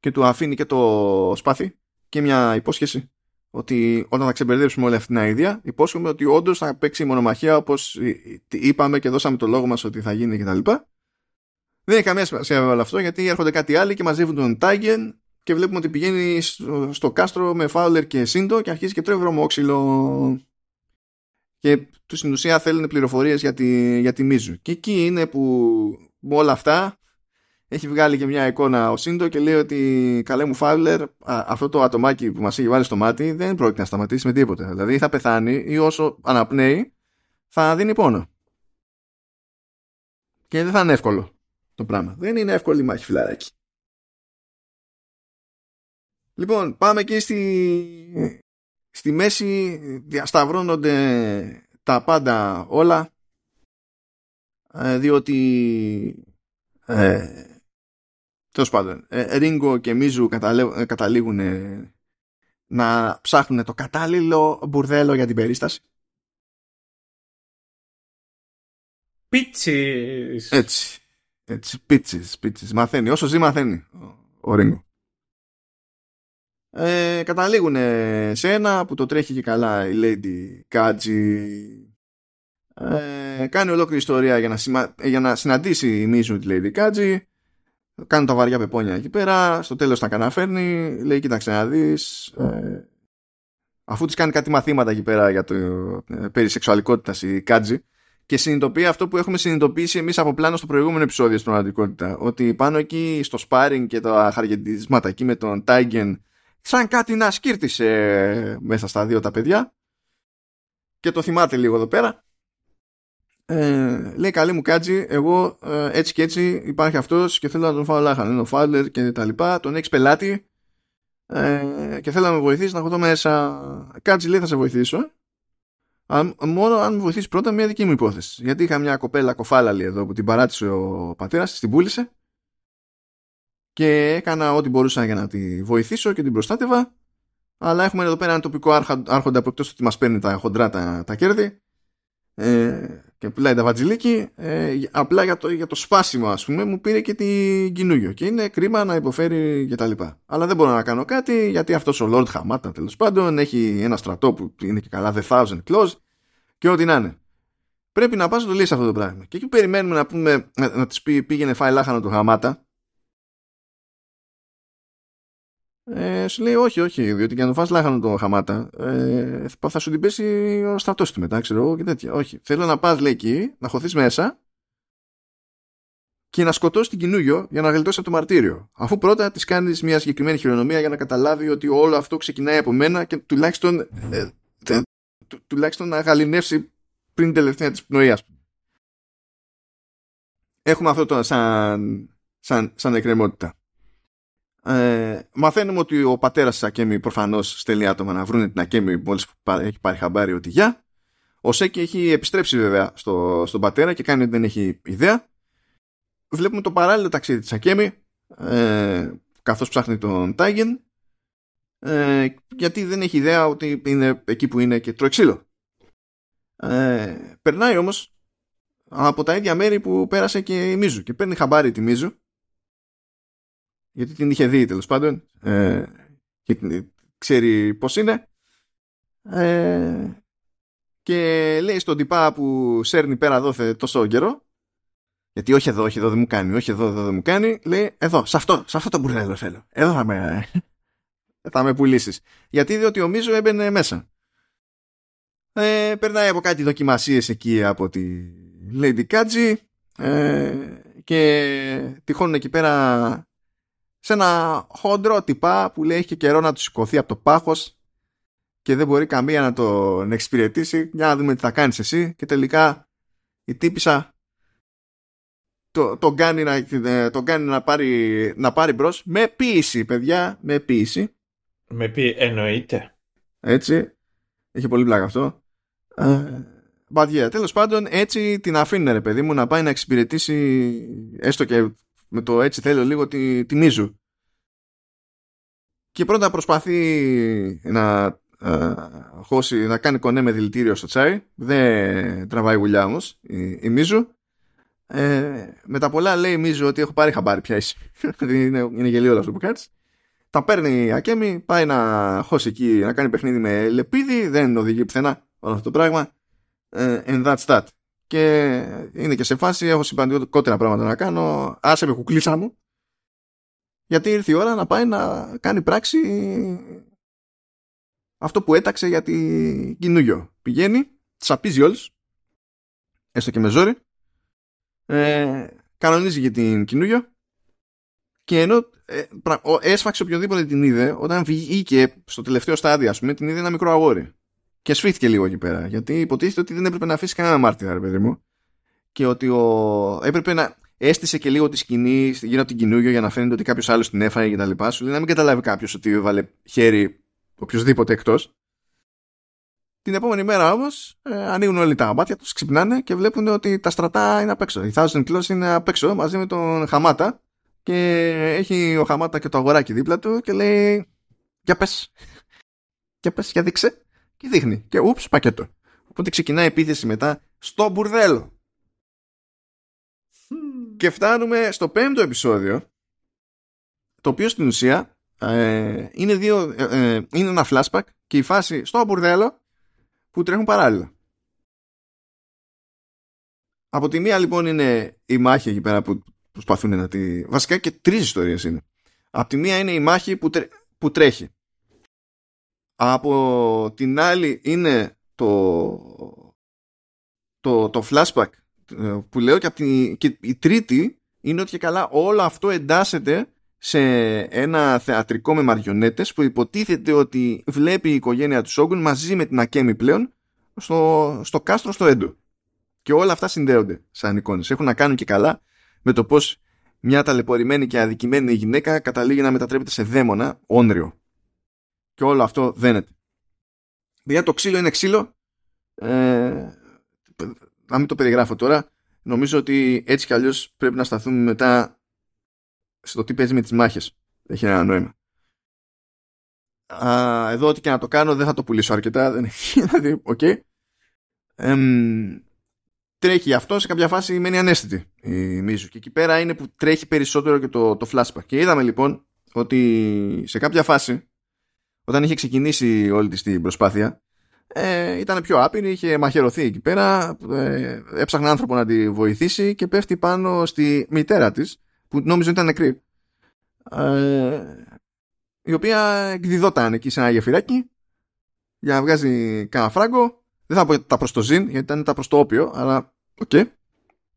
και του αφήνει και το σπάθι και μια υπόσχεση ότι όταν θα ξεμπερδέψουμε όλη αυτή την αηδία, υπόσχομαι ότι όντως θα παίξει η μονομαχία όπως είπαμε και δώσαμε το λόγο μας ότι θα γίνει κτλ. Δεν έχει καμία σημασία με όλο αυτό γιατί έρχονται κάτι άλλοι και μαζεύουν τον Τάγκεν και βλέπουμε ότι πηγαίνει στο, κάστρο με Φάουλερ και Σίντο και αρχίζει και τρώει βρωμόξυλο. Και τους στην ουσία θέλουν πληροφορίες για τη, για τη Μίζου. Και εκεί είναι που με όλα αυτά έχει βγάλει και μια εικόνα ο Σίντο και λέει ότι καλέ μου Φάουλερ αυτό το ατομάκι που μας έχει βάλει στο μάτι δεν πρόκειται να σταματήσει με τίποτε. Δηλαδή θα πεθάνει ή όσο αναπνέει θα δίνει πόνο. Και δεν θα είναι εύκολο το πράγμα. Δεν είναι εύκολη η μάχη φιλαράκι. Λοιπόν, πάμε εκεί στη, στη μέση διασταυρώνονται τα πάντα όλα ε, διότι ε, τέλος πάντων ε, Ρίγκο και Μίζου ε, καταλήγουν να ψάχνουν το κατάλληλο μπουρδέλο για την περίσταση. Πίτσις. Έτσι, έτσι, πίτσις, πίτσις. Μαθαίνει, όσο ζει μαθαίνει ο, ο Ρίγκο ε, καταλήγουν σε ένα που το τρέχει και καλά η Lady Κάτζι ε, κάνει ολόκληρη ιστορία για να, για να συναντήσει η Μίζου τη Lady Κάτζη. Κάνουν τα βαριά πεπόνια εκεί πέρα. Στο τέλος τα καναφέρνει λέει κοίταξε να δεις ε, αφού της κάνει κάτι μαθήματα εκεί πέρα για το ε, περί σεξουαλικότητας η Κάτζη και συνειδητοποιεί αυτό που έχουμε συνειδητοποιήσει εμείς από πλάνο στο προηγούμενο επεισόδιο στην πραγματικότητα ότι πάνω εκεί στο sparring και τα χαργεντισμάτα εκεί με τον Τάιγεν σαν κάτι να σκύρτησε μέσα στα δύο τα παιδιά. Και το θυμάται λίγο εδώ πέρα ε, λέει καλή μου κάτζι, εγώ ε, έτσι και έτσι υπάρχει αυτός και θέλω να τον φάω λάχαν. Είναι ο Φάουλερ και τα λοιπά. Τον έχεις πελάτη ε, και θέλω να με βοηθήσεις να έχω το μέσα. Κάτζι λέει θα σε βοηθήσω. Αν, μόνο αν με βοηθήσεις πρώτα μια δική μου υπόθεση. Γιατί είχα μια κοπέλα κοφάλαλη εδώ που την παράτησε ο πατέρας, την πούλησε και έκανα ό,τι μπορούσα για να τη βοηθήσω και την προστάτευα. Αλλά έχουμε εδώ πέρα ένα τοπικό άρχοντα που εκτός ότι μας παίρνει τα χοντρά τα, τα κέρδη ε, και πουλάει τα βατζιλίκι ε, απλά για το, για το σπάσιμο ας πούμε μου πήρε και την κινούγιο και είναι κρίμα να υποφέρει και τα λοιπά. Αλλά δεν μπορώ να κάνω κάτι γιατί αυτός ο Lord Χαμάτα τέλος πάντων έχει ένα στρατό που είναι και καλά The Thousand Claws και ό,τι να είναι. Πρέπει να πας να το λύσεις αυτό το πράγμα. Και εκεί περιμένουμε να πούμε να, να της πει πήγαινε φάει λάχανο του Χαμάτα Ε, σου λέει όχι, όχι, διότι για να το φας λάχανο το χαμάτα ε, θα σου την πέσει ο στρατός του μετά, ξέρω εγώ και τέτοια. Όχι, θέλω να πας λέει εκεί, να χωθείς μέσα και να σκοτώσεις την κοινούγιο για να γλιτώσει από το μαρτύριο. Αφού πρώτα της κάνεις μια συγκεκριμένη χειρονομία για να καταλάβει ότι όλο αυτό ξεκινάει από μένα και τουλάχιστον, ε, τουλάχιστον να γαλινεύσει πριν την τελευταία της πνοή, Έχουμε αυτό το σαν, σαν, σαν εκκρεμότητα. Ε, μαθαίνουμε ότι ο πατέρας της Ακέμι προφανώς στέλνει άτομα να βρουν την Ακέμι μόλις έχει πάρει χαμπάρι ότι γεια. Ο Σέκη έχει επιστρέψει βέβαια στο, στον πατέρα και κάνει ότι δεν έχει ιδέα. Βλέπουμε το παράλληλο ταξίδι της Ακέμι ε, καθώς ψάχνει τον Τάγεν ε, γιατί δεν έχει ιδέα ότι είναι εκεί που είναι και τρώει ξύλο. Ε, περνάει όμως από τα ίδια μέρη που πέρασε και η Μίζου και παίρνει χαμπάρι τη Μίζου γιατί την είχε δει τέλος πάντων ε, και ξέρει πώς είναι ε, και λέει στον τυπά που σέρνει πέρα δόθε τόσο καιρό γιατί όχι εδώ, όχι εδώ δεν μου κάνει, όχι εδώ, εδώ δεν μου κάνει. Λέει εδώ, σε αυτό, σε αυτό το μπουρδέλο θέλω. Εδώ θα με, θα με πουλήσεις. Γιατί διότι ο Μίζο έμπαινε μέσα. Ε, περνάει από κάτι δοκιμασίες εκεί από τη Lady Kaji ε, και τυχόν εκεί πέρα σε ένα χοντρό τυπά που λέει έχει και καιρό να του σηκωθεί από το πάχος και δεν μπορεί καμία να τον εξυπηρετήσει. Για να δούμε τι θα κάνεις εσύ και τελικά η τύπησα το, τον κάνει, να, ε, τον κάνει να, πάρει, να πάρει μπρος. Με ποίηση παιδιά με ποίηση. Με πει εννοείται. Έτσι. Έχει πολύ πλάκα αυτό. Ε, but yeah, τέλος πάντων έτσι την αφήνει ρε παιδί μου να πάει να εξυπηρετήσει έστω και με το έτσι θέλω λίγο τη, τη Μίζου και πρώτα προσπαθεί να ε, χώσει, να κάνει κονέ με δηλητήριο στο τσάι δεν τραβάει γουλιά όμως η, η Μίζου ε, με τα πολλά λέει Μίζου ότι έχω πάρει χαμπάρι πια είναι, είναι γελίο αυτό που κάτσει. Τα παίρνει η Ακέμι, πάει να χώσει εκεί, να κάνει παιχνίδι με λεπίδι, δεν οδηγεί πουθενά όλο αυτό το πράγμα. Ε, and that's that. Και είναι και σε φάση, έχω σημαντικότερα πράγματα να κάνω. Άσε με κουκλίσα μου. Γιατί ήρθε η ώρα να πάει να κάνει πράξη αυτό που έταξε για την Κινούγιο. Πηγαίνει, τσαπίζει όλους, έστω και με ζόρι, ε, κανονίζει για την Κινούγιο και ενώ ε, έσφαξε οποιοδήποτε την είδε, όταν βγήκε στο τελευταίο στάδιο, ας πούμε, την είδε ένα μικρό αγόρι. Και σφίχτηκε λίγο εκεί πέρα. Γιατί υποτίθεται ότι δεν έπρεπε να αφήσει κανένα μάρτυρα, ρε παιδί μου. Και ότι ο... έπρεπε να έστησε και λίγο τη σκηνή γύρω από την Κινούγιο για να φαίνεται ότι κάποιος άλλος την έφαγε και τα λοιπά. Σου λέει να μην καταλάβει κάποιος ότι έβαλε χέρι οποιοδήποτε εκτός. Την επόμενη μέρα όμως ε, ανοίγουν όλοι τα μάτια τους, ξυπνάνε και βλέπουν ότι τα στρατά είναι απ' έξω. Η Thousand Claws είναι απ' έξω μαζί με τον Χαμάτα και έχει ο Χαμάτα και το αγοράκι δίπλα του και λέει Για πες. Για πες, για δείξε. Και δείχνει. Και ούψ, πακέτο. Οπότε ξεκινάει η επίθεση μετά στο μπουρδέλο. Και φτάνουμε στο πέμπτο επεισόδιο το οποίο στην ουσία ε, είναι, δύο, ε, ε, είναι ένα flashback και η φάση στο μπουρδέλο που τρέχουν παράλληλα. Από τη μία λοιπόν είναι η μάχη εκεί πέρα που προσπαθούν να τη... Βασικά και τρεις ιστορίες είναι. Από τη μία είναι η μάχη που, που τρέχει. Από την άλλη είναι το, το, το flashback ε, που λέω και, από την... και η τρίτη είναι ότι και καλά όλο αυτό εντάσσεται σε ένα θεατρικό με μαριονέτες που υποτίθεται ότι βλέπει η οικογένεια του Σόγκουν μαζί με την Ακέμι πλέον στο, στο κάστρο στο Έντο. Και όλα αυτά συνδέονται σαν εικόνες. Έχουν να κάνουν και καλά με το πώς μια ταλαιπωρημένη και αδικημένη γυναίκα καταλήγει να μετατρέπεται σε δαίμονα, όνριο. Και όλο αυτό δένεται. Για το ξύλο είναι ξύλο. Ε, να μην το περιγράφω τώρα. Νομίζω ότι έτσι κι αλλιώς πρέπει να σταθούμε μετά στο τι παίζει με τις μάχες. Έχει ένα νόημα. Α, εδώ ό,τι και να το κάνω δεν θα το πουλήσω αρκετά. Δεν έχει, δηλαδή, οκ. Okay. τρέχει αυτό σε κάποια φάση μένει αναίσθητη η Μίζου και εκεί πέρα είναι που τρέχει περισσότερο και το, το flashback και είδαμε λοιπόν ότι σε κάποια φάση όταν είχε ξεκινήσει όλη της την προσπάθεια ε, ήταν πιο άπειρη, είχε μαχαιρωθεί εκεί πέρα ε, έψαχνε άνθρωπο να τη βοηθήσει και πέφτει πάνω στη μητέρα της που νόμιζε ότι ήταν νεκρή. Ε, η οποία εκδιδόταν εκεί σε ένα γεφυράκι για να βγάζει κανένα φράγκο. Δεν θα πω τα προς το ζην, γιατί ήταν τα προς το όπιο, αλλά οκ. Okay.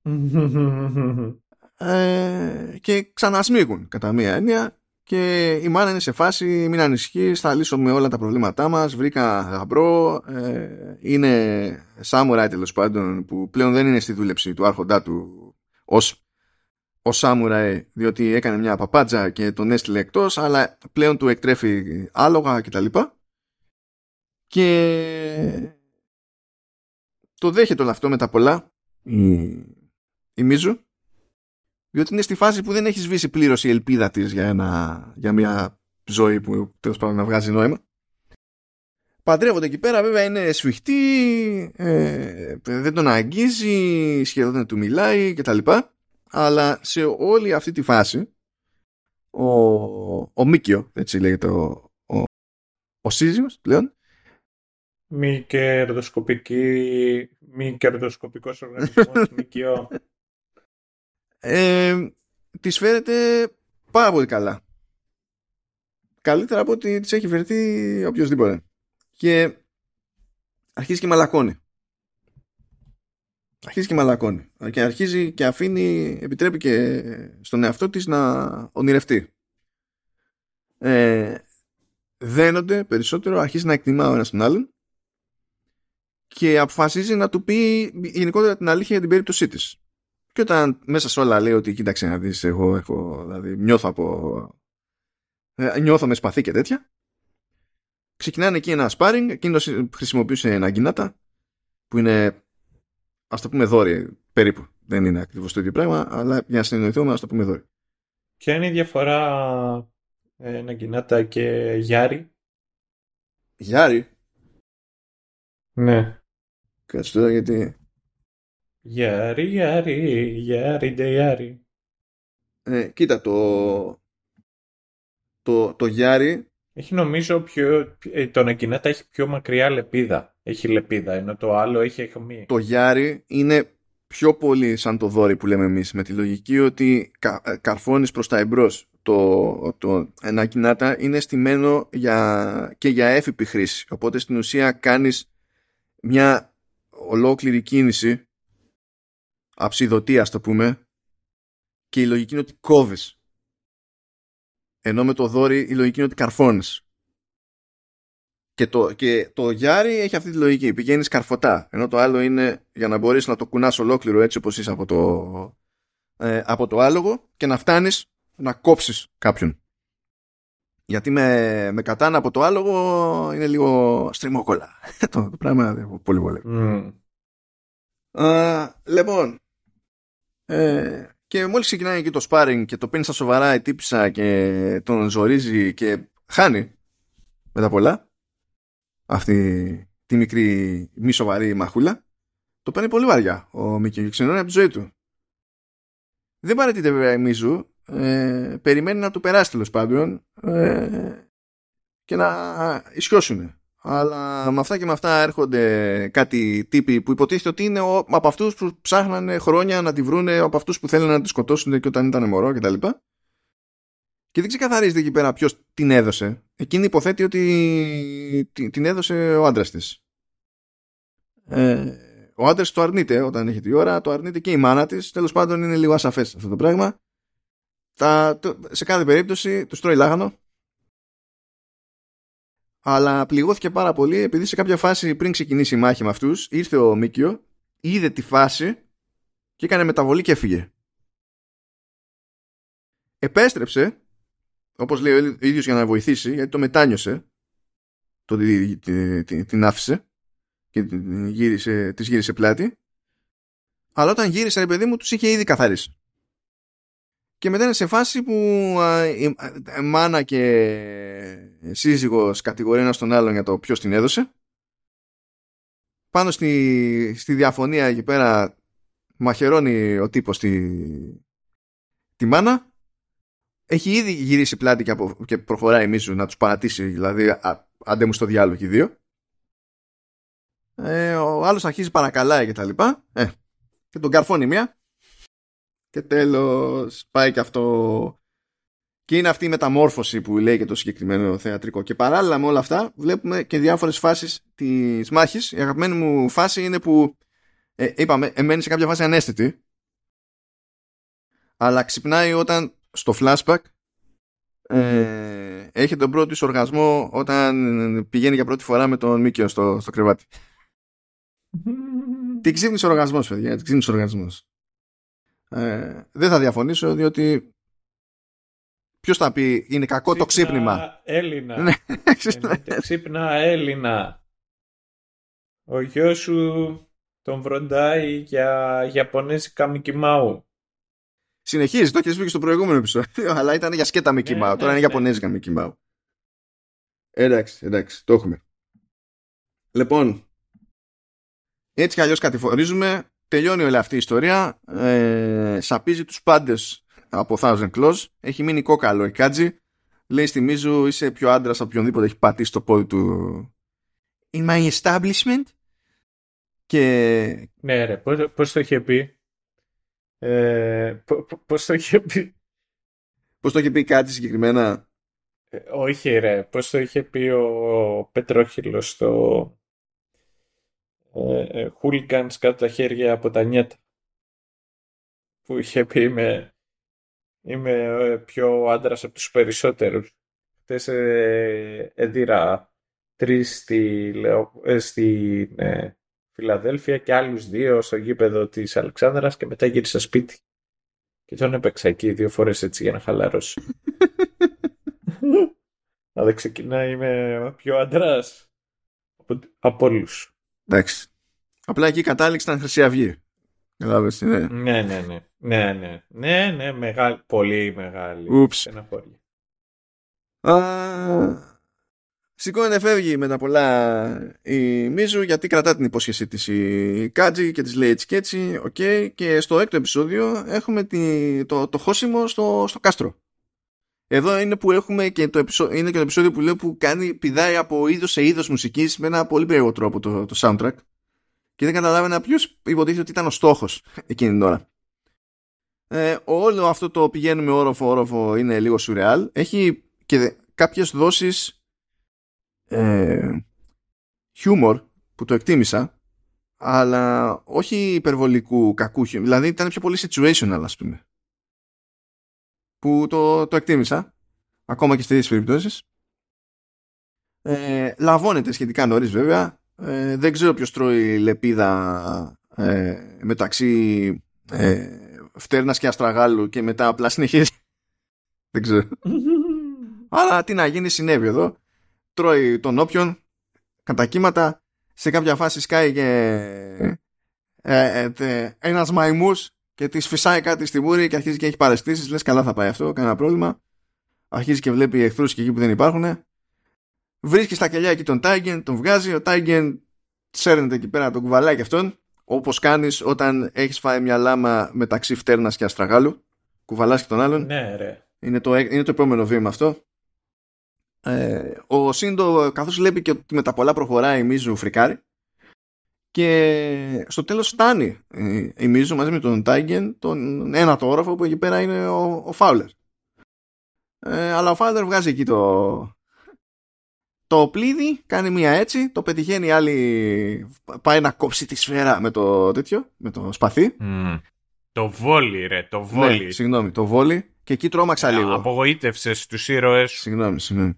ε, και ξανασμίγουν κατά μία έννοια και η μάνα είναι σε φάση μην ανησυχείς, θα λύσουμε όλα τα προβλήματά μας βρήκα γαμπρό ε, είναι σάμουράι τέλος πάντων που πλέον δεν είναι στη δούλεψη του άρχοντά του ως ο Σάμουραε διότι έκανε μια παπάντζα και τον έστειλε εκτός αλλά πλέον του εκτρέφει άλογα κτλ. Και, και το δέχεται όλο αυτό με τα πολλά η, η Μίζου διότι είναι στη φάση που δεν έχεις σβήσει πλήρως η ελπίδα της για, ένα, για μια ζωή που τέλος πάντων να βγάζει νόημα. Παντρεύονται εκεί πέρα, βέβαια είναι σφιχτή, ε, δεν τον αγγίζει, σχεδόν δεν του μιλάει κτλ αλλά σε όλη αυτή τη φάση ο, ο Μίκιο, έτσι λέγεται ο, ο, ο σύζυγος πλέον. Μη κερδοσκοπική, μη κερδοσκοπικός οργανισμός, Μίκιο. Ε, της φέρεται πάρα πολύ καλά. Καλύτερα από ότι της έχει φερθεί οποιοδήποτε. Και αρχίζει και μαλακώνει. Αρχίζει και μαλακώνει. Και αρχίζει και αφήνει, επιτρέπει και στον εαυτό της να ονειρευτεί. Ε, δένονται περισσότερο, αρχίζει να εκτιμά ο ένας τον άλλον και αποφασίζει να του πει γενικότερα την αλήθεια για την περίπτωσή της. Και όταν μέσα σε όλα λέει ότι κοίταξε να δεις εγώ έχω, δηλαδή νιώθω από ε, νιώθω με σπαθί και τέτοια ξεκινάνε εκεί ένα sparring εκείνος χρησιμοποιούσε ένα γκινάτα που είναι ας το πούμε δόρυ περίπου. Δεν είναι ακριβώς το ίδιο πράγμα αλλά για να συνεννοηθούμε ας το πούμε δόρυ. Ποια είναι η διαφορά ε, Ναγκινάτα και Γιάρη Γιάρη Ναι. Κάτσε τώρα γιατί Γιάρη, Γιάρη, Γιάρη, ντε Γιάρη ε, Κοίτα το το, το Γιάρη έχει νομίζω πιο. ε, Το Ναγκινάτα έχει πιο μακριά λεπίδα. Έχει λεπίδα, ενώ το άλλο έχει αιχμή. το Γιάρη είναι πιο πολύ σαν το δόρυ που λέμε εμείς με τη λογική ότι κα, ε, καρφώνεις προς τα εμπρός το, το ένα κινάτα είναι στημένο για, και για έφυπη χρήση οπότε στην ουσία κάνεις μια ολόκληρη κίνηση αψιδωτή ας το πούμε και η λογική είναι ότι κόβεις ενώ με το δόρυ η λογική είναι ότι καρφώνεις και το, και το Γιάρι έχει αυτή τη λογική. Πηγαίνεις καρφωτά. Ενώ το άλλο είναι για να μπορείς να το κουνάς ολόκληρο έτσι όπως είσαι από το, ε, από το άλογο και να φτάνεις να κόψεις κάποιον. Γιατί με, με κατάνα από το άλογο είναι λίγο στριμόκολα. το, το πράγμα δεν πολύ πολύ. Mm. λοιπόν, ε, και μόλις ξεκινάει εκεί το sparring και το παίρνει στα σοβαρά η τύπησα και τον ζορίζει και χάνει μετά πολλά αυτή τη μικρή μη σοβαρή μαχούλα το παίρνει πολύ βαριά ο Μίκη και ξενώνει από τη ζωή του. Δεν παρατείται βέβαια η Μίζου ε, περιμένει να του περάσει τέλος πάντων ε, και να ισιώσουν. Αλλά με αυτά και με αυτά έρχονται κάτι τύποι που υποτίθεται ότι είναι ο, από αυτούς που ψάχνανε χρόνια να τη βρούνε, από αυτούς που θέλουν να τη σκοτώσουν και όταν ήταν μωρό κτλ. Και, και δεν ξεκαθαρίζεται εκεί πέρα ποιος την έδωσε. Εκείνη υποθέτει ότι την έδωσε ο άντρας της. Ε, ο άντρας το αρνείται όταν έχει τη ώρα, το αρνείται και η μάνα της. Τέλος πάντων είναι λίγο ασαφές αυτό το πράγμα. Τα, το, σε κάθε περίπτωση τους τρώει λάγανο αλλά πληγώθηκε πάρα πολύ επειδή σε κάποια φάση πριν ξεκινήσει η μάχη με αυτούς ήρθε ο Μίκιο, είδε τη φάση και έκανε μεταβολή και έφυγε. Επέστρεψε, όπως λέει ο ίδιος για να βοηθήσει, γιατί το μετάνιωσε, το, την άφησε και γύρισε, της γύρισε πλάτη, αλλά όταν γύρισε ρε παιδί μου τους είχε ήδη καθαρίσει και μετά είναι σε φάση που η μάνα και σύζυγος κατηγορεί ένας τον άλλον για το ποιος την έδωσε. Πάνω στη, στη διαφωνία εκεί πέρα μαχαιρώνει ο τύπος τη, τη μάνα. Έχει ήδη γυρίσει πλάτη και, και προχωράει μίσου να τους παρατήσει, δηλαδή α, άντε μου στο διάλογο οι δύο. Ε, ο άλλος αρχίζει παρακαλάει και τα λοιπά. Ε, και τον καρφώνει μία και τέλος πάει και αυτό και είναι αυτή η μεταμόρφωση που λέει και το συγκεκριμένο θεατρικό και παράλληλα με όλα αυτά βλέπουμε και διάφορες φάσεις της μάχης η αγαπημένη μου φάση είναι που ε, είπαμε εμένει σε κάποια φάση ανέστητη αλλά ξυπνάει όταν στο flashback ε, έχει τον πρώτο οργασμό όταν πηγαίνει για πρώτη φορά με τον Μίκιο στο, στο κρεβάτι. Τι ξύπνησε ο οργασμός, παιδιά. Τι ξύπνησε ο οργασμός. Ε, δεν θα διαφωνήσω διότι ποιος θα πει είναι κακό ξύπνα το ξύπνημα; Έλληνα. Ναι. ξύπνα Έλληνα. Ο γιος σου τον βροντάει για Ιαπωνέζικα Μικημάου. Συνεχίζει, το έχεις πει και στο προηγούμενο επεισόδιο, αλλά ήταν για σκέτα Μικημάου. Ναι, Τώρα ναι, είναι ναι. Ιαπωνέζικα Μικημάου. Εντάξει, εντάξει, το έχουμε. Λοιπόν, έτσι κι αλλιώς κατηφορίζουμε τελειώνει όλη αυτή η ιστορία ε, σαπίζει τους πάντες από Thousand Claws. Έχει μείνει κόκαλο η Κάτζη. Λέει στη Μίζου είσαι πιο άντρας από οποιονδήποτε έχει πατήσει το πόδι του. In my establishment. Και... Ναι ρε, πώς, πώς το είχε πει; Ε, πώς το είχε πει; Πώς το είχε πει κάτι συγκεκριμένα; Ε, όχι ρε, πώς το είχε πει ο Πετρόχυλος στο ε, hooligans κάτω τα χέρια από τα νιέτα. Που είχε πει είμαι, είμαι ε, πιο άντρας από τους περισσότερους. Χτες ε, έδιρα τρεις στη, ε, στη ε, Φιλαδέλφια και άλλους δύο στο γήπεδο της Αλεξάνδρας και μετά γύρισα σπίτι. Και τον έπαιξα εκεί δύο φορές έτσι για να χαλαρώσει. Αλλά δεν ξεκινάει, είμαι πιο άντρας από, από όλους. Εντάξει. Απλά εκεί η κατάληξη ήταν Χρυσή Αυγή. Κατάλαβες τι είναι; Ναι, ναι, ναι. Ναι, ναι. Ναι, ναι, μεγάλη, πολύ μεγάλη. Ούψ. Σηκώνεται, φεύγει με τα πολλά η Μίζου γιατί κρατά την υπόσχεσή της η Κάτζη και της λέει έτσι και έτσι. Okay. Και στο έκτο επεισόδιο έχουμε τη, το, το χώσιμο στο, στο κάστρο. Εδώ είναι που έχουμε και το, επεισόδιο, είναι και το επεισόδιο που λέω που κάνει, πηδάει από είδος σε είδος μουσικής με ένα πολύ περίεργο τρόπο το, το soundtrack και δεν καταλάβαινα ποιος υποτίθεται ότι ήταν ο στόχος εκείνη την ώρα. Ε, όλο αυτό το πηγαίνουμε όροφο όροφο είναι λίγο σουρεάλ. Έχει και κάποιες δόσεις ε, χιούμορ που το εκτίμησα αλλά όχι υπερβολικού κακού χιούμορ. Δηλαδή ήταν πιο πολύ situational ας πούμε. Που το, το εκτίμησα ακόμα και στις περιπτώσεις. Ε, λαβώνεται σχετικά νωρίς βέβαια ε, δεν ξέρω ποιος τρώει λεπίδα ε, μεταξύ ε, φτέρνας και αστραγάλου και μετά απλά συνεχίζει. δεν ξέρω. Αλλά τι να γίνει συνέβη εδώ. Τρώει τον όποιον κατά κύματα. Σε κάποια φάση σκάει και ε, ε, ένας μαϊμούς και τη φυσάει κάτι στη μούρη και αρχίζει και έχει παρεστήσεις. Λες καλά θα πάει αυτό, κανένα πρόβλημα. Αρχίζει και βλέπει εχθρούς και εκεί που δεν υπάρχουν βρίσκει στα κελιά εκεί τον Τάιγεν, τον βγάζει, ο Τάιγεν σέρνεται εκεί πέρα τον κουβαλάει και αυτόν, όπως κάνεις όταν έχεις φάει μια λάμα μεταξύ φτέρνας και αστραγάλου. Κουβαλάς και τον άλλον. Ναι, ρε. Είναι το, είναι το επόμενο βήμα αυτό. Ε, ο Σύντο, καθώς βλέπει και ότι με τα πολλά προχωράει η Μίζου φρικάρει. Και στο τέλος φτάνει η Μίζου μαζί με τον Τάιγεν τον ένα το όροφο που εκεί πέρα είναι ο, ο Φάουλερ. Ε, αλλά ο Φάουλερ βγάζει εκεί το, το πλήδι κάνει μία έτσι, το πετυχαίνει η άλλη, πάει να κόψει τη σφαίρα με το τέτοιο, με το σπαθί. Το βόλι ρε, το βόλι. Ναι, συγγνώμη, το βόλι και εκεί τρόμαξα ε, λίγο. Απογοήτευσες τους ήρωες Συγγνώμη, συγγνώμη.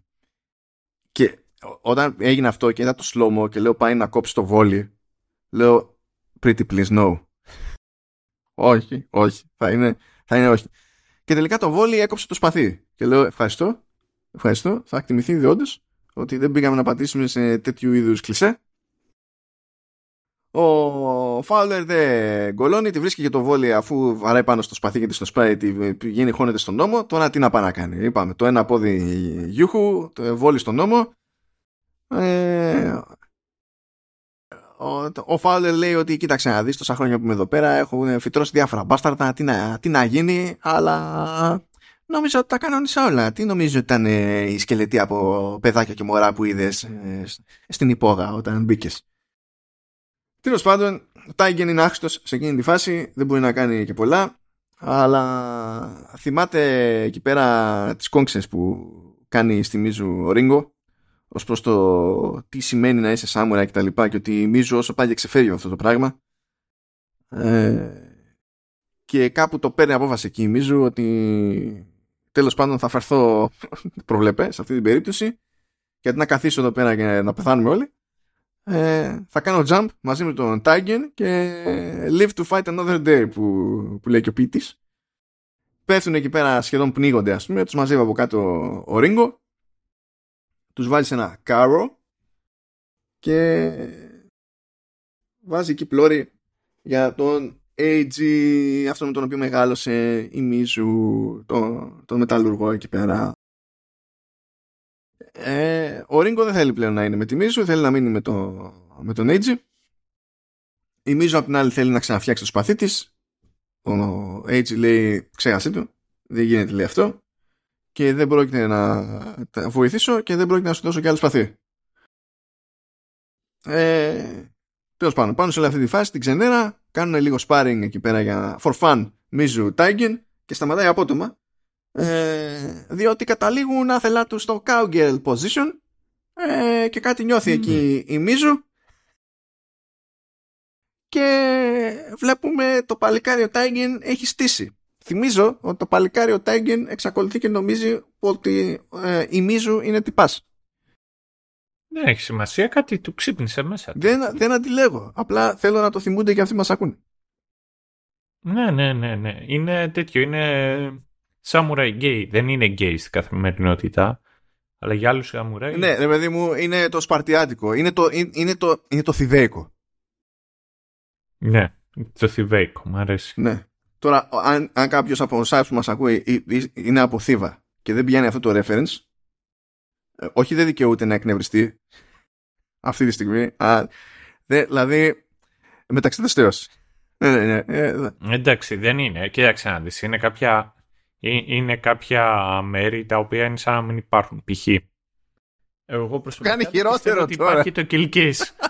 Και όταν έγινε αυτό και είδα το σλόμο και λέω πάει να κόψει το βόλι, λέω pretty please no. όχι, όχι, θα είναι, θα είναι όχι. Και τελικά το βόλι έκοψε το σπαθί. Και λέω ευχαριστώ, ευχαριστώ, θα εκτιμηθεί διόντως ότι δεν πήγαμε να πατήσουμε σε τέτοιου είδους κλισέ. Ο Φάουλερ δεν γκολώνει, τη βρίσκει και το βόλι αφού βαράει πάνω στο σπαθί και τη στο σπάει, τη πηγαίνει χώνεται στον νόμο. Τώρα τι να πάει να κάνει. Είπαμε το ένα πόδι γιούχου, το βόλι στον νόμο. Ε, ο, ο Φάουλερ λέει ότι κοίταξε να δεις τόσα χρόνια που είμαι εδώ πέρα έχω φυτρώσει διάφορα μπάσταρτα τι να, τι να γίνει αλλά Νόμιζα ότι τα κανόνισα όλα. Τι νομίζω ότι ήταν ε, η σκελετή από παιδάκια και μωρά που είδες ε, στην υπόγα όταν μπήκες. Τέλος πάντων, ο Τάιγεν είναι άχστο σε εκείνη τη φάση, δεν μπορεί να κάνει και πολλά. Αλλά θυμάται εκεί πέρα τις κόμξε που κάνει στη Μίζου ο Ρίγκο ως προς το τι σημαίνει να είσαι σάμουρα και τα λοιπά και ότι η Μίζου όσο πάει και ξεφεύγει αυτό το πράγμα. Ε, και κάπου το παίρνει απόφαση εκεί η Μίζου ότι τέλος πάντων θα φερθώ, προβλέπε, σε αυτή την περίπτωση, γιατί να καθίσω εδώ πέρα και να πεθάνουμε όλοι. Ε, θα κάνω jump μαζί με τον Tigen και live to fight another day που, που λέει και ο ποιητή. Πέφτουν εκεί πέρα σχεδόν πνίγονται ας πούμε, τους μαζεύει από κάτω ο Ρίγκο, τους βάζεις σε ένα κάρο και βάζει εκεί πλώρη για τον AG, αυτό με τον οποίο μεγάλωσε η Μίζου, τον το μεταλλουργό εκεί πέρα. Ε, ο Ρίγκο δεν θέλει πλέον να είναι με τη Μίζου, θέλει να μείνει με, το, με τον AG. Η Μίζου απ' την άλλη θέλει να ξαναφτιάξει το σπαθί της. Ο AG λέει ξέχασε του. Δεν γίνεται λέει αυτό και δεν πρόκειται να βοηθήσω και δεν πρόκειται να σου δώσω κι άλλο σπαθί. Ε, Τέλος πάντων, πάνω σε όλη αυτή τη φάση την ξενέρα, κάνουν λίγο sparring εκεί πέρα για for fun Mizu Taigen και σταματάει απότομα ε, διότι καταλήγουν άθελά τους στο cowgirl position ε, και κάτι νιώθει εκεί η Mizu και βλέπουμε το παλικάρι ο Τάιγεν έχει στήσει. Θυμίζω ότι το παλικάρι ο Τάιγεν εξακολουθεί και νομίζει ότι ε, η Μίζου είναι τυπάς. Δεν έχει σημασία, κάτι του ξύπνησε μέσα. Δεν, δεν αντιλέγω. Απλά θέλω να το θυμούνται και αυτοί μας ακούνε. Ναι, ναι, ναι, ναι. Είναι τέτοιο, είναι σαμουράι γκέι. Δεν είναι γκέι στην καθημερινότητα. Αλλά για άλλους σαμουράι... Ναι, ρε παιδί μου, είναι το σπαρτιάτικο. Είναι το, είναι το, είναι το θηβαίικο. Ναι, το θηβαίικο, μου αρέσει. Ναι. Τώρα, αν, αν κάποιος από εσάς που μας ακούει είναι από θύβα και δεν πιάνει αυτό το reference, ε, όχι δεν δικαιούται να εκνευριστεί αυτή τη στιγμή. Α, δε, δηλαδή, μεταξύ των στέος. Ναι, ναι, ναι, ε, Εντάξει, δεν είναι. Κοίταξε να δεις. Είναι κάποια, είναι κάποια μέρη τα οποία είναι σαν να μην υπάρχουν. Π.χ. Εγώ προσωπικά Κάνει χειρότερο ότι υπάρχει το Κιλκής.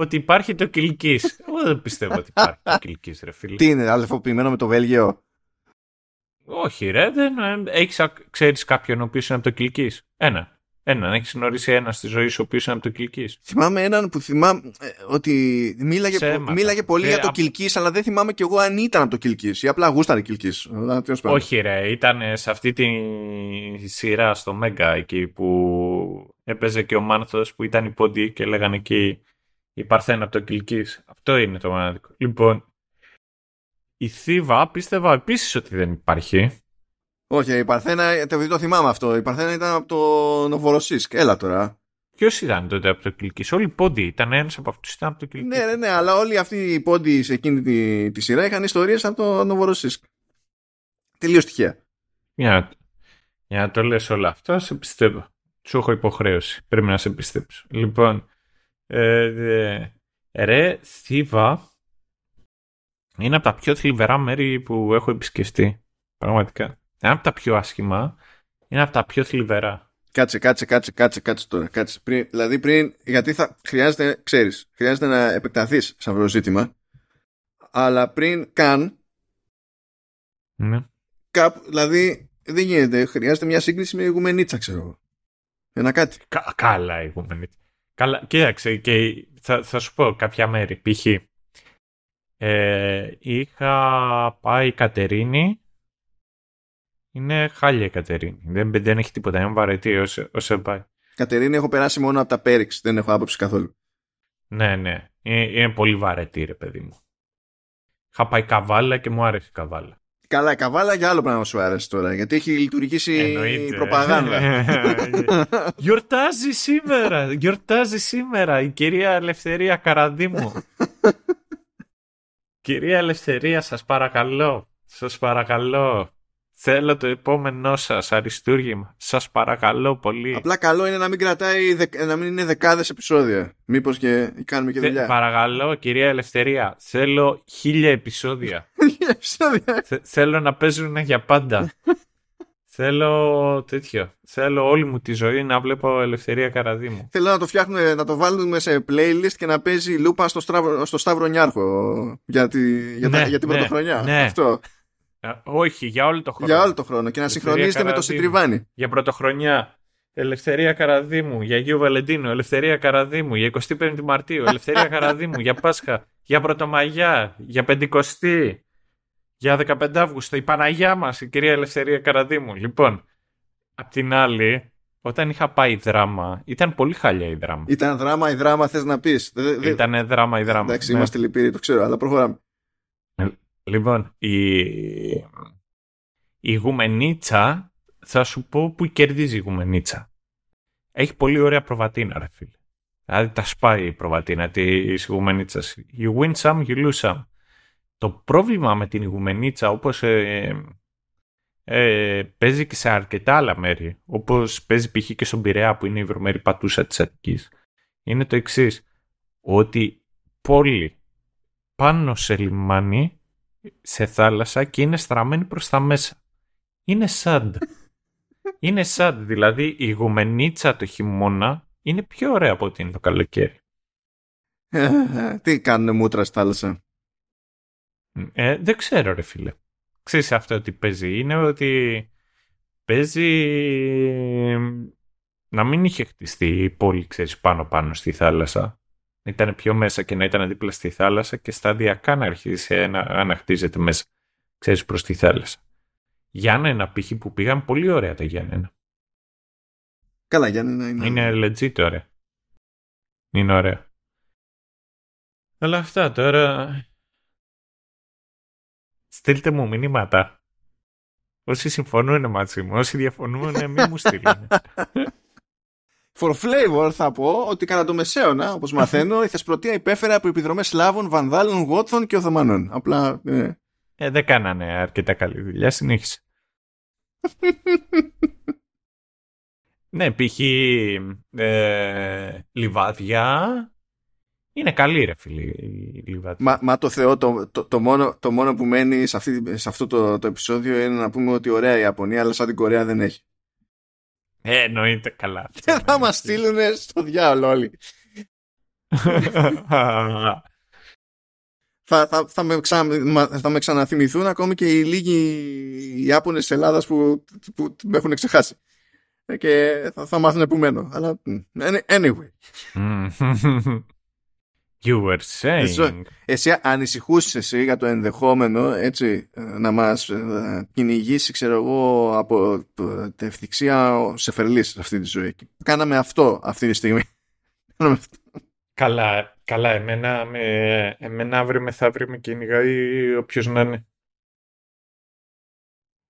ότι υπάρχει το Κιλκής. Εγώ δεν πιστεύω ότι υπάρχει το Κιλκής, ρε φίλε. Τι είναι, αδελφοποιημένο με το Βέλγιο; Όχι ρε, δεν, ε, έχεις, ξέρεις κάποιον ο οποίος είναι από το Κιλκής. Ένα. Έναν. Έχεις γνωρίσει ένα στη ζωή σου ο οποίος είναι από το Κιλκή. Θυμάμαι έναν που θυμάμαι ε, ότι μίλαγε, μίλαγε πολύ ε, για το α... Κιλκή, αλλά δεν θυμάμαι κι εγώ αν ήταν από το Κιλκή ή απλά γούσταρε Κιλκή. Όχι, ρε. Ήταν σε αυτή τη σειρά στο Μέγκα εκεί που έπαιζε και ο Μάνθος που ήταν η πόντι και λέγανε εκεί η Παρθένα από το Κιλκή. Αυτό είναι το μοναδικό. Λοιπόν, η Θήβα πίστευα επίσης ότι δεν υπάρχει. Όχι, η Παρθένα, το, το θυμάμαι αυτό. Η Παρθένα ήταν από το Νοβοροσίσκ. Έλα τώρα. Ποιος ήταν τότε από το Κιλκή, Όλοι οι πόντι ήταν ένας από αυτούς ήταν από το Κιλκή. Ναι, ναι, ναι, αλλά όλοι αυτοί οι πόντι σε εκείνη τη, τη σειρά είχαν ιστορίες από το Νοβοροσίσκ. Τελείως τυχαία. Για, για να το λες όλα αυτά, σε πιστεύω. Σου έχω υποχρέωση. Πρέπει να σε πιστέψω. Λοιπόν, ε, ρε, Θήβα είναι από τα πιο θλιβερά μέρη που έχω επισκεφτεί. Πραγματικά. Είναι από τα πιο άσχημα, είναι από τα πιο θλιβερά. Κάτσε, κάτσε, κάτσε, κάτσε, κάτσε τώρα. Κάτσε. Πριν, δηλαδή πριν, γιατί θα χρειάζεται, ξέρεις, χρειάζεται να επεκταθείς σε αυτό το ζήτημα, αλλά πριν καν, ναι. κάπου, δηλαδή δεν γίνεται, χρειάζεται μια σύγκριση με ηγουμενίτσα, ξέρω εγώ. Ένα κάτι. Κα, καλά ηγουμενίτσα. Καλά, κοίταξε, και θα, θα σου πω κάποια μέρη. Π.χ. Ε, είχα πάει η Κατερίνη είναι χάλια η Κατερίνη. Δεν, δεν έχει τίποτα. Είναι βαρετή όσο πάει. Κατερίνη έχω περάσει μόνο από τα Πέριξ. Δεν έχω άποψη καθόλου. Ναι, ναι. Είναι, είναι πολύ βαρετή, ρε παιδί μου. Είχα πάει καβάλα και μου άρεσε η καβάλα. Καλά, η καβάλα για άλλο πράγμα σου άρεσε τώρα. Γιατί έχει λειτουργήσει η προπαγάνδα. Γιορτάζει σήμερα. Γιορτάζει σήμερα η κυρία Ελευθερία Καραδίμου. κυρία Ελευθερία, σας παρακαλώ. Σας παρακαλώ. Θέλω το επόμενό σας αριστούργημα. Σας παρακαλώ πολύ. Απλά καλό είναι να μην κρατάει, να μην είναι δεκάδες επεισόδια. Μήπως και κάνουμε και δουλειά. Παρακαλώ, κυρία Ελευθερία. Θέλω χίλια επεισόδια. επεισόδια. θέλω να παίζουν για πάντα. θέλω τέτοιο. Θέλω όλη μου τη ζωή να βλέπω Ελευθερία Καραδίμου. Θέλω να το φτιάχνουμε, να το βάλουμε σε playlist και να παίζει λούπα στο, στραβ, στο Σταύρο Νιάρχο για, τη, για, ναι, για την ναι, πρωτοχρονιά. Ναι. Αυτό. Ε, όχι, για όλο το χρόνο. Για όλο το χρόνο και να συγχρονίζεται με το Σιτριβάνι. Για πρωτοχρονιά. Ελευθερία Καραδίμου, για Αγίου Βαλεντίνου, Ελευθερία Καραδίμου, για 25η Μαρτίου, Ελευθερία Καραδίμου, για Πάσχα, για Πρωτομαγιά, για Πεντηκοστή, για 15 Αύγουστο, η Παναγιά μας, η κυρία Ελευθερία Καραδίμου. Λοιπόν, απ' την άλλη, όταν είχα πάει δράμα, ήταν πολύ χάλια η δράμα. Ήταν δράμα η δράμα, θες να πεις. Ήταν δράμα η δράμα. Εντάξει, ναι. είμαστε λυπηροί, το ξέρω, αλλά προχωράμε. Λοιπόν, η, η γουμενίτσα, θα σου πω που κερδίζει η γουμενίτσα. Έχει πολύ ωραία προβατίνα, ρε φίλε. Δηλαδή τα σπάει η προβατίνα της γουμενίτσας. You win some, you lose some. Το πρόβλημα με την γουμενίτσα, όπως ε, ε, παίζει και σε αρκετά άλλα μέρη, όπως παίζει π.χ. και στον Πειραιά που είναι η βρωμέρη πατούσα της Αττικής, είναι το εξής ότι πόλη πάνω σε λιμάνι σε θάλασσα και είναι στραμμένη προς τα μέσα. είναι sad. είναι sad, δηλαδή η γουμενίτσα το χειμώνα είναι πιο ωραία από ότι είναι το καλοκαίρι. Τι κάνουν μούτρα στη θάλασσα; Ε, δεν ξέρω ρε φίλε. Ξέρεις αυτό τι παίζει; Είναι ότι παίζει να μην είχε χτιστεί η πόλη ξέρεις πάνω πάνω στη θάλασσα. Ήταν πιο μέσα και να ήταν δίπλα στη θάλασσα και σταδιακά να αρχίσει να αναχτίζεται μέσα ξέρεις προς τη θάλασσα. Γιάννενα π.χ. που πήγαν πολύ ωραία τα Γιάννενα. Καλά Γιάννενα είναι. Είναι legit ωραία. Είναι ωραία. Αλλά αυτά τώρα Στείλτε μου μηνύματα. Όσοι συμφωνούν μαζί μου, όσοι διαφωνούν, μην μου στείλουν. For flavor θα πω ότι κατά το μεσαίωνα, όπως μαθαίνω, η Θεσπρωτεία υπέφερε από επιδρομές Σλάβων, Βανδάλων, Γότθων και Οθωμανών. Απλά. Ε. ε δεν κάνανε αρκετά καλή δουλειά, συνέχισε. ναι, π.χ. Ε, λιβάδια είναι καλή ρε φίλε η Λιβάτη. Μα, μα το Θεό, το, το, το, μόνο, το μόνο που μένει σε, αυτή, σε αυτό το, το επεισόδιο είναι να πούμε ότι ωραία η Ιαπωνία, αλλά σαν την Κορέα δεν έχει. Ε, εννοείται καλά. Και θα μας στείλουν στο διάολο όλοι. θα, θα, θα, με ξανα, θα με ξαναθυμηθούν ακόμη και οι λίγοι Ιάπωνες της Ελλάδας που, που, που με έχουν ξεχάσει. Ε, και θα, θα μάθουν επομένω. Αλλά anyway. You were saying. Εσύ ανησυχούσες εσύ για το ενδεχόμενο έτσι, να μας ε, κυνηγήσει ξέρω εγώ από την ευθυξία σε φερλής αυτή τη ζωή. Κάναμε αυτό αυτή τη στιγμή. Καλά, καλά εμένα, με, εμένα αύριο μεθαύριο με κυνηγάει όποιος να είναι.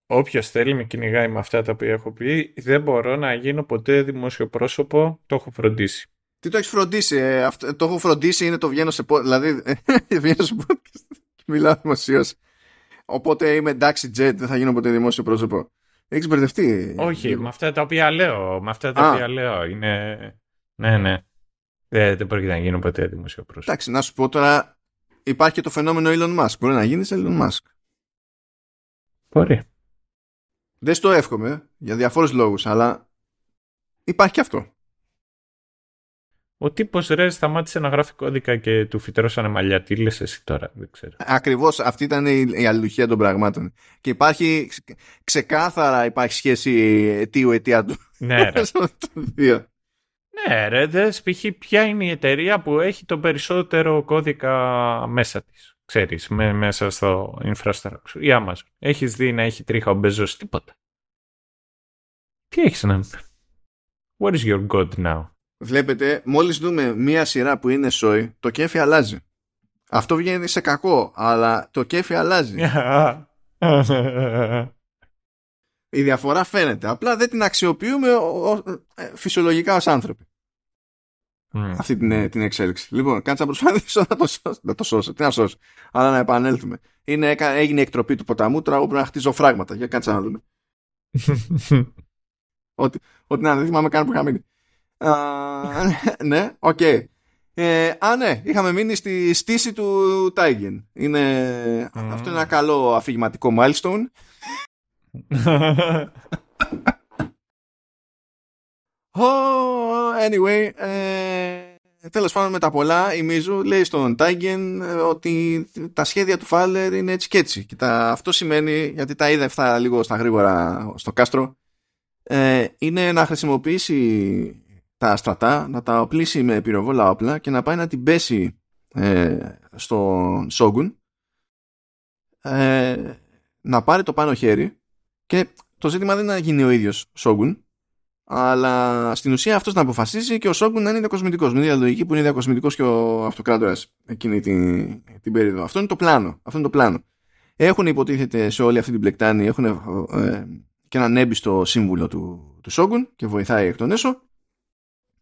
Όποιος θέλει με κυνηγάει με αυτά τα οποία έχω πει. Δεν μπορώ να γίνω ποτέ δημόσιο πρόσωπο, το έχω φροντίσει. Τι το έχεις φροντίσει, ε, αυτό, το έχω φροντίσει είναι το βγαίνω σε podcast. Δηλαδή, βγαίνω σε podcast και μιλάω δημοσίως. Οπότε είμαι εντάξει, Τζετ, δεν θα γίνω ποτέ δημόσιο πρόσωπο. Έχεις μπερδευτεί. Όχι, με αυτά τα οποία λέω. Με αυτά τα οποία λέω. Είναι. Ναι, ναι. Δεν, δεν πρόκειται να γίνω ποτέ δημόσιο πρόσωπο. Εντάξει, να σου πω τώρα. Υπάρχει και το φαινόμενο Elon Musk. Μπορεί να γίνεις Elon Musk; Μπορεί. Δεν στο εύχομαι για διαφόρους λόγους, αλλά υπάρχει και αυτό. Ο τύπος ρε σταμάτησε να γράφει κώδικα και του φυτρώσανε μαλλιά. Τι λες εσύ τώρα, δεν ξέρω. Ακριβώς αυτή ήταν η, η αλληλουχία των πραγμάτων. Και υπάρχει ξεκάθαρα υπάρχει σχέση αιτίου αιτία του. Ναι, ρε. ναι, ρε. Δες, π.χ. ποια είναι η εταιρεία που έχει τον περισσότερο κώδικα μέσα της. Ξέρεις, με, μέσα στο infrastructure. Η Amazon. Έχεις δει να έχει τρίχα ο Μπεζός, τίποτα. Τι έχεις να What is your God now? Βλέπετε, μόλις δούμε μία σειρά που είναι σόι, το κέφι αλλάζει. Αυτό βγαίνει σε κακό, αλλά το κέφι αλλάζει. Η διαφορά φαίνεται. Απλά δεν την αξιοποιούμε ε, φυσιολογικά ως άνθρωποι. Αυτή την, ε, την εξέλιξη. Λοιπόν, κάτσα να προσπαθήσω να το σώσω. Να το σώσω. Τι να σώσω. Αλλά να επανέλθουμε. Είναι, έγινε η εκτροπή του ποταμού, τώρα εγώ πρέπει να χτίζω φράγματα. Για κάτσα να δούμε. ότι, ότι να δεν θυμάμαι καν που είχα ναι, OK. Okay. Ε, α, ναι, είχαμε μείνει στη στύση του Τάιγεν. Είναι... Αυτό είναι ένα καλό αφηγηματικό milestone. oh, anyway, ε, τέλος πάντων με τα πολλά η Μίζου λέει στον Τάιγεν ε, ότι τα σχέδια του Φάουλερ είναι έτσι και έτσι. Και τα, αυτό σημαίνει, γιατί τα είδα αυτά λίγο στα γρήγορα στο κάστρο, ε, είναι να χρησιμοποιήσει τα στρατά, να τα οπλίσει με πυροβόλα όπλα και να πάει να την πέσει ε, στον Σόγκουν ε, να πάρει το πάνω χέρι και το ζήτημα δεν είναι να γίνει ο ίδιος Σόγκουν αλλά στην ουσία αυτός να αποφασίσει και ο Σόγκουν να είναι διακοσμητικός με λογική που είναι διακοσμητικός και ο αυτοκράτορας εκείνη την, την περίοδο. Αυτό είναι το πλάνο. Αυτό είναι το πλάνο. Έχουν υποτίθεται σε όλη αυτή την πλεκτάνη έχουν ε, και έναν έμπιστο σύμβουλο του, του Σόγκουν και βοηθάει εκ των έσω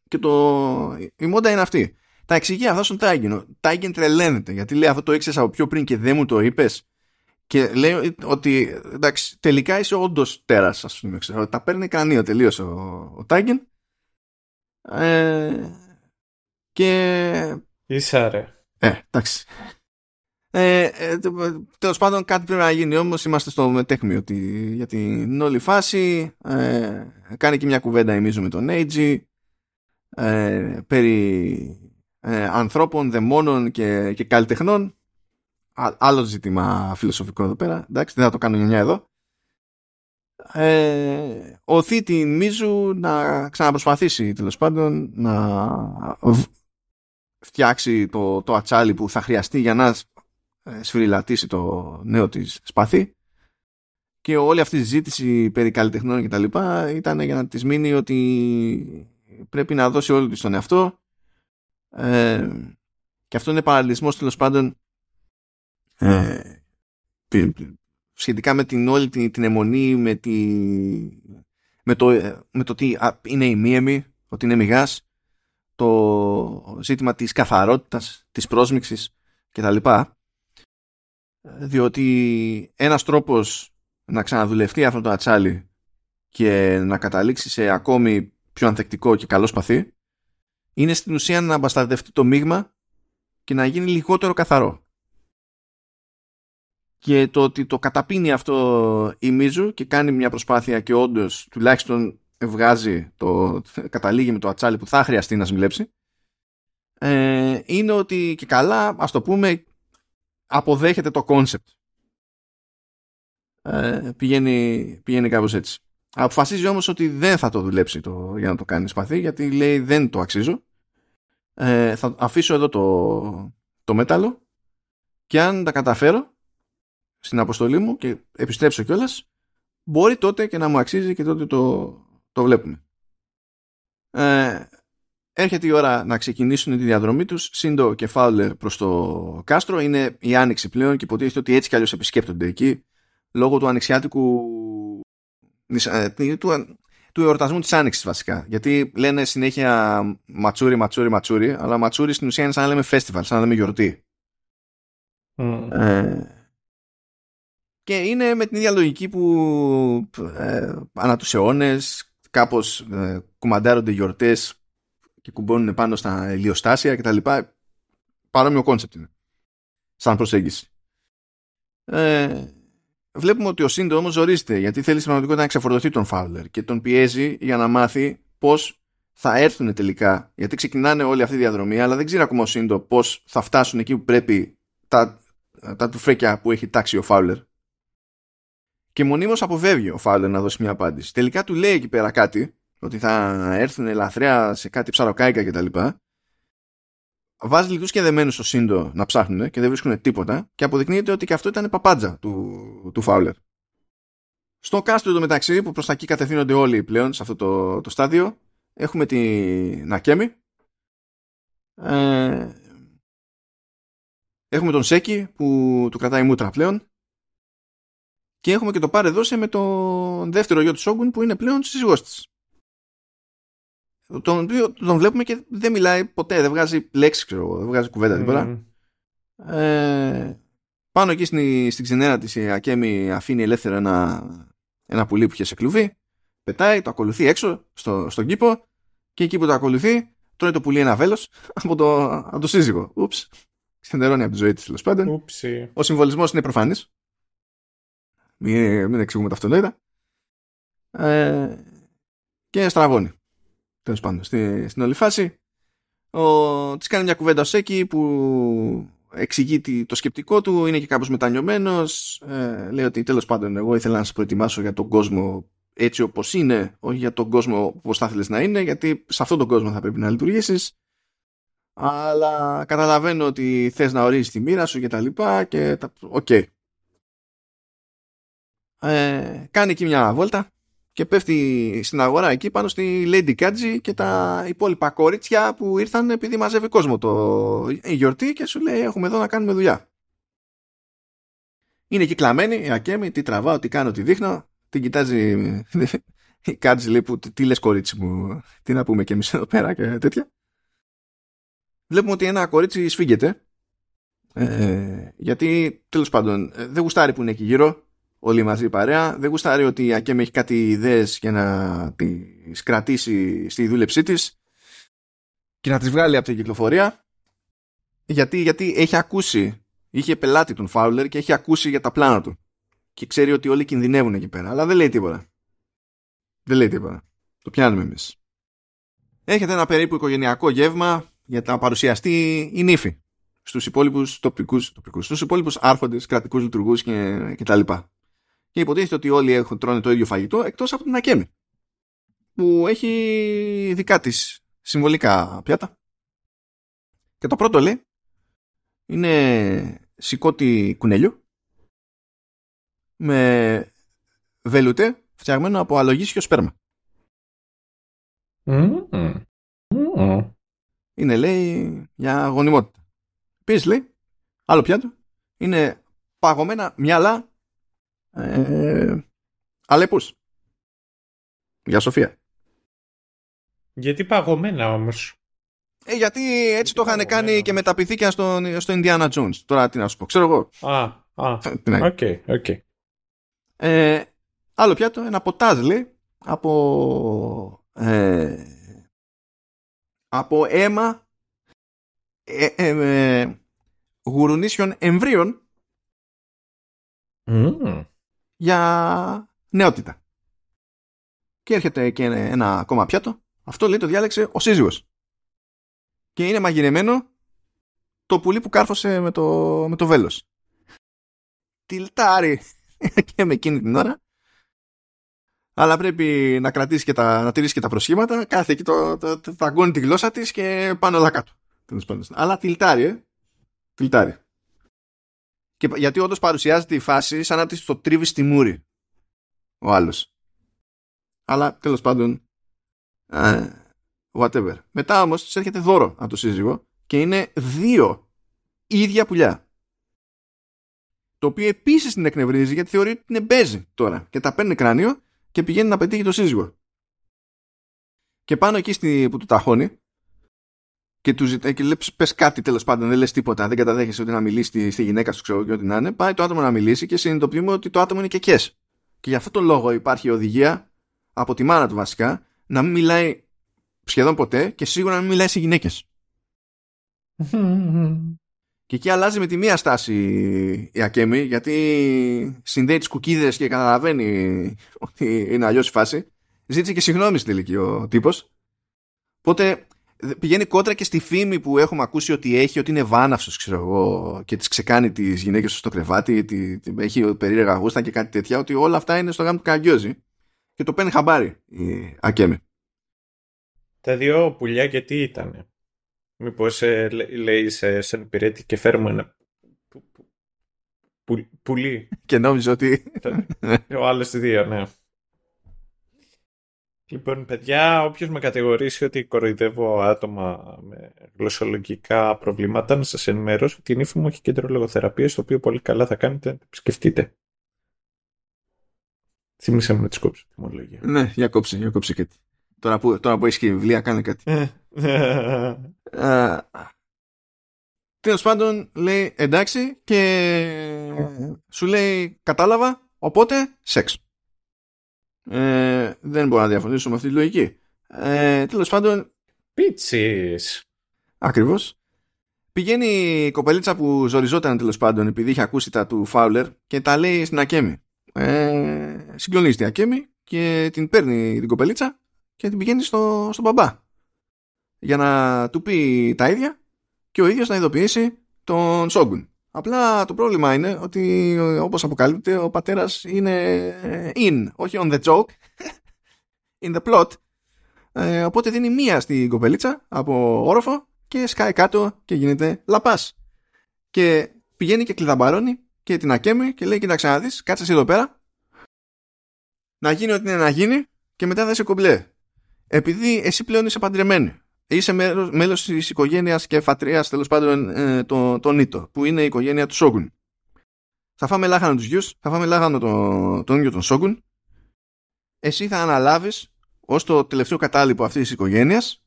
και το... η μόντα είναι αυτή. Τα εξηγεί αυτά στον Τάγκεν. Ο Τάγκεν τρελαίνεται γιατί λέει αυτό το ήξερε από πιο πριν και δεν μου το είπες. Και λέει ότι εντάξει, τελικά είσαι όντως τέρας, ας πούμε. Ξέρω, τα παίρνει κρανίο τελείω ο, ο Τάγκεν. Ε, και. Ίσα ρε. Ε, εντάξει. Ε, ε, Τέλος πάντων, κάτι πρέπει να γίνει όμως. Είμαστε στο μετέχμιο για την όλη φάση. Ε, κάνει και μια κουβέντα εμίζω με τον Έιτζι ε, περί ε, ανθρώπων, δαιμόνων και, και καλλιτεχνών. άλλο ζήτημα φιλοσοφικό εδώ πέρα. Εντάξει, δεν θα το κάνω νιά εδώ. Ε, οθεί την Μίζου να ξαναπροσπαθήσει τέλος πάντων να φτιάξει το, το ατσάλι που θα χρειαστεί για να ε, σφυριλατήσει το νέο της σπαθί και όλη αυτή η ζήτηση περί καλλιτεχνών και τα λοιπά ήταν για να της μείνει ότι πρέπει να δώσει όλο της τον εαυτό ε, και αυτό είναι παραλυσμός τέλος πάντων ε, σχετικά με την όλη την, την αιμονή με, τη, με, το, με το ότι είναι ημίαιμη ότι είναι μηγάς το ζήτημα της καθαρότητας της πρόσμιξης και τα λοιπά διότι ένας τρόπος να ξαναδουλευτεί αυτό το ατσάλι και να καταλήξει σε ακόμη πιο ανθεκτικό και καλό σπαθί είναι στην ουσία να μπασταρδευτεί το μείγμα και να γίνει λιγότερο καθαρό. Και το ότι το καταπίνει αυτό η Μίζου και κάνει μια προσπάθεια και όντως τουλάχιστον βγάζει το, καταλήγει με το ατσάλι που θα χρειαστεί να σμιλέψει ε, είναι ότι και καλά ας το πούμε αποδέχεται το κόνσεπτ. Ε, πηγαίνει, πηγαίνει κάπως έτσι. Αποφασίζει όμως ότι δεν θα το δουλέψει το, για να το κάνει σπαθί γιατί λέει δεν το αξίζω. Ε, θα αφήσω εδώ το, το μέταλλο και αν τα καταφέρω στην αποστολή μου και επιστρέψω κιόλας, μπορεί τότε και να μου αξίζει και τότε το, το βλέπουμε. Ε, Έρχεται η ώρα να ξεκινήσουν τη διαδρομή τους. Σύντο και Φάουλερ προς το κάστρο. Είναι η άνοιξη πλέον και υποτίθεται ότι έτσι κι αλλιώς επισκέπτονται εκεί λόγω του ανοιξιάτικου ε, του, του εορτασμού της άνοιξης βασικά. Γιατί λένε συνέχεια ματσούρι, ματσούρι, ματσούρι αλλά ματσούρι στην ουσία είναι σαν να λέμε festival, σαν να λέμε γιορτή. Ε, και είναι με την ίδια λογική που ε, ανά τους αιώνες κάπως ε, κουμαντάρονται γιορτές και κουμπώνουν πάνω στα ηλιοστάσια κτλ. Παρόμοιο κόνσεπτ είναι. Σαν προσέγγιση. Ε, βλέπουμε ότι ο Σίντο όμως ζορίζεται γιατί θέλει σημαντικό να ξεφορτωθεί τον Φάουλερ και τον πιέζει για να μάθει πώς θα έρθουν τελικά. Γιατί ξεκινάνε όλη αυτή η διαδρομή, αλλά δεν ξέρει ακόμα ο Σίντο πώς θα φτάσουν εκεί που πρέπει τα, τα του φρέκια που έχει τάξει ο Φάουλερ. Και μονίμως αποβεύγει ο Φάουλερ να δώσει μια απάντηση. Τελικά του λέει εκεί πέρα κάτι ότι θα έρθουν ελαφριά σε κάτι ψαροκάικα κτλ. Βάζει λιτούς και δεμένους στο σύντο να ψάχνουν και δεν βρίσκουν τίποτα και αποδεικνύεται ότι και αυτό ήταν παπάντζα του, του Φάουλερ. Στο κάστρο του μεταξύ που προς τα εκεί κατευθύνονται όλοι πλέον σε αυτό το, το στάδιο έχουμε τη Νακέμι. Ε, έχουμε τον Σέκη που του κρατάει μούτρα πλέον. Και έχουμε και το πάρε δώσε με τον δεύτερο γιο του Σόγκουν που είναι πλέον σύζυγός της τον οποίο τον βλέπουμε και δεν μιλάει ποτέ, δεν βγάζει λέξη, ξέρω δεν βγάζει κουβέντα mm. τίποτα. Ε, πάνω εκεί στην, στην ξενέρα της η Ακέμη αφήνει ελεύθερα ένα, ένα πουλί που είχε σε κλουβί, πετάει, το ακολουθεί έξω στο, στον κήπο και εκεί που το ακολουθεί τρώει το πουλί ένα βέλος από το, από το σύζυγο. Ούψ. Ξενερώνει από τη ζωή της τέλος πάντων. Ο συμβολισμός είναι προφανής. Μην, μην εξηγούμε τα αυτονόητα. Ε, και στραβώνει τέλος πάντων, στη, στην όλη φάση. Ο, της κάνει μια κουβέντα ο Σέκη που εξηγεί το σκεπτικό του, είναι και κάπως μετανιωμένος, ε, λέει ότι τέλος πάντων εγώ ήθελα να σε προετοιμάσω για τον κόσμο έτσι όπως είναι, όχι για τον κόσμο όπως θα ήθελες να είναι, γιατί σε αυτόν τον κόσμο θα πρέπει να λειτουργήσεις. Αλλά καταλαβαίνω ότι θες να ορίζεις τη μοίρα σου και τα λοιπά και τα... OK. Okay. Ε, κάνει εκεί μια βόλτα και πέφτει στην αγορά εκεί πάνω στη Lady Κάτζη και τα υπόλοιπα κορίτσια που ήρθαν επειδή μαζεύει κόσμο το η γιορτή και σου λέει έχουμε εδώ να κάνουμε δουλειά. Είναι κυκλαμένη η Ακέμη, τι τραβάω, τι κάνω, τι δείχνω. Την κοιτάζει η Κάτζη λέει που τι λες κορίτσι μου, τι να πούμε και εμείς εδώ πέρα και τέτοια. Βλέπουμε ότι ένα κορίτσι σφίγγεται ε, γιατί τέλος πάντων ε, δεν γουστάρει που είναι εκεί γύρω όλοι μαζί παρέα. Δεν γουστάρει ότι η Ακέμ έχει κάτι ιδέες για να τις κρατήσει στη δούλεψή της και να τις βγάλει από την κυκλοφορία. Γιατί, γιατί έχει ακούσει η είχε πελάτη τον Φάουλερ και έχει ακούσει για τα πλάνα του. Και ξέρει ότι όλοι κινδυνεύουν εκεί πέρα. Αλλά δεν λέει τίποτα. Δεν λέει τίποτα. Το πιάνουμε εμείς. Έχετε ένα περίπου οικογενειακό γεύμα για να παρουσιαστεί η νύφη στους υπόλοιπους τοπικούς, τοπικούς στους υπόλοιπους άρχοντες, κρατικούς λειτουργούς και, και τα λοιπά. Και υποτίθεται ότι όλοι έχουν τρώνε το ίδιο φαγητό εκτός από την Ακέμη που έχει δικά της συμβολικά πιάτα. Και το πρώτο λέει είναι σηκώτη κουνέλιο με βελουτέ φτιαγμένο από αλογίσιο σπέρμα. Είναι λέει για γονιμότητα. Επίσης λέει, άλλο πιάτο, είναι παγωμένα μυαλά ε, αλεπούς. Για Σοφία. Γιατί παγωμένα όμως. Ε, γιατί έτσι το είχαν κάνει και με τα πυθίκια στο, στο Indiana Jones. Τώρα τι να σου πω, ξέρω εγώ. Α, α, OK, OK. Ε, άλλο πιάτο, ένα ποτάζ λέει, από, ε, από αίμα ε, ε, ε, γουρουνίσιων εμβρίων για νεότητα. Και έρχεται και ένα ακόμα πιάτο. Αυτό λέει το διάλεξε ο σύζυγος. Και είναι μαγειρεμένο το πουλί που κάρφωσε με το, με το βέλος. Τιλτάρι και με εκείνη την ώρα. Αλλά πρέπει να κρατήσει και τα, να τηρήσει και τα προσχήματα. Κάθε εκεί το, το, το, το τη γλώσσα της και πάνω εδώ κάτω. Αλλά τιλτάρι, ε. Τιλτάρι. Και, γιατί όντως παρουσιάζεται η φάση σαν να τη το τρίβει στη μούρη. Ο άλλος. Αλλά τέλος πάντων. Ε, whatever. Μετά όμως της έρχεται δώρο από το σύζυγο και είναι δύο ίδια πουλιά. Το οποίο επίσης την εκνευρίζει γιατί θεωρεί ότι είναι μπέζι τώρα. Και τα παίρνει κράνιο και πηγαίνει να πετύχει το σύζυγο. Και πάνω εκεί στη, που του ταχώνει, και του ζητάει και λέει πες κάτι τέλος πάντων, δεν λες τίποτα, δεν καταδέχεσαι ότι να μιλήσεις στη, γυναίκα σου, ξέρω και ό,τι να είναι. Πάει το άτομο να μιλήσει και συνειδητοποιούμε ότι το άτομο είναι και κες. Και γι' αυτόν τον λόγο υπάρχει οδηγία από τη μάνα του βασικά να μην μιλάει σχεδόν ποτέ και σίγουρα να μην μιλάει σε γυναίκες. και εκεί αλλάζει με τη μία στάση η Ακέμη γιατί συνδέει τις κουκίδες και καταλαβαίνει ότι είναι αλλιώς η φάση. Ζήτησε και συγγνώμη στην τελική ο τύπος. Οπότε πηγαίνει κόντρα και στη φήμη που έχουμε ακούσει ότι έχει, ότι είναι βάναυσος, ξέρω εγώ, και τις ξεκάνει τις γυναίκες στο κρεβάτι, τη, τη, έχει περίεργα γούστα και κάτι τέτοια, ότι όλα αυτά είναι στο γάμο του Καγκιόζη και το παίρνει χαμπάρι η Ακέμη. Τα δύο πουλιά και τι ήταν. Μήπως ε, λέει σε σαν πυρέτη και φέρουμε ένα πουλί. Και νόμιζε ότι... Ο άλλος δύο, ναι. Λοιπόν, παιδιά, όποιος με κατηγορήσει ότι κοροϊδεύω άτομα με γλωσσολογικά προβλήματα, να σας ενημερώσω ότι η νύφη μου έχει κέντρο λογοθεραπείας, το οποίο πολύ καλά θα κάνετε να επισκεφτείτε. Θύμησα με να της κόψω τιμολογία. Ναι, για κόψε, για κόψε κάτι. Τώρα που, τώρα που έχει και βιβλία, κάνε κάτι. uh, Τέλος πάντων, λέει εντάξει και σου λέει κατάλαβα, οπότε σεξ. Ε, δεν μπορώ να διαφωνήσω με αυτή τη λογική. Ε, Τέλος πάντων. Πίτσις. Ακριβώς. Πηγαίνει η κοπελίτσα που ζοριζόταν τέλος πάντων επειδή είχε ακούσει τα του Φάουλερ και τα λέει στην Ακέμη. Ε, συγκλονίζει την Ακέμη και την παίρνει την κοπελίτσα και την πηγαίνει στο, στον μπαμπά. Για να του πει τα ίδια και ο ίδιος να ειδοποιήσει τον Σόγκουν. Απλά το πρόβλημα είναι ότι όπως αποκαλύπτεται ο πατέρας είναι in, όχι on the joke, in the plot. Ε, οπότε δίνει μία στην κοπελίτσα από όροφο και σκάει κάτω και γίνεται λαπάς. Και πηγαίνει και κλειδαμπαρώνει και την ακέμει και λέει κοίταξε να δεις, κάτσε εσύ εδώ πέρα να γίνει ό,τι είναι να γίνει και μετά θα είσαι κομπλέ. Επειδή εσύ πλέον είσαι παντρεμένη είσαι μέλος, μέλος της οικογένειας και φατρίας τέλος πάντων ε, τον το Νίτο που είναι η οικογένεια του Σόγκουν. Θα φάμε λάχανο τους γιους θα φάμε λάχανο τον, τον ίδιο τον Σόγκουν. Εσύ θα αναλάβεις ως το τελευταίο κατάλοιπο αυτής της οικογένειας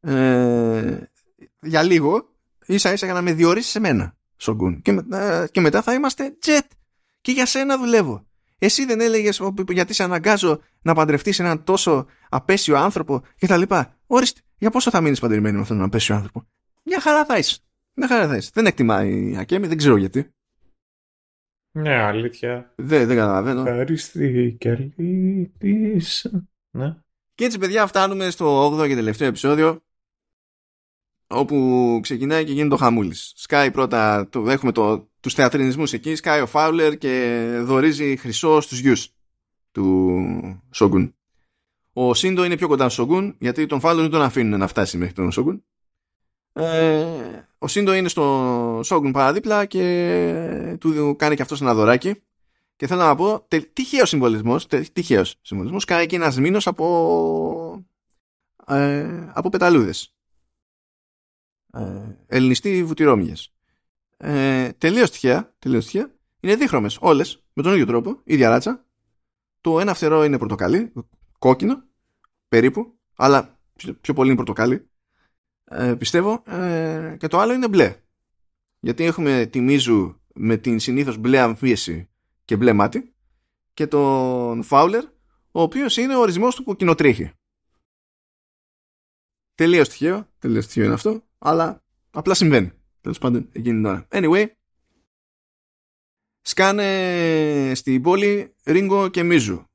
ε, για λίγο ίσα ίσα για να με διορίσεις εμένα Σόγκουν. Και, ε, και μετά θα είμαστε jet και για σένα δουλεύω. Εσύ δεν έλεγες γιατί σε αναγκάζω να παντρευτείς έναν τόσο απέσιο άνθρωπο κτλ. Ορίστε, για πόσο θα μείνεις παντρεμένη με αυτόν τον απέσιο άνθρωπο; Μια χαρά θα είσαι. Μια χαρά θα είσαι. Δεν εκτιμάει η Ακέμι, δεν ξέρω γιατί. Ναι, αλήθεια. Δεν, δεν καταλαβαίνω. Ευχαριστή και αλήτης. Ναι. Και έτσι, παιδιά, φτάνουμε στο 8ο και τελευταίο επεισόδιο όπου ξεκινάει και γίνεται το χαμούλης. Σκάει πρώτα, το, έχουμε το, τους θεατρινισμούς εκεί, σκάει ο Φάουλερ και δορίζει χρυσό στους γιους του Σόγκουν. Ο Σίντο είναι πιο κοντά στο Σόγκουν, γιατί τον Φάουλερ δεν τον αφήνουν να φτάσει μέχρι τον Σόγκουν. Ε, ο Σίντο είναι στο Σόγκουν παραδίπλα και του κάνει και αυτός ένα δωράκι. Και θέλω να πω, τυχαίος συμβολισμός, τυχαίος συμβολισμός, κάνει και ένας μήνος από, ε, από πεταλούδες ε, ελληνιστή βουτυρόμυγες. Ε, τελείως τυχαία, τελείως τυχαία, είναι δίχρωμες όλες, με τον ίδιο τρόπο, ίδια ράτσα. Το ένα φτερό είναι πορτοκαλί, κόκκινο, περίπου, αλλά πιο πολύ είναι πορτοκαλί, ε, πιστεύω, ε, και το άλλο είναι μπλε. Γιατί έχουμε τη Μίζου με την συνήθως μπλε αμφίεση και μπλε μάτι και τον Φάουλερ, ο οποίος είναι ο ορισμός του κοκκινοτρίχη. Τελείως τυχαίο, τελείως τυχαίο είναι αυτό αλλά απλά συμβαίνει. Τέλος πάντων, εκείνη την ώρα. Anyway, σκάνε στην πόλη Ρίγκο και Μίζου.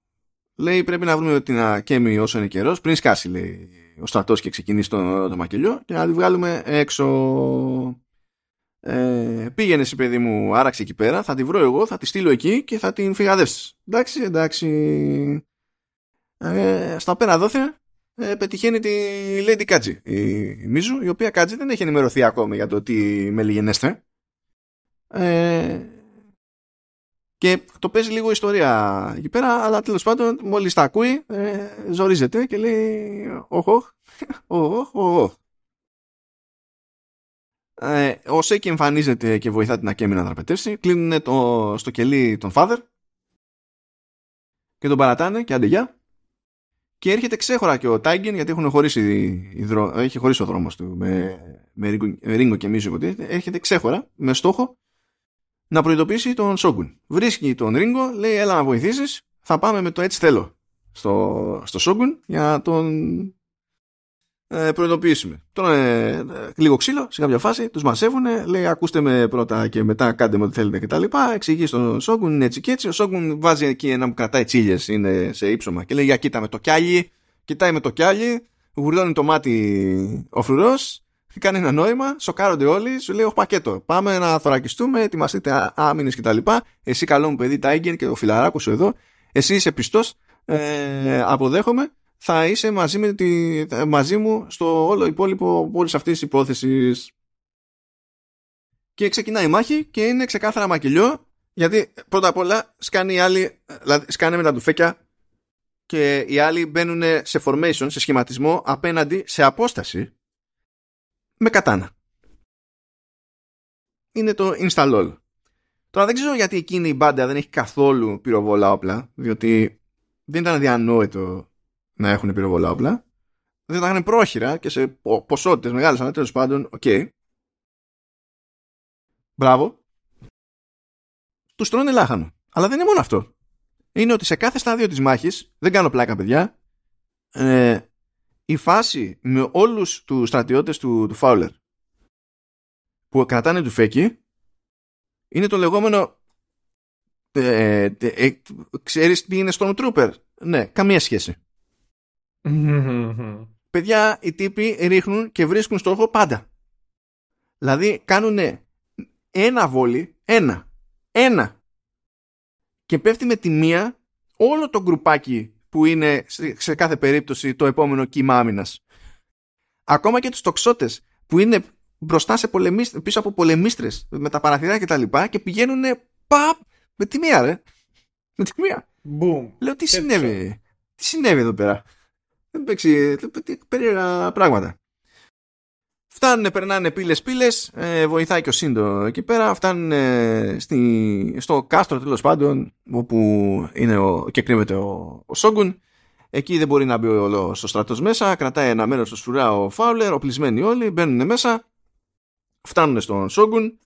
Λέει πρέπει να βρούμε την Ακέμι όσο είναι καιρός, πριν σκάσει λέει, ο στρατός και ξεκινήσει το, το μακελιό και να τη βγάλουμε έξω. Ε, πήγαινε εσύ παιδί μου άραξε εκεί πέρα, θα τη βρω εγώ, θα τη στείλω εκεί και θα την φυγαδεύσεις. Εντάξει, εντάξει. Ε, στα πέρα δόθε ε, πετυχαίνει τη Lady Κάτζη η Μίζου, η οποία Κάτζη δεν έχει ενημερωθεί ακόμη για το τι μελιγενέστε. Ε, και το παίζει λίγο ιστορία εκεί πέρα, αλλά τέλος πάντων μόλις τα ακούει, ε, ζορίζεται και λέει «Οχ, οχ, οχ, οχ, ε, ο Σέκη εμφανίζεται και βοηθά την Ακέμι να δραπετεύσει. Κλείνουν το, στο κελί τον Φάδερ και τον παρατάνε και άντε και έρχεται ξέχωρα και ο Τάγκεν γιατί έχουν χωρίσει, έχει χωρίσει ο δρόμος του με, με Ρίγκο και Μίζο έρχεται ξέχωρα με στόχο να προειδοποιήσει τον Σόγκουν. Βρίσκει τον Ρίγκο, λέει έλα να βοηθήσεις, θα πάμε με το έτσι θέλω στο, στο Σόγκουν για να τον ε, προειδοποιήσουμε. Τώρα ε, λίγο ξύλο σε κάποια φάση, τους μασεύουν, λέει ακούστε με πρώτα και μετά κάντε με ό,τι θέλετε κτλ. Εξηγείς στον Σόγκουν, είναι έτσι και έτσι. Ο Σόγκουν βάζει εκεί ένα που κρατάει τσίλε, είναι σε ύψωμα και λέει για κοίτα με το κιάλι, κοιτάει με το κιάλι, γουρλώνει το μάτι ο φρουρός, κάνει ένα νόημα, σοκάρονται όλοι, σου λέει: Όχι πακέτο. Πάμε να θωρακιστούμε, ετοιμαστείτε άμυνες κτλ. Εσύ, καλό μου παιδί, Τάιγκεν και ο φιλαράκος σου εδώ, εσύ είσαι πιστός, ε, αποδέχομαι θα είσαι μαζί, με τη, μαζί μου στο όλο υπόλοιπο όλη αυτής της υπόθεσης. Και ξεκινάει η μάχη και είναι ξεκάθαρα μακελιό γιατί πρώτα απ' όλα σκάνε οι άλλοι, δηλαδή σκάνε με τα ντουφέκια και οι άλλοι μπαίνουν σε formation, σε σχηματισμό απέναντι σε απόσταση με κατάνα. Είναι το install Τώρα δεν ξέρω γιατί εκείνη η μπάντα δεν έχει καθόλου πυροβόλα όπλα, διότι δεν ήταν διανόητο να έχουν πυροβολά όπλα. Δεν τα είχαν πρόχειρα και σε ποσότητες μεγάλες, αλλά τέλος πάντων, OK. Okay. Μπράβο. Τους τρώνε λάχανο. Αλλά δεν είναι μόνο αυτό. Είναι ότι σε κάθε στάδιο της μάχης, δεν κάνω πλάκα, παιδιά, ε, η φάση με όλους τους στρατιώτες του, του Φάουλερ που κρατάνε του φέκι είναι το λεγόμενο ε, ε, ε, ξέρεις τι είναι Stormtrooper; Ναι, καμία σχέση Παιδιά, οι τύποι ρίχνουν και βρίσκουν στόχο πάντα. Δηλαδή κάνουν ένα βόλι, ένα, ένα. Και πέφτει με τη μία όλο το γκρουπάκι που είναι σε κάθε περίπτωση το επόμενο κύμα άμυνας. Ακόμα και τους τοξότες που είναι μπροστά σε πίσω από πολεμίστρες με τα παραθυρά και τα λοιπά και πηγαίνουν παπ με τη μία ρε. Με τη μία. Boom. Λέω τι συνέβη. Τι συνέβη εδώ πέρα; Δεν παίξει περίεργα πράγματα. Φτάνουν, περνάνε πύλες πύλες, ε, βοηθάει και ο Σύντο εκεί πέρα, φτάνουν στη, στο κάστρο τέλος πάντων, όπου είναι ο, και κρύβεται ο, ο Σόγκουν. Εκεί δεν μπορεί να μπει όλο στο στρατός μέσα, κρατάει ένα μέρος στο σφουρά ο Φάουλερ, οπλισμένοι όλοι, μπαίνουν μέσα, φτάνουν στον Σόγκουν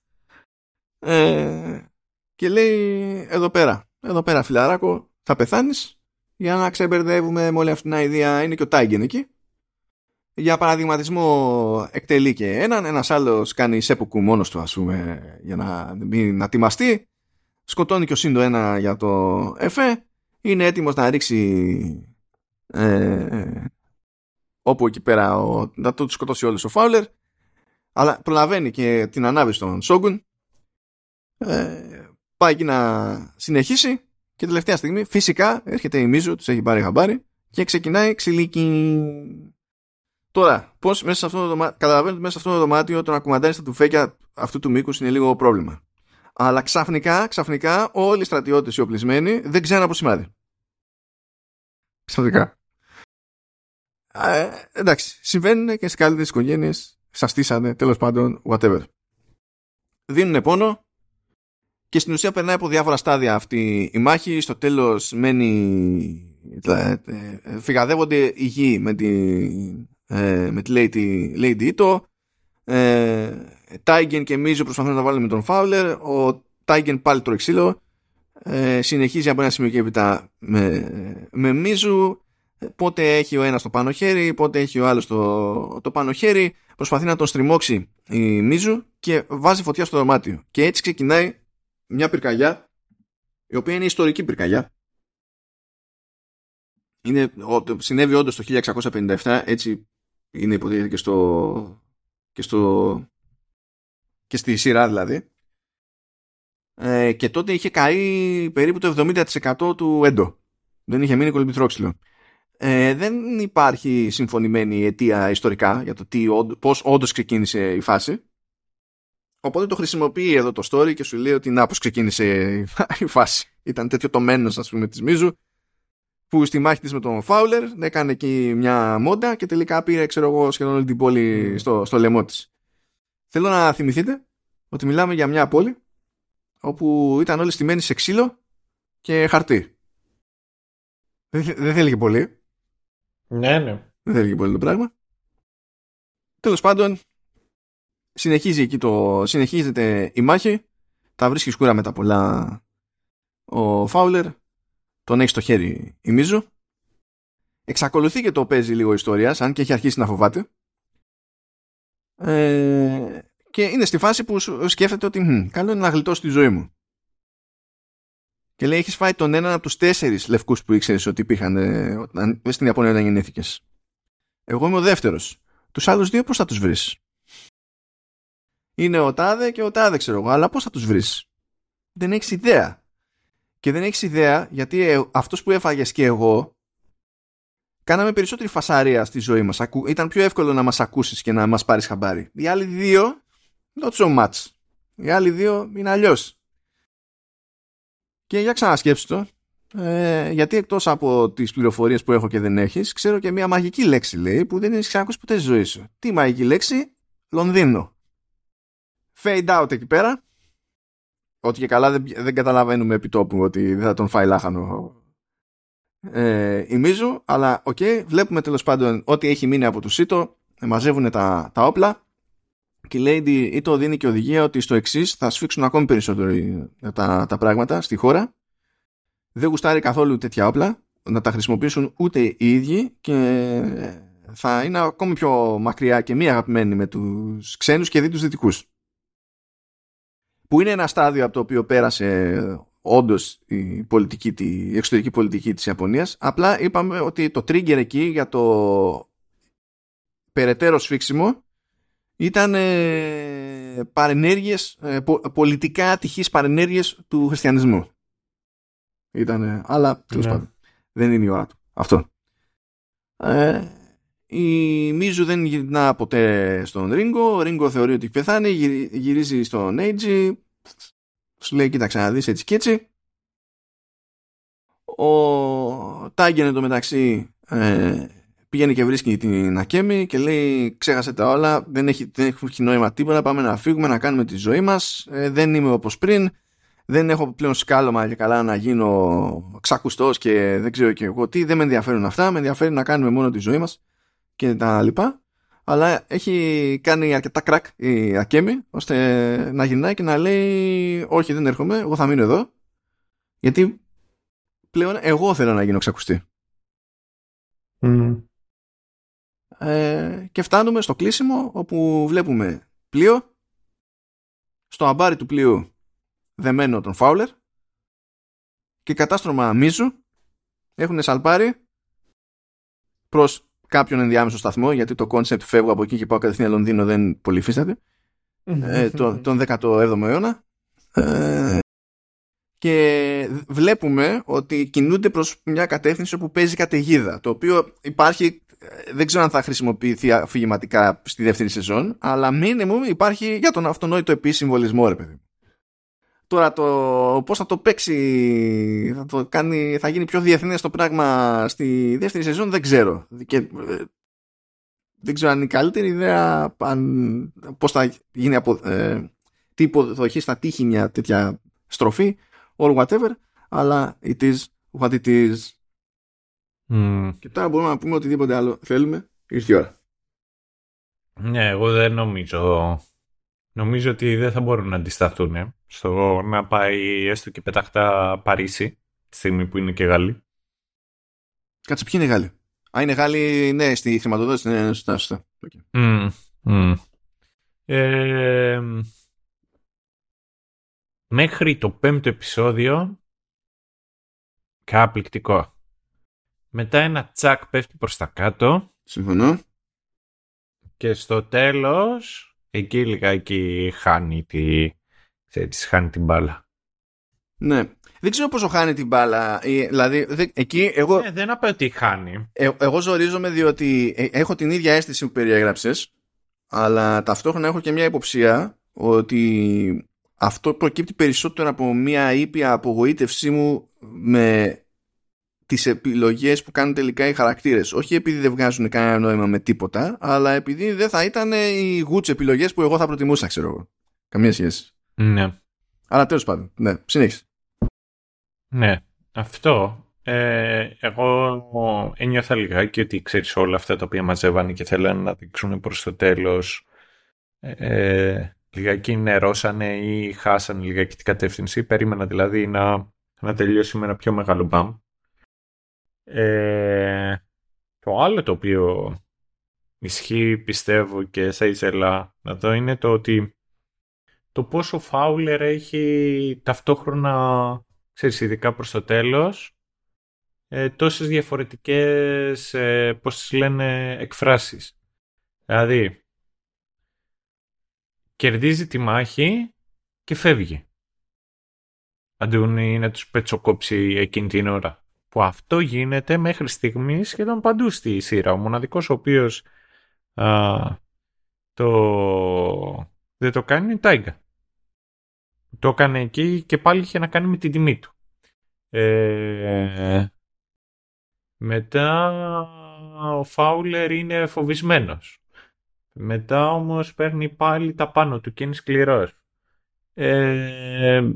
ε, και λέει εδώ πέρα, εδώ πέρα φιλαράκο, θα πεθάνεις για να ξεμπερδεύουμε με όλη αυτή την ιδέα είναι και ο Τάιγκεν εκεί για παραδειγματισμό εκτελεί και έναν, ένας άλλος κάνει σέποκου μόνος του ας πούμε για να μην να τιμαστεί. Σκοτώνει και ο Σύντο ένα για το ΕΦΕ είναι έτοιμος να ρίξει ε, όπου εκεί πέρα ο, να το σκοτώσει όλους ο Φάουλερ. Αλλά προλαβαίνει και την ανάβει στον Σόγκουν. Ε, πάει εκεί να συνεχίσει. Και τελευταία στιγμή φυσικά έρχεται η Μίζου, τους έχει πάρει χαμπάρι και ξεκινάει ξυλίκι. Τώρα, πώς μέσα σε αυτό το δωμάτιο, καταλαβαίνετε μέσα σε αυτό το δωμάτιο το να κουμαντάρεις τα τουφέκια αυτού του μήκους είναι λίγο πρόβλημα. Αλλά ξαφνικά, ξαφνικά όλοι οι στρατιώτες οι οπλισμένοι δεν ξέρουν από σημάδι. Ξαφνικά. Ε, εντάξει, συμβαίνουν και στις καλύτερες οικογένειες. Σας στήσανε, τέλος πάντων, whatever. Δίνουν πόνο και στην ουσία περνάει από διάφορα στάδια αυτή η μάχη. Στο τέλος μένει ε, ε, φυγαδεύονται οι γη με τη, ε, με τη Lady, Lady Ito. Ε, Τάιγεν και Μίζο προσπαθούν να τα βάλουν με τον Φάουλερ ο Τάιγεν πάλι τρώει ξύλο ε, συνεχίζει από ένα σημείο και έπειτα με, με Μίζου πότε έχει ο ένας το πάνω χέρι πότε έχει ο άλλος το, το πάνω χέρι. Προσπαθεί να τον στριμώξει η Μίζου και βάζει φωτιά στο δωμάτιο. Και έτσι ξεκινάει μια πυρκαγιά η οποία είναι ιστορική πυρκαγιά. Είναι, συνέβη όντως το 1657, έτσι είναι υποτίθεται και στο, και στο και στη σειρά δηλαδή. Ε, και τότε είχε καεί περίπου το 70% του έντο. Δεν είχε μείνει κολυμπηθρόξυλο. Ε, δεν υπάρχει συμφωνημένη αιτία ιστορικά για το τι, πώς όντως ξεκίνησε η φάση. Οπότε το χρησιμοποιεί εδώ το story και σου λέει ότι να πώς ξεκίνησε η φάση. Ήταν τέτοιο το μένος ας πούμε της Μίζου που στη μάχη της με τον Φάουλερ έκανε εκεί μια μόντα και τελικά πήρε ξέρω εγώ σχεδόν όλη την πόλη στο, στο λαιμό της. Θέλω να θυμηθείτε ότι μιλάμε για μια πόλη όπου ήταν όλοι στημένοι σε ξύλο και χαρτί. Δεν, δεν θέλει και πολύ. Ναι, ναι. Δεν θέλει και πολύ το πράγμα. Τέλος πάντων, συνεχίζει εκεί το, συνεχίζεται η μάχη. Τα βρίσκει σκούρα με τα πολλά ο Φάουλερ τον έχεις στο χέρι η Μίζου. Εξακολουθεί και το παίζει λίγο ιστορία, αν και έχει αρχίσει να φοβάται. Ε, και είναι στη φάση που σκέφτεται ότι καλό είναι να γλιτώσει τη ζωή μου. Και λέει: Έχεις φάει τον έναν από τους τέσσερις λευκούς που ήξερες ότι υπήρχαν ε, στην Ιαπωνία όταν γεννήθηκες. Εγώ είμαι ο δεύτερος. Τους άλλους δύο πώς θα τους βρεις; Είναι ο τάδε και ο τάδε, ξέρω εγώ, αλλά πώς θα τους βρεις; Δεν έχεις ιδέα και δεν έχεις ιδέα γιατί ε, αυτός που έφαγες και εγώ κάναμε περισσότερη φασαρία στη ζωή μας. Ήταν πιο εύκολο να μας ακούσεις και να μας πάρεις χαμπάρι. Οι άλλοι δύο, not so much. Οι άλλοι δύο είναι αλλιώς. Και για ξανασκέψτε το, ε, γιατί εκτός από τις πληροφορίες που έχω και δεν έχεις, ξέρω και μια μαγική λέξη λέει που δεν έχεις ξανακούσει ποτέ στη ζωή σου. Τι μαγική λέξη; Λονδίνο. Fade out εκεί πέρα ότι και καλά δεν, δεν καταλαβαίνουμε επί τόπου ότι δεν θα τον φάει λάχανο ε, η Μίζου, αλλά OK, okay, βλέπουμε τέλος πάντων ότι έχει μείνει από τους Ίτο, μαζεύουν τα, τα όπλα και η Lady Ίτο δίνει και οδηγία ότι στο εξής θα σφίξουν ακόμη περισσότερο τα, τα πράγματα στη χώρα. Δεν γουστάρει καθόλου τέτοια όπλα, να τα χρησιμοποιήσουν ούτε οι ίδιοι και θα είναι ακόμη πιο μακριά και μη αγαπημένοι με τους ξένους και δι τους δυτικούς που είναι ένα στάδιο από το οποίο πέρασε όντως η, πολιτική, η εξωτερική πολιτική της Ιαπωνίας απλά είπαμε ότι το trigger εκεί για το περαιτέρω σφίξιμο ήταν ε, παρενέργειες, ε, πολιτικά ατυχείς παρενέργειες του χριστιανισμού. Ήταν, αλλά τέλος ναι. πάντων δεν είναι η ώρα του. Αυτό. Ε, η Μίζου δεν γυρνά ποτέ στον Ρίγκο. Ο Ρίγκο θεωρεί ότι έχει πεθάνει. Γυρίζει στον Έιτζι. Σου λέει: Κοίταξε να δεις έτσι και έτσι. Ο Τάγκεν εντωμεταξύ ε, πηγαίνει και βρίσκει την Ακέμη και λέει: Ξέχασε τα όλα. Δεν έχει, δεν έχει νόημα τίποτα. Πάμε να φύγουμε, να κάνουμε τη ζωή μας. Ε, δεν είμαι όπως πριν. Δεν έχω πλέον σκάλωμα και καλά να γίνω ξακουστός και δεν ξέρω και εγώ τι. Δεν με ενδιαφέρουν αυτά. Με ενδιαφέρει να κάνουμε μόνο τη ζωή μας και τα λοιπά. Αλλά έχει κάνει αρκετά κρακ η Ακέμη ώστε να γυρνάει και να λέει όχι δεν έρχομαι, εγώ θα μείνω εδώ γιατί πλέον εγώ θέλω να γίνω ξακουστή. ε, και φτάνουμε στο κλείσιμο όπου βλέπουμε πλοίο. Στο αμπάρι του πλοίου δεμένο τον Φάουλερ. Και κατάστρωμα Μίζου. Έχουν σαλπάρει προς κάποιον ενδιάμεσο σταθμό γιατί το κόνσεπτ φεύγω από εκεί και πάω κατευθείαν Λονδίνο δεν πολύ ε, το, τον 17ο αιώνα. Ε, και βλέπουμε ότι κινούνται προς μια κατεύθυνση όπου παίζει καταιγίδα το οποίο υπάρχει δεν ξέρω αν θα χρησιμοποιηθεί αφηγηματικά στη δεύτερη σεζόν αλλά μήνυμου υπάρχει για τον αυτονόητο επίσης συμβολισμό ρε παιδί Τώρα το πώς θα το παίξει θα, το κάνει, θα γίνει πιο διεθνές το πράγμα στη δεύτερη σεζόν δεν ξέρω. Και ε, δεν ξέρω αν είναι η καλύτερη ιδέα αν, πώς θα γίνει απο, ε, τι υποδοχή θα τύχει μια τέτοια στροφή or whatever αλλά it is what it is. Mm. και τώρα μπορούμε να πούμε οτιδήποτε άλλο θέλουμε. Ήρθε η ώρα. Ναι εγώ δεν νομίζω. Νομίζω ότι δεν θα μπορούν να αντισταθούν στο να πάει έστω και πεταχτά Παρίσι τη στιγμή που είναι και Γάλλοι Κάτσε ποιοι είναι Γάλλοι; Α, είναι Γάλλοι, ναι, στη χρηματοδότηση. Ναι, ναι, σωστά, σωστά. Mm, mm. Ε, μέχρι το πέμπτο επεισόδιο καταπληκτικό. Μετά ένα τσακ πέφτει προς τα κάτω. Συμφωνώ. Και στο τέλος, εκεί λιγάκι χάνει, τη, ξέρεις, χάνει την μπάλα. Ναι. Δεν ξέρω πόσο χάνει την μπάλα. Δηλαδή, εκεί εγώ. Ε, δεν απαιτεί ότι χάνει. Ε, εγώ ζορίζομαι διότι ε, έχω την ίδια αίσθηση που περιέγραψες, αλλά ταυτόχρονα έχω και μια υποψία ότι αυτό προκύπτει περισσότερο από μια ήπια απογοήτευσή μου με τις επιλογές που κάνουν τελικά οι χαρακτήρες. Όχι επειδή δεν βγάζουν κανένα νόημα με τίποτα, αλλά επειδή δεν θα ήταν οι γούτς επιλογές που εγώ θα προτιμούσα, ξέρω εγώ. Καμία σχέση. Ναι. Αλλά τέλος πάντων, ναι, συνέχισε. Ναι, αυτό. Ε, εγώ ένιωθα λιγάκι ότι ξέρεις όλα αυτά τα οποία μαζεύανε και θέλανε να δείξουν προς το τέλος ε, λιγάκι νερώσανε ή χάσανε λιγάκι την κατεύθυνση. Περίμενα δηλαδή να, να τελειώσει με ένα πιο μεγάλο μπαμ. Ε, το άλλο το οποίο ισχύει πιστεύω και θα ήθελα να δω είναι το ότι το πόσο Φάουλερ έχει ταυτόχρονα ξέρεις, ειδικά προς το τέλος, ε, τόσες διαφορετικές, ε, πώς τις λένε, εκφράσεις. Δηλαδή, κερδίζει τη μάχη και φεύγει. Αντί να τους πετσοκόψει εκείνη την ώρα. Που αυτό γίνεται μέχρι στιγμής σχεδόν παντού στη σειρά. Ο μοναδικός ο οποίος το... δεν το κάνει είναι η Τάιγκα. Το έκανε εκεί και πάλι είχε να κάνει με την τιμή του. Ε, μετά ο Φάουλερ είναι φοβισμένος. Μετά όμως παίρνει πάλι τα πάνω του και είναι σκληρός. Ε,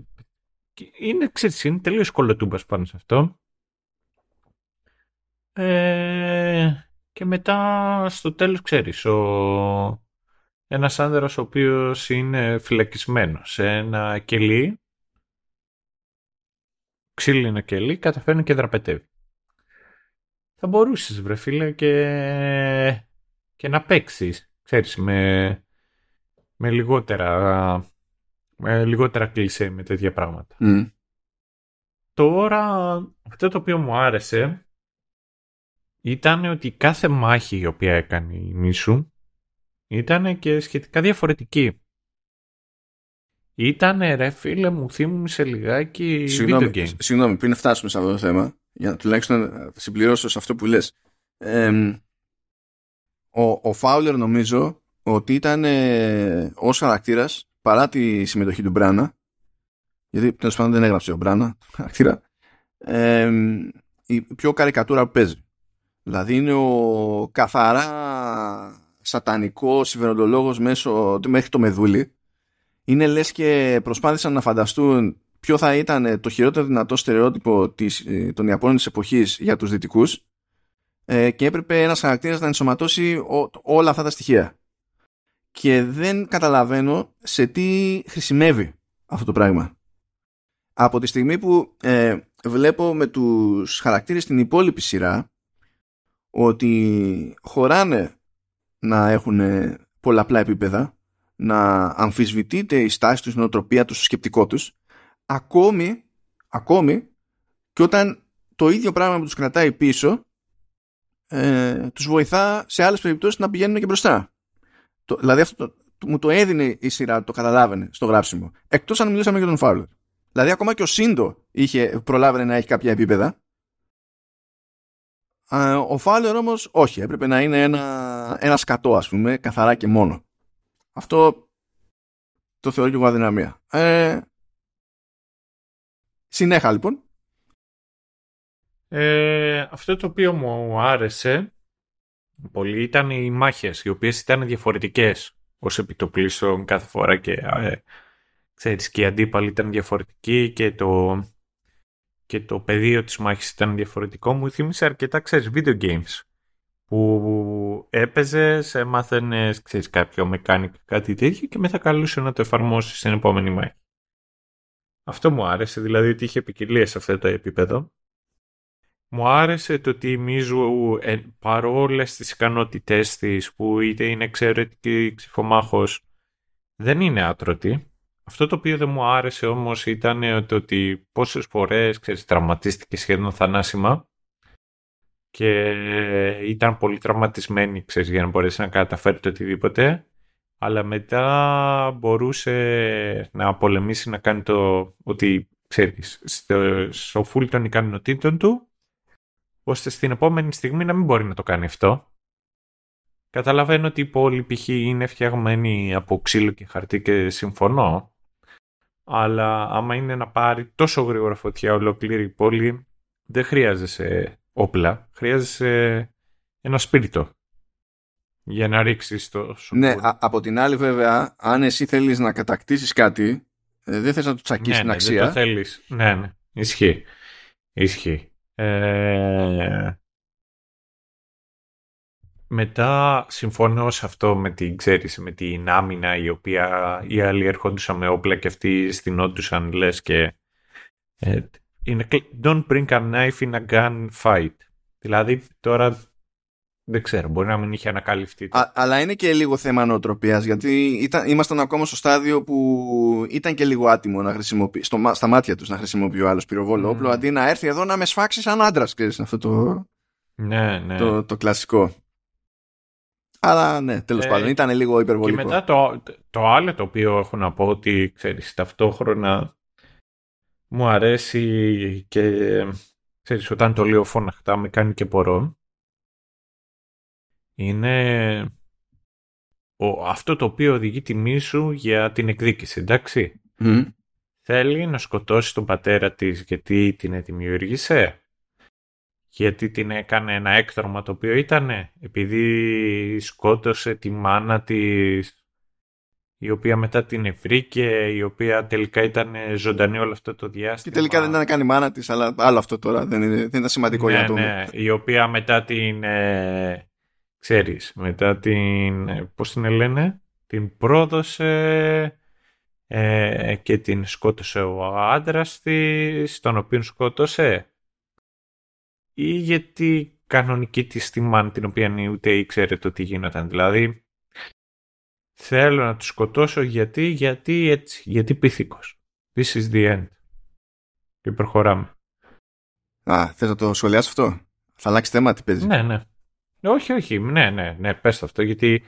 είναι, ξέρεις, είναι τελείως κολοτούμπας πάνω σε αυτό. Ε, και μετά στο τέλος ξέρεις, ο, ένας άνδρας ο οποίος είναι φυλακισμένος σε ένα κελί, ξύλινο κελί, καταφέρνει και δραπετεύει. Θα μπορούσες βρε φίλε και, και να παίξεις, ξέρεις, με, με λιγότερα, με λιγότερα κλεισέ με τέτοια πράγματα. Τώρα, αυτό το οποίο μου άρεσε ήταν ότι κάθε μάχη η οποία έκανε η Μίσου ήταν και σχετικά διαφορετική. Ήταν ρε φίλε μου θύμισε λιγάκι συγγνώμη, video game. Συγγνώμη, πριν φτάσουμε σε αυτό το θέμα, για να τουλάχιστον συμπληρώσω σε αυτό που λες. ο, ο Φάουλερ νομίζω ότι ήταν ε, ως χαρακτήρας παρά τη συμμετοχή του Μπράνα γιατί τέλος πάντων δεν έγραψε ο Μπράνα χαρακτήρα η πιο καρικατούρα που παίζει. Δηλαδή είναι ο καθαρά σατανικός συμφεροντολόγος μέσω, μέχρι το μεδούλι είναι λες και προσπάθησαν να φανταστούν ποιο θα ήταν το χειρότερο δυνατό στερεότυπο της, ε, των Ιαπώνων της εποχής για τους δυτικούς ε, και έπρεπε ένας χαρακτήρας να ενσωματώσει όλα αυτά τα στοιχεία. Και δεν καταλαβαίνω σε τι χρησιμεύει αυτό το πράγμα. Από τη στιγμή που ε, βλέπω με τους χαρακτήρες στην υπόλοιπη σειρά ότι χωράνε να έχουν πολλαπλά επίπεδα, να αμφισβητείται η στάση τους, η νοοτροπία τους, το σκεπτικό τους, ακόμη, ακόμη και όταν το ίδιο πράγμα που τους κρατάει πίσω ε, τους βοηθά σε άλλες περιπτώσεις να πηγαίνουν και μπροστά. Το, δηλαδή αυτό το, μου το έδινε η σειρά, το καταλάβαινε στο γράψιμο. Εκτός αν μιλούσαμε για τον Φάουλερ. Δηλαδή ακόμα και ο Σύντο είχε, προλάβαινε να έχει κάποια επίπεδα. Ο Φάουλερ όμως όχι, έπρεπε να είναι ένα, ένα σκατό ας πούμε, καθαρά και μόνο. Αυτό το θεωρώ και εγώ αδυναμία. Ε, συνέχα λοιπόν. Ε, αυτό το οποίο μου άρεσε πολύ ήταν οι μάχες, οι οποίες ήταν διαφορετικές ως επιτοπλίστων κάθε φορά και ε, ξέρεις και οι αντίπαλοι ήταν διαφορετικοί και το, και το πεδίο της μάχης ήταν διαφορετικό. Μου θύμισε αρκετά, ξέρεις, video games που έπαιζε, έμαθαινε, ξέρεις, κάποιο mechanic κάτι τέτοιο και μετά καλούσε να το εφαρμόσει στην επόμενη μάχη. Αυτό μου άρεσε, δηλαδή ότι είχε ποικιλία σε αυτό το επίπεδο. Μου άρεσε το ότι η Μίζου ε, παρόλες τις ικανότητές της που είτε είναι εξαιρετική ψηφομάχος δεν είναι άτρωτη. Αυτό το οποίο δεν μου άρεσε όμως ήταν το ότι πόσες φορές ξέρεις, τραυματίστηκε σχεδόν θανάσιμα και ήταν πολύ τραυματισμένη ξέρεις, για να μπορέσει να καταφέρει το οτιδήποτε αλλά μετά μπορούσε να πολεμήσει να κάνει το ότι ξέρεις στο, στο full των ικανοτήτων του ώστε στην επόμενη στιγμή να μην μπορεί να το κάνει αυτό. Καταλαβαίνω ότι η πόλη π.χ. είναι φτιαγμένη από ξύλο και χαρτί και συμφωνώ αλλά άμα είναι να πάρει τόσο γρήγορα φωτιά ολόκληρη η πόλη δεν χρειάζεσαι όπλα, χρειάζεσαι ένα σπίριτο για να ρίξεις το σου. Ναι, από την άλλη βέβαια, αν εσύ θέλεις να κατακτήσεις κάτι, ε, δεν θες να το τσακίσεις ναι, την ναι, αξία. Δεν το θέλεις. Ναι, ναι, ισχύει. Ισχύει. Ε... Μετά συμφωνώ σε αυτό με την, ξέρεις, με την άμυνα η οποία οι άλλοι έρχονταν με όπλα και αυτοί στηνόντουσαν λες και ε, είναι, don't bring a knife in a gun fight. Δηλαδή τώρα δεν ξέρω, μπορεί να μην είχε ανακαλυφθεί. Α, αλλά είναι και λίγο θέμα νοοτροπίας, γιατί ήταν, ήμασταν ακόμα στο στάδιο που ήταν και λίγο άτιμο να χρησιμοποιεί, στο, στα μάτια τους να χρησιμοποιεί ο άλλος πυροβόλο mm. όπλο, αντί να έρθει εδώ να με σφάξει σαν άντρας, ξέρεις, αυτό το, ναι, ναι. το, το κλασικό. Αλλά ναι, τέλος ε, πάντων, ήταν λίγο υπερβολικό. Και μετά το, το άλλο το οποίο έχω να πω ότι, ξέρεις, ταυτόχρονα μου αρέσει και, ξέρεις, όταν το λέω φωναχτά με κάνει και πορώ, είναι ο, αυτό το οποίο οδηγεί τη μίσου για την εκδίκηση, εντάξει. Θέλει να σκοτώσει τον πατέρα της γιατί την δημιούργησε γιατί την έκανε ένα έκτρωμα το οποίο ήταν επειδή σκότωσε τη μάνα της η οποία μετά την ευρήκε, η οποία τελικά ήταν ζωντανή όλο αυτό το διάστημα. Και τελικά δεν ήταν καν η μάνα της, αλλά άλλο αυτό τώρα, δεν είναι, δεν είναι σημαντικό ναι, για να το ναι, η οποία μετά την, ε, ξέρεις, μετά την, ε, πώς την λένε, την πρόδωσε ε, και την σκότωσε ο άντρας της, τον οποίο σκότωσε ή γιατί κανονική τη τιμάν την οποία ούτε ήξερε το τι γίνονταν. Δηλαδή θέλω να τους σκοτώσω γιατί, γιατί έτσι, γιατί πίθηκος. This is the end. Και προχωράμε. Α, θες να το σχολιάσει αυτό; Θα αλλάξει θέμα, τι παίζει; Ναι, ναι. Όχι, όχι. Ναι, ναι, ναι. Πες αυτό. Γιατί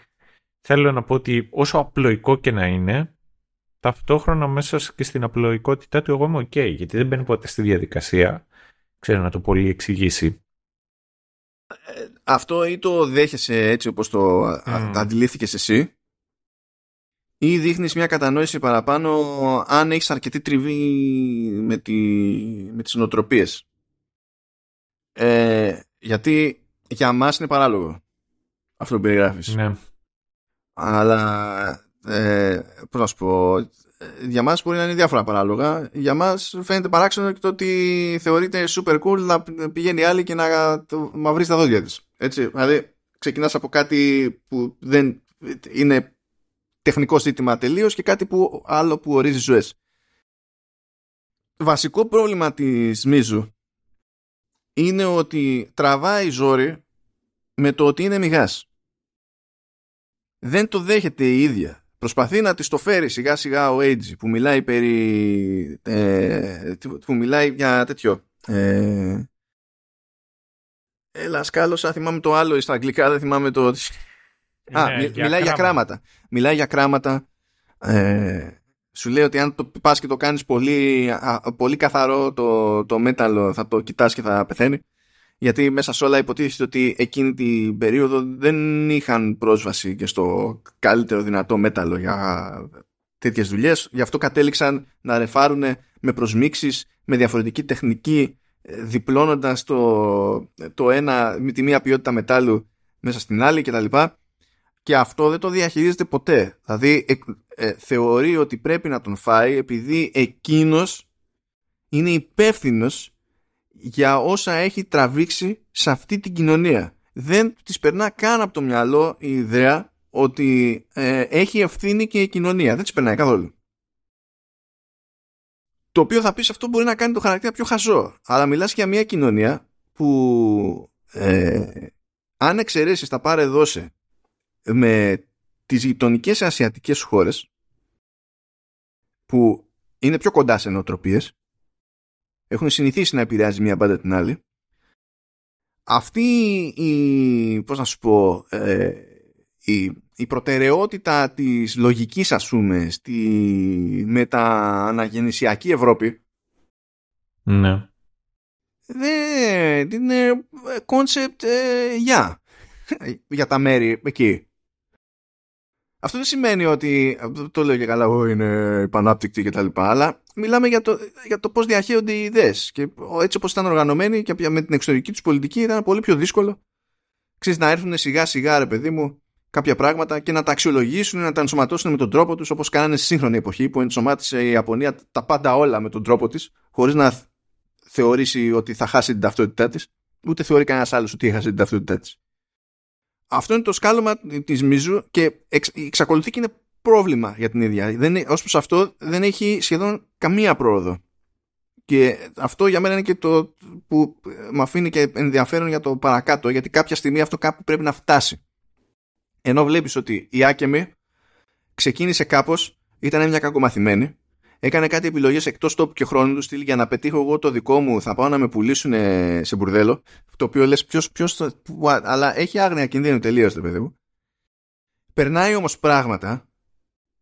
θέλω να πω ότι όσο απλοϊκό και να είναι, ταυτόχρονα μέσα και στην απλοϊκότητά του εγώ είμαι οκ. γιατί δεν μπαίνει ποτέ στη διαδικασία ξέρω να το πολύ εξηγήσει. Ε, αυτό ή το δέχεσαι έτσι όπως το mm. αντιλήφθηκες εσύ ή δείχνεις μια κατανόηση παραπάνω αν έχεις αρκετή τριβή με, τη, με τις νοοτροπίες. Ε, γιατί για μας είναι παράλογο αυτό που περιγράφεις. Ναι. Αλλά ε, πώς να σου πω για μας μπορεί να είναι διάφορα παράλογα. Για μας φαίνεται παράξενο και το ότι θεωρείται super cool να πηγαίνει άλλη και να μαυρίσει τα δόντια της. Έτσι, δηλαδή ξεκινάς από κάτι που δεν είναι τεχνικό ζήτημα τελείως και κάτι που άλλο που ορίζει ζωές. Βασικό πρόβλημα της Μίζου είναι ότι τραβάει ζόρι με το ότι είναι μηγάς. δεν το δέχεται η ίδια. Προσπαθεί να της το φέρει σιγά σιγά ο Age που μιλάει περί. Ε, που μιλάει για τέτοιο. Ε, έλα, σκάλωσα. Θυμάμαι το άλλο στα αγγλικά, δεν θυμάμαι το. Α, Ναι, για μιλάει για κράμα. κράματα. Μιλάει για κράματα. Ε, σου λέει ότι αν το πας και το κάνεις πολύ, α, πολύ καθαρό το, το μέταλλο θα το κοιτάς και θα πεθαίνει. Γιατί μέσα σε όλα υποτίθεται ότι εκείνη την περίοδο δεν είχαν πρόσβαση και στο καλύτερο δυνατό μέταλλο για τέτοιες δουλειές. Γι' αυτό κατέληξαν να ρεφάρουν με προσμίξεις, με διαφορετική τεχνική, ε, διπλώνοντας το, το ένα με τη μία ποιότητα μετάλλου μέσα στην άλλη κτλ. Και αυτό δεν το διαχειρίζεται ποτέ. Δηλαδή ε, ε, θεωρεί ότι πρέπει να τον φάει επειδή εκείνος είναι υπεύθυνος για όσα έχει τραβήξει σε αυτή την κοινωνία. Δεν της περνά καν από το μυαλό η ιδέα ότι ε, έχει ευθύνη και η κοινωνία. Δεν της περνάει καθόλου. Το οποίο θα πεις αυτό μπορεί να κάνει το χαρακτήρα πιο χαζό. Αλλά μιλάς για μια κοινωνία που ε, αν εξαιρέσεις τα πάρε δώσε με τις γειτονικές ασιατικές χώρες που είναι πιο κοντά σε νοοτροπίες έχουν συνηθίσει να επηρεάζει μία μπάντα την άλλη αυτή η πώς να σου πω ε, η, η προτεραιότητα της λογικής ας πούμε στη μετααναγεννησιακή Ευρώπη Ναι. δεν είναι κόνσεπτ για για τα μέρη εκεί. Αυτό δεν σημαίνει ότι, το λέω και καλά, εγώ είναι υπανάπτυκτοι και τα λοιπά, αλλά μιλάμε για το, για το πώς διαχέονται οι ιδέες. Και έτσι όπως ήταν οργανωμένοι και με την εξωτερική τους πολιτική ήταν πολύ πιο δύσκολο. Ξέρεις, να έρθουν σιγά σιγά ρε παιδί μου κάποια πράγματα και να τα αξιολογήσουν, να τα ενσωματώσουν με τον τρόπο τους όπως κάνανε στη σύγχρονη εποχή που ενσωμάτωσε η Ιαπωνία τα πάντα όλα με τον τρόπο της χωρίς να θεωρήσει ότι θα χάσει την ταυτότητά της. Ούτε θεωρεί κανένας άλλος ότι έχασε την ταυτότητά της. Αυτό είναι το σκάλωμα της Μίζου και εξ, εξακολουθεί και είναι πρόβλημα για την ίδια. Δεν, ως προς αυτό δεν έχει σχεδόν καμία πρόοδο. Και αυτό για μένα είναι και το που με αφήνει και ενδιαφέρον για το παρακάτω, γιατί κάποια στιγμή αυτό κάπου πρέπει να φτάσει. Ενώ βλέπεις ότι η Άκεμη ξεκίνησε κάπως, ήταν μια κακομαθημένη, έκανε κάτι επιλογές εκτός τόπου και χρόνου του στυλ για να πετύχω εγώ το δικό μου θα πάω να με πουλήσουν σε μπουρδέλο το οποίο λες ποιος, ποιος θα, που, αλλά έχει άγνοια κινδύνου τελείως το παιδί μου. Περνάει όμως πράγματα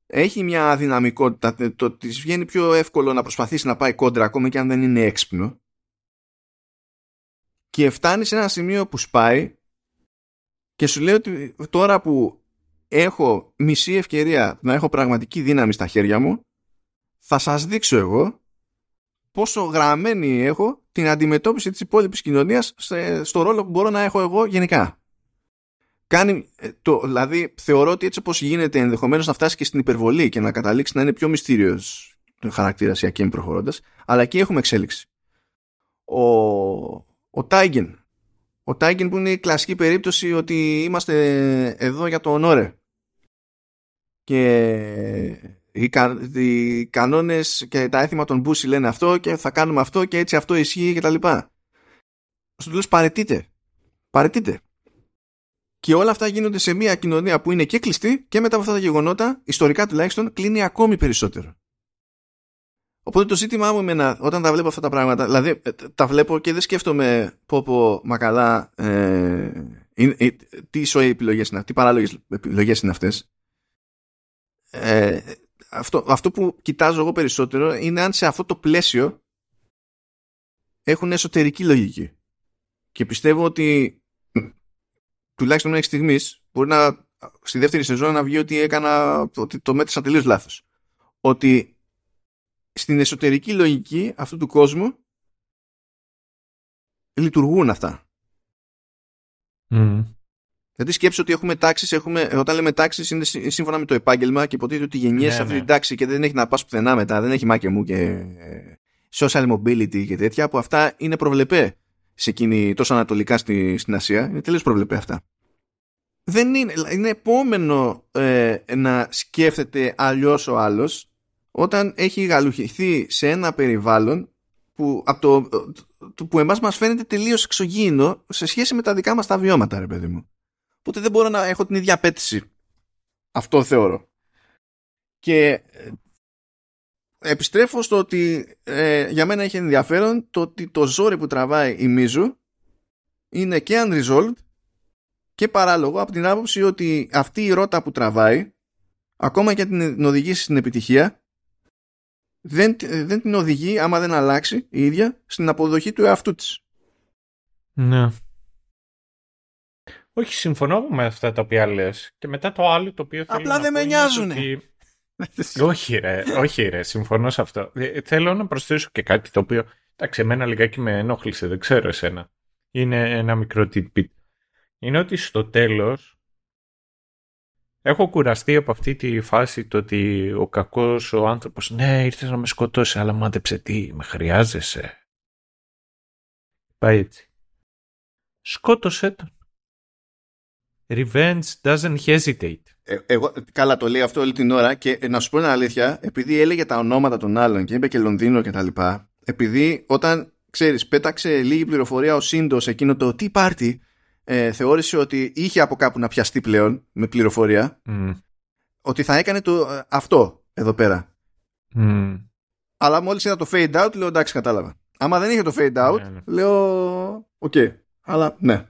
έχει μια δυναμικότητα το, το της βγαίνει πιο εύκολο να προσπαθήσει να πάει κόντρα ακόμα και αν δεν είναι έξυπνο. Και φτάνει σε ένα σημείο που σπάει και σου λέει ότι τώρα που έχω μισή ευκαιρία να έχω πραγματική δύναμη στα χέρια μου θα σας δείξω εγώ πόσο γραμμένη έχω την αντιμετώπιση της υπόλοιπης κοινωνίας στο ρόλο που μπορώ να έχω εγώ γενικά. Κάνει, το, δηλαδή θεωρώ ότι έτσι όπως γίνεται ενδεχομένως να φτάσει και στην υπερβολή και να καταλήξει να είναι πιο μυστήριος χαρακτήρας η Ακέμ προχωρώντας, αλλά εκεί έχουμε εξέλιξη. Ο, ο Τάιγεν, ο Τάιγεν που είναι η κλασική περίπτωση ότι είμαστε εδώ για το ονόρε και οι, κα, οι κανόνες και τα έθιμα των Μπούση λένε αυτό και θα κάνουμε αυτό και έτσι αυτό ισχύει και τα λοιπά. Στο τέλος παρετείτε. Παρετείτε. Και όλα αυτά γίνονται σε μια κοινωνία που είναι και κλειστή και μετά από αυτά τα γεγονότα, ιστορικά τουλάχιστον, κλείνει ακόμη περισσότερο. Οπότε το ζήτημά μου εμένα, όταν τα βλέπω αυτά τα πράγματα, δηλαδή τα βλέπω και δεν σκέφτομαι πω πω μα καλά ε, ε, τι ισοή επιλογές είναι, τι παράλογες επιλογές είναι αυτές. Ε, αυτό, αυτό που κοιτάζω εγώ περισσότερο είναι αν σε αυτό το πλαίσιο έχουν εσωτερική λογική. Και πιστεύω ότι τουλάχιστον μέχρι στιγμής μπορεί να στη δεύτερη σεζόν να βγει ότι έκανα ότι το μέτρησα τελείως λάθος. Ότι στην εσωτερική λογική αυτού του κόσμου λειτουργούν αυτά. Mm. Γιατί σκέψω ότι έχουμε τάξεις, έχουμε, όταν λέμε τάξεις είναι σύμφωνα με το επάγγελμα και υποτίθεται ότι γεννιέσαι Ναι, σε αυτή ναι. την τάξη και δεν έχει να πας πουθενά μετά, δεν έχει μάκε μου και social mobility και τέτοια, που αυτά είναι προβλεπέ σε εκείνη τόσο ανατολικά στη, στην Ασία. Είναι τελείως προβλεπέ αυτά. Δεν είναι, είναι επόμενο ε, να σκέφτεται αλλιώς ο άλλος όταν έχει γαλουχηθεί σε ένα περιβάλλον που, από το, το, που εμάς μας φαίνεται τελείως εξωγήινο σε σχέση με τα δικά μας τα βιώματα, ρε παιδί μου. Οπότε δεν μπορώ να έχω την ίδια απέτηση Αυτό θεωρώ. Και ε, επιστρέφω στο ότι ε, για μένα έχει ενδιαφέρον το ότι το ζόρι που τραβάει η Μίζου είναι και unresolved και παράλογο από την άποψη ότι αυτή η ρότα που τραβάει ακόμα και την οδηγήσει στην επιτυχία δεν, δεν την οδηγεί άμα δεν αλλάξει η ίδια στην αποδοχή του εαυτού της. Ναι. Όχι, συμφωνώ με αυτά τα οποία λες. Και μετά το άλλο το οποίο θέλω Απλά να δεν πω με είναι νοιάζουνε. ότι- όχι ρε, όχι ρε, συμφωνώ σε αυτό. Ε, Θέλω να προσθέσω και κάτι το οποίο, εντάξει, εμένα λιγάκι με ενόχλησε, δεν ξέρω εσένα. Είναι ένα μικρό tidbit. Είναι ότι στο τέλος έχω κουραστεί από αυτή τη φάση το ότι ο κακός ο άνθρωπος, ναι, ήρθες να με σκοτώσει, αλλά μάντεψε τι, με χρειάζεσαι. Πάει έτσι. Σκότωσε τον. Revenge doesn't hesitate. Ε, εγώ, καλά το λέει αυτό όλη την ώρα και ε, να σου πω την αλήθεια, επειδή έλεγε τα ονόματα των άλλων και είπε και Λονδίνο και τα λοιπά, επειδή όταν, ξέρεις, πέταξε λίγη πληροφορία ο Σύντο σε εκείνο το τι πάρτι, ε, θεώρησε ότι είχε από κάπου να πιαστεί πλέον με πληροφορία, Μμ. ότι θα έκανε το, ε, αυτό εδώ πέρα. Μμ. Αλλά μόλις είδα το fade out, λέω εντάξει κατάλαβα. Άμα δεν είχε το fade out, Ναι, ναι. λέω οκ. Αλλά ναι.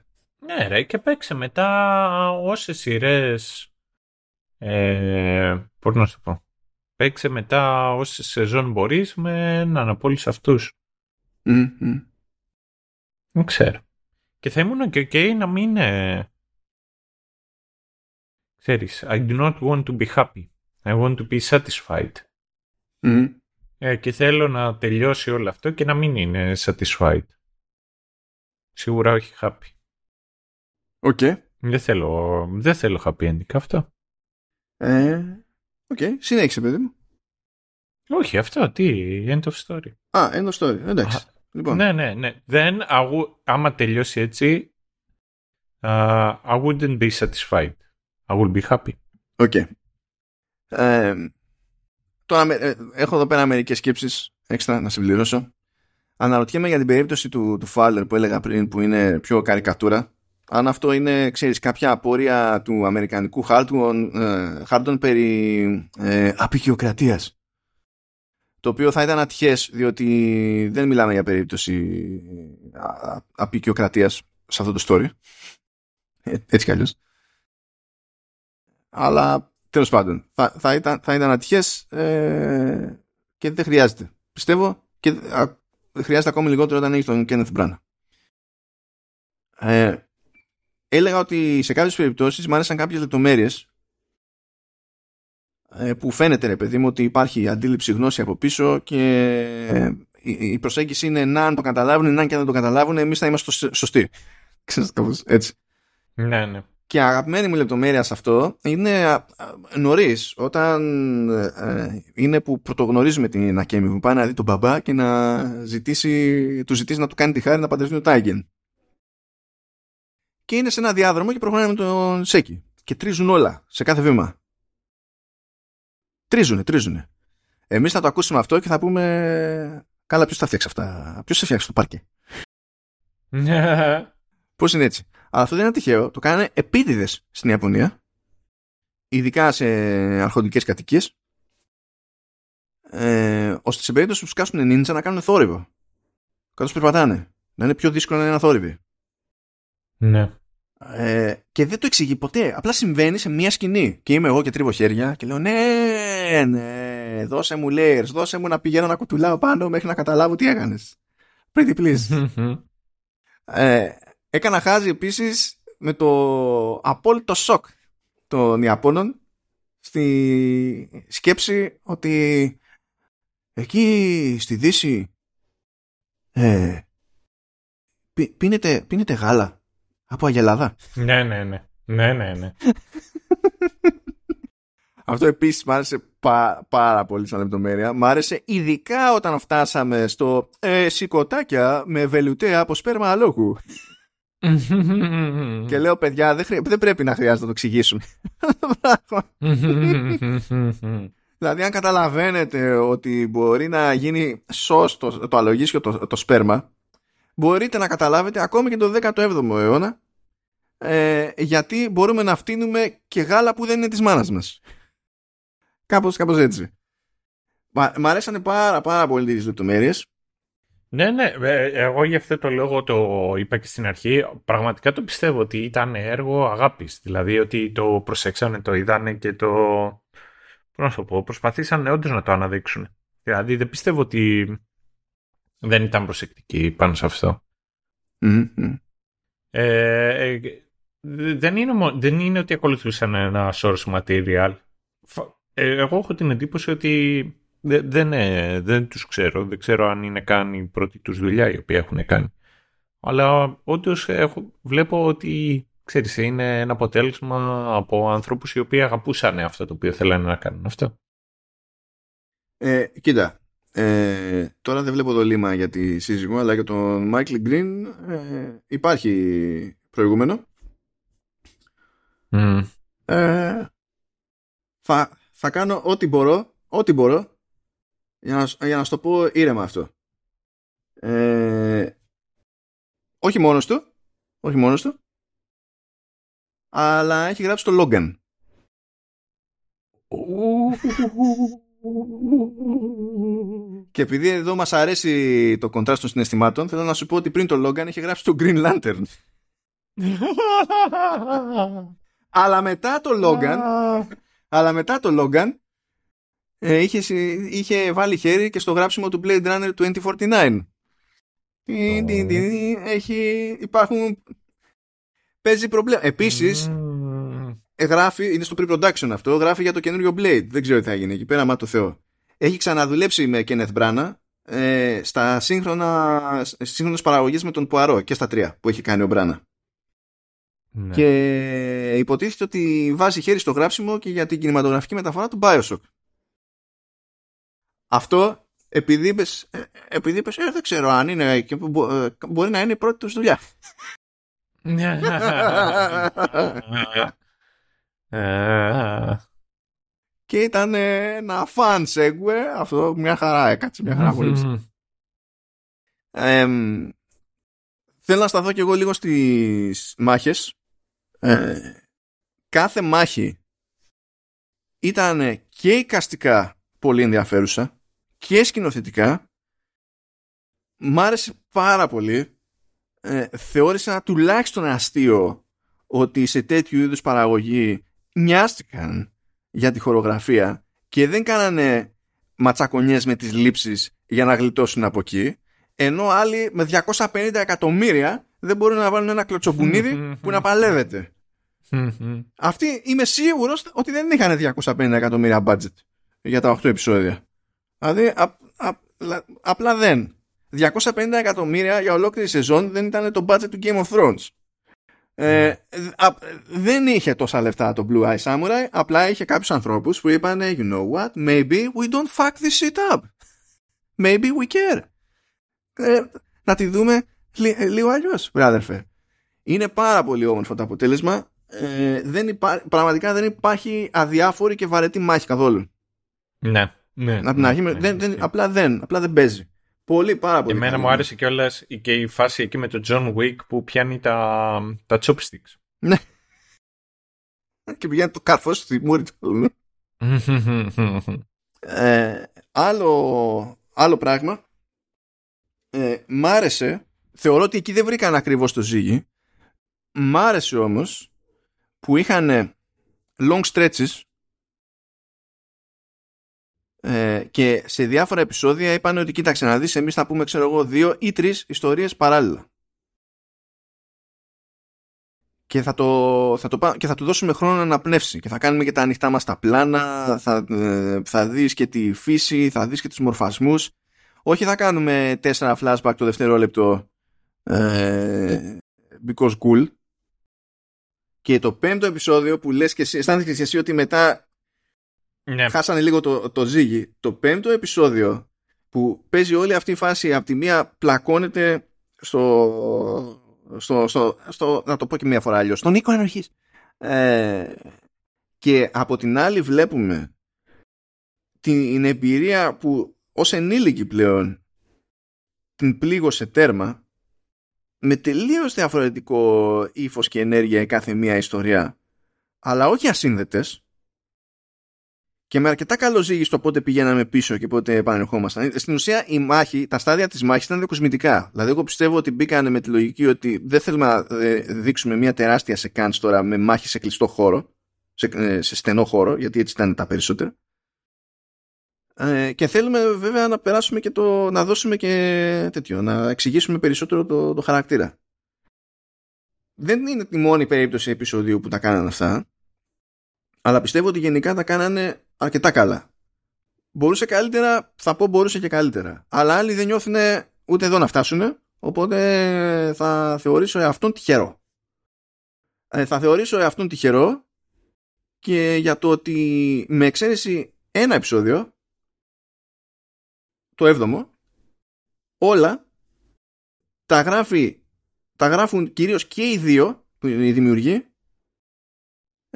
Ναι ρε, και παίξε μετά όσες σειρές, ε, πώς να σου πω, παίξε μετά όσες σεζόν μπορείς με έναν από όλους αυτούς. Μμ, μμ. Δεν ξέρω. Και θα ήμουν και ok να μην... Ε... Ξέρεις, I do not want to be happy. I want to be satisfied. Μμ. Ε, και θέλω να τελειώσει όλο αυτό και να μην είναι satisfied. Σίγουρα όχι happy. OK. Δεν θέλω, δεν θέλω happy ending αυτό. Ε, Οκ. Συνέχισε παιδί μου. Όχι αυτό, τι, end of story. Α, end of story. Εντάξει. Λοιπόν. Ναι, ναι, ναι. Δεν, αγου- άμα τελειώσει έτσι, uh, I wouldn't be satisfied. I will be happy. OK. Ε, τώρα με- ε, έχω εδώ πέρα μερικές σκέψεις έξτρα να συμπληρώσω. Αναρωτιέμαι για την περίπτωση του, του Fowler που έλεγα πριν που είναι πιο καρικατούρα. Αν αυτό είναι, ξέρεις, κάποια απόρροια του αμερικανικού χάρτου, ε, χάρτων περί ε, απεικιοκρατίας. Το οποίο θα ήταν ατυχές διότι δεν μιλάμε για περίπτωση α, α, απεικιοκρατίας σε αυτό το story. Ε, έτσι κι αλλιώς. Αλλά τέλος πάντων θα, θα, ήταν, θα ήταν ατυχές ε, και δεν χρειάζεται. Πιστεύω και α, χρειάζεται ακόμη λιγότερο όταν έχεις τον Kenneth Branagh. Ε, έλεγα ότι σε κάποιες περιπτώσεις μου άρεσαν κάποιες λεπτομέρειες ε, που φαίνεται ρε παιδί μου ότι υπάρχει αντίληψη γνώση από πίσω και ε, η, η προσέγγιση είναι να αν το καταλάβουν, να αν και αν δεν το καταλάβουν εμείς θα είμαστε σω- σωστοί. Ξέρεις κάπως έτσι. Ναι, ναι. Και αγαπημένη μου λεπτομέρεια σε αυτό είναι νωρίς, όταν ε, είναι που πρωτογνωρίζουμε την Ακέμι που πάει να δει τον μπαμπά και να ζητήσει, του ζητήσει να του κάνει τη χάρη να παντρευτεί τον Τάιγεν. Και είναι σε ένα διάδρομο και προχωράνε με τον Σέκη. Και τρίζουν όλα, σε κάθε βήμα. Τρίζουνε, τρίζουνε. Εμείς θα το ακούσουμε αυτό και θα πούμε καλά ποιος τα φτιάξει αυτά; Ποιος θα φτιάξει το πάρκι. Πώς είναι έτσι. Αλλά αυτό δεν είναι τυχαίο. Το κάνανε επίτηδες στην Ιαπωνία. Ειδικά σε αρχοντικές κατοικίες. Ε, ώστε σε περίπτωση που σκάσουν νίντζα να κάνουν θόρυβο. Καθώς περπατάνε. Να είναι πιο δύσκολο να είναι αθόρυβοι. Ναι. Ε, και δεν το εξηγεί ποτέ. Απλά συμβαίνει σε μία σκηνή. Και είμαι εγώ και τρίβω χέρια και λέω ναι, ναι, δώσε μου layers, δώσε μου να πηγαίνω να κουτουλάω πάνω μέχρι να καταλάβω τι έκανες. Pretty please. Ε, έκανα χάζι επίσης με το απόλυτο σοκ των Ιαπώνων στη σκέψη ότι εκεί στη Δύση ε, πι- πίνετε, πίνετε γάλα από αγελάδα. ναι, ναι, ναι. Ναι, ναι, ναι. Αυτό επίσης μ' άρεσε πά- πάρα πολύ σαν λεπτομέρεια. Μ' άρεσε ειδικά όταν φτάσαμε στο ε, σηκωτάκια με βελουτέα από σπέρμα αλόγου. Και λέω, παιδιά, δεν, χρει- δεν πρέπει να χρειάζεται να το εξηγήσουμε. Το πράγμα. δηλαδή, αν καταλαβαίνετε ότι μπορεί να γίνει σως το, το αλογίσιο το, το σπέρμα, μπορείτε να καταλάβετε ακόμη και το 17ο αιώνα ε, γιατί μπορούμε να φτύνουμε και γάλα που δεν είναι της μάνας μας. Κάπως, κάπως έτσι. Μ' αρέσανε πάρα πάρα πολύ τις λεπτομέρειες. Ναι, ναι, ε, εγώ γι' αυτό το λόγο το είπα και στην αρχή. Πραγματικά το πιστεύω ότι ήταν έργο αγάπης. Δηλαδή ότι το προσέξανε, το είδανε και το... Πώς να το πω, προσπαθήσαν όντως να το αναδείξουν. Δηλαδή δεν πιστεύω ότι δεν ήταν προσεκτικοί πάνω σε αυτό. Mm-hmm. Ε, δεν, είναι, δεν είναι ότι ακολουθούσαν ένα source material. Ε, εγώ έχω την εντύπωση ότι δεν, δεν, δεν τους ξέρω. Δεν ξέρω αν είναι καν η πρώτη τους δουλειά η οποία έχουν κάνει. Αλλά όντως βλέπω ότι ξέρεις, είναι ένα αποτέλεσμα από ανθρώπους οι οποίοι αγαπούσαν αυτό το οποίο θέλανε να κάνουν αυτό. Ε, κοίτα, ε, τώρα δεν βλέπω το λίμα για τη σύζυγο, αλλά για τον Μάικλ Γκριν ε, υπάρχει προηγούμενο. Ε, θα, θα κάνω ό,τι μπορώ, ό,τι μπορώ για να, για να σου το πω ήρεμα αυτό. Ε, όχι μόνος του, όχι μόνος του, αλλά έχει γράψει το Logan. Και επειδή εδώ μας αρέσει το κοντράστ των συναισθημάτων, θέλω να σου πω ότι πριν το Logan είχε γράψει το Green Lantern. αλλά μετά το Logan, αλλά μετά το Logan ε, είχε, είχε βάλει χέρι και στο γράψιμο του Blade Runner 2049. Έχει, υπάρχουν παίζει προβλήμα. Επίσης γράφει, είναι στο pre-production αυτό, γράφει για το καινούριο Blade. Δεν ξέρω τι θα γίνει εκεί πέρα, μα το Θεό. Έχει ξαναδουλέψει με Kenneth Branagh ε, στα σύγχρονα, σύγχρονες παραγωγές με τον Πουαρό και στα τρία που έχει κάνει ο Μπράνα. Ναι. Και υποτίθεται ότι βάζει χέρι στο γράψιμο και για την κινηματογραφική μεταφορά του Bioshock. Αυτό επειδή είπες, ε, επειδή είπες ε, δεν ξέρω αν είναι και ε, μπορεί να είναι η πρώτη τους δουλειά. και ήταν ένα fun segue αυτό μια χαρά έκατσε μια χαρά πολύ ε, θέλω να σταθώ και εγώ λίγο στις μάχες. Ε, κάθε μάχη ήταν και εικαστικά πολύ ενδιαφέρουσα και σκηνοθετικά. Μ' άρεσε πάρα πολύ. Ε, θεώρησα τουλάχιστον αστείο ότι σε τέτοιου είδους παραγωγή νοιάστηκαν για τη χορογραφία και δεν κάνανε ματσακονιές με τις λήψεις για να γλιτώσουν από εκεί ενώ άλλοι με 250 εκατομμύρια δεν μπορούν να βάλουν ένα κλωτσομπουνίδι που να παλεύεται. Αυτοί είμαι σίγουρος ότι δεν είχαν 250 εκατομμύρια budget για τα 8 επεισόδια. Δηλαδή απλά δεν. 250 εκατομμύρια για ολόκληρη σεζόν δεν ήταν το budget του Game of Thrones. Ε, δεν είχε τόσα λεφτά το Blue Eye Samurai, απλά είχε κάποιους ανθρώπους που είπαν You know what, maybe we don't fuck this shit up. Maybe we care. Ε, να τη δούμε λίγο αλλιώς, βράδερφε. Είναι πάρα πολύ όμορφο το αποτέλεσμα. Ε, δεν πραγματικά δεν υπάρχει αδιάφορη και βαρετή μάχη καθόλου. Ναι. Ναι, την ναι, αρχή, ναι, δεν, δεν, απλά, δεν, απλά δεν παίζει. Πολύ, πάρα πολύ. Εμένα μου άρεσε κιόλας και η φάση εκεί με τον John Wick που πιάνει τα, τα chopsticks. Ναι. και πηγαίνει το καρφό στη μούρη του. ε, άλλο, άλλο πράγμα. Ε, μ' άρεσε, θεωρώ ότι εκεί δεν βρήκαν ακριβώς το ζύγι. Μ' άρεσε όμως που είχαν long stretches ε, και σε διάφορα επεισόδια είπαν ότι κοίταξε να δεις εμείς θα πούμε ξέρω εγώ δύο ή τρεις ιστορίες παράλληλα. Και θα, το, θα το, και θα του δώσουμε χρόνο να αναπνεύσει και θα κάνουμε και τα ανοιχτά μας τα πλάνα θα, ε, θα δεις και τη φύση θα δεις και τους μορφασμούς. Όχι θα κάνουμε τέσσερα flashback το δευτερόλεπτο ε, because cool. Και το πέμπτο επεισόδιο που λες και εσύ, αισθάνεσαι και εσύ ότι μετά ναι. Χάσανε λίγο το, το ζύγι. Το πέμπτο επεισόδιο που παίζει όλη αυτή η φάση από τη μία πλακώνεται στο, στο, στο, στο να το πω και μία φορά αλλιώς, στον οίκο ενοχής. Ε, και από την άλλη βλέπουμε την εμπειρία που ως ενήλικη πλέον την πλήγωσε τέρμα με τελείως διαφορετικό ύφος και ενέργεια η κάθε μία ιστορία αλλά όχι ασύνδετες και με αρκετά καλό ζύγι στο πότε πηγαίναμε πίσω και πότε επανερχόμασταν. Στην ουσία η μάχη, τα στάδια της μάχης ήταν διακοσμητικά. Δηλαδή εγώ πιστεύω ότι μπήκανε με τη λογική ότι δεν θέλουμε να ε, δείξουμε μια τεράστια σεκάνς τώρα με μάχη σε κλειστό χώρο, σε, ε, σε στενό χώρο, γιατί έτσι ήταν τα περισσότερα. Ε, και θέλουμε βέβαια να περάσουμε και το, να δώσουμε και τέτοιο, να εξηγήσουμε περισσότερο το, το χαρακτήρα. Δεν είναι τη μόνη περίπτωση επεισοδίου που τα κάνανε αυτά, αλλά πιστεύω ότι γενικά τα κάνανε αρκετά καλά. Μπορούσε καλύτερα, θα πω μπορούσε και καλύτερα. Αλλά άλλοι δεν νιώθουν ούτε εδώ να φτάσουν, οπότε θα θεωρήσω εαυτόν τυχερό. Ε, θα θεωρήσω εαυτόν τυχερό και για το ότι με εξαίρεση ένα επεισόδιο, το έβδομο, όλα τα, γράφει, τα γράφουν κυρίως και οι δύο, που είναι οι δημιουργοί,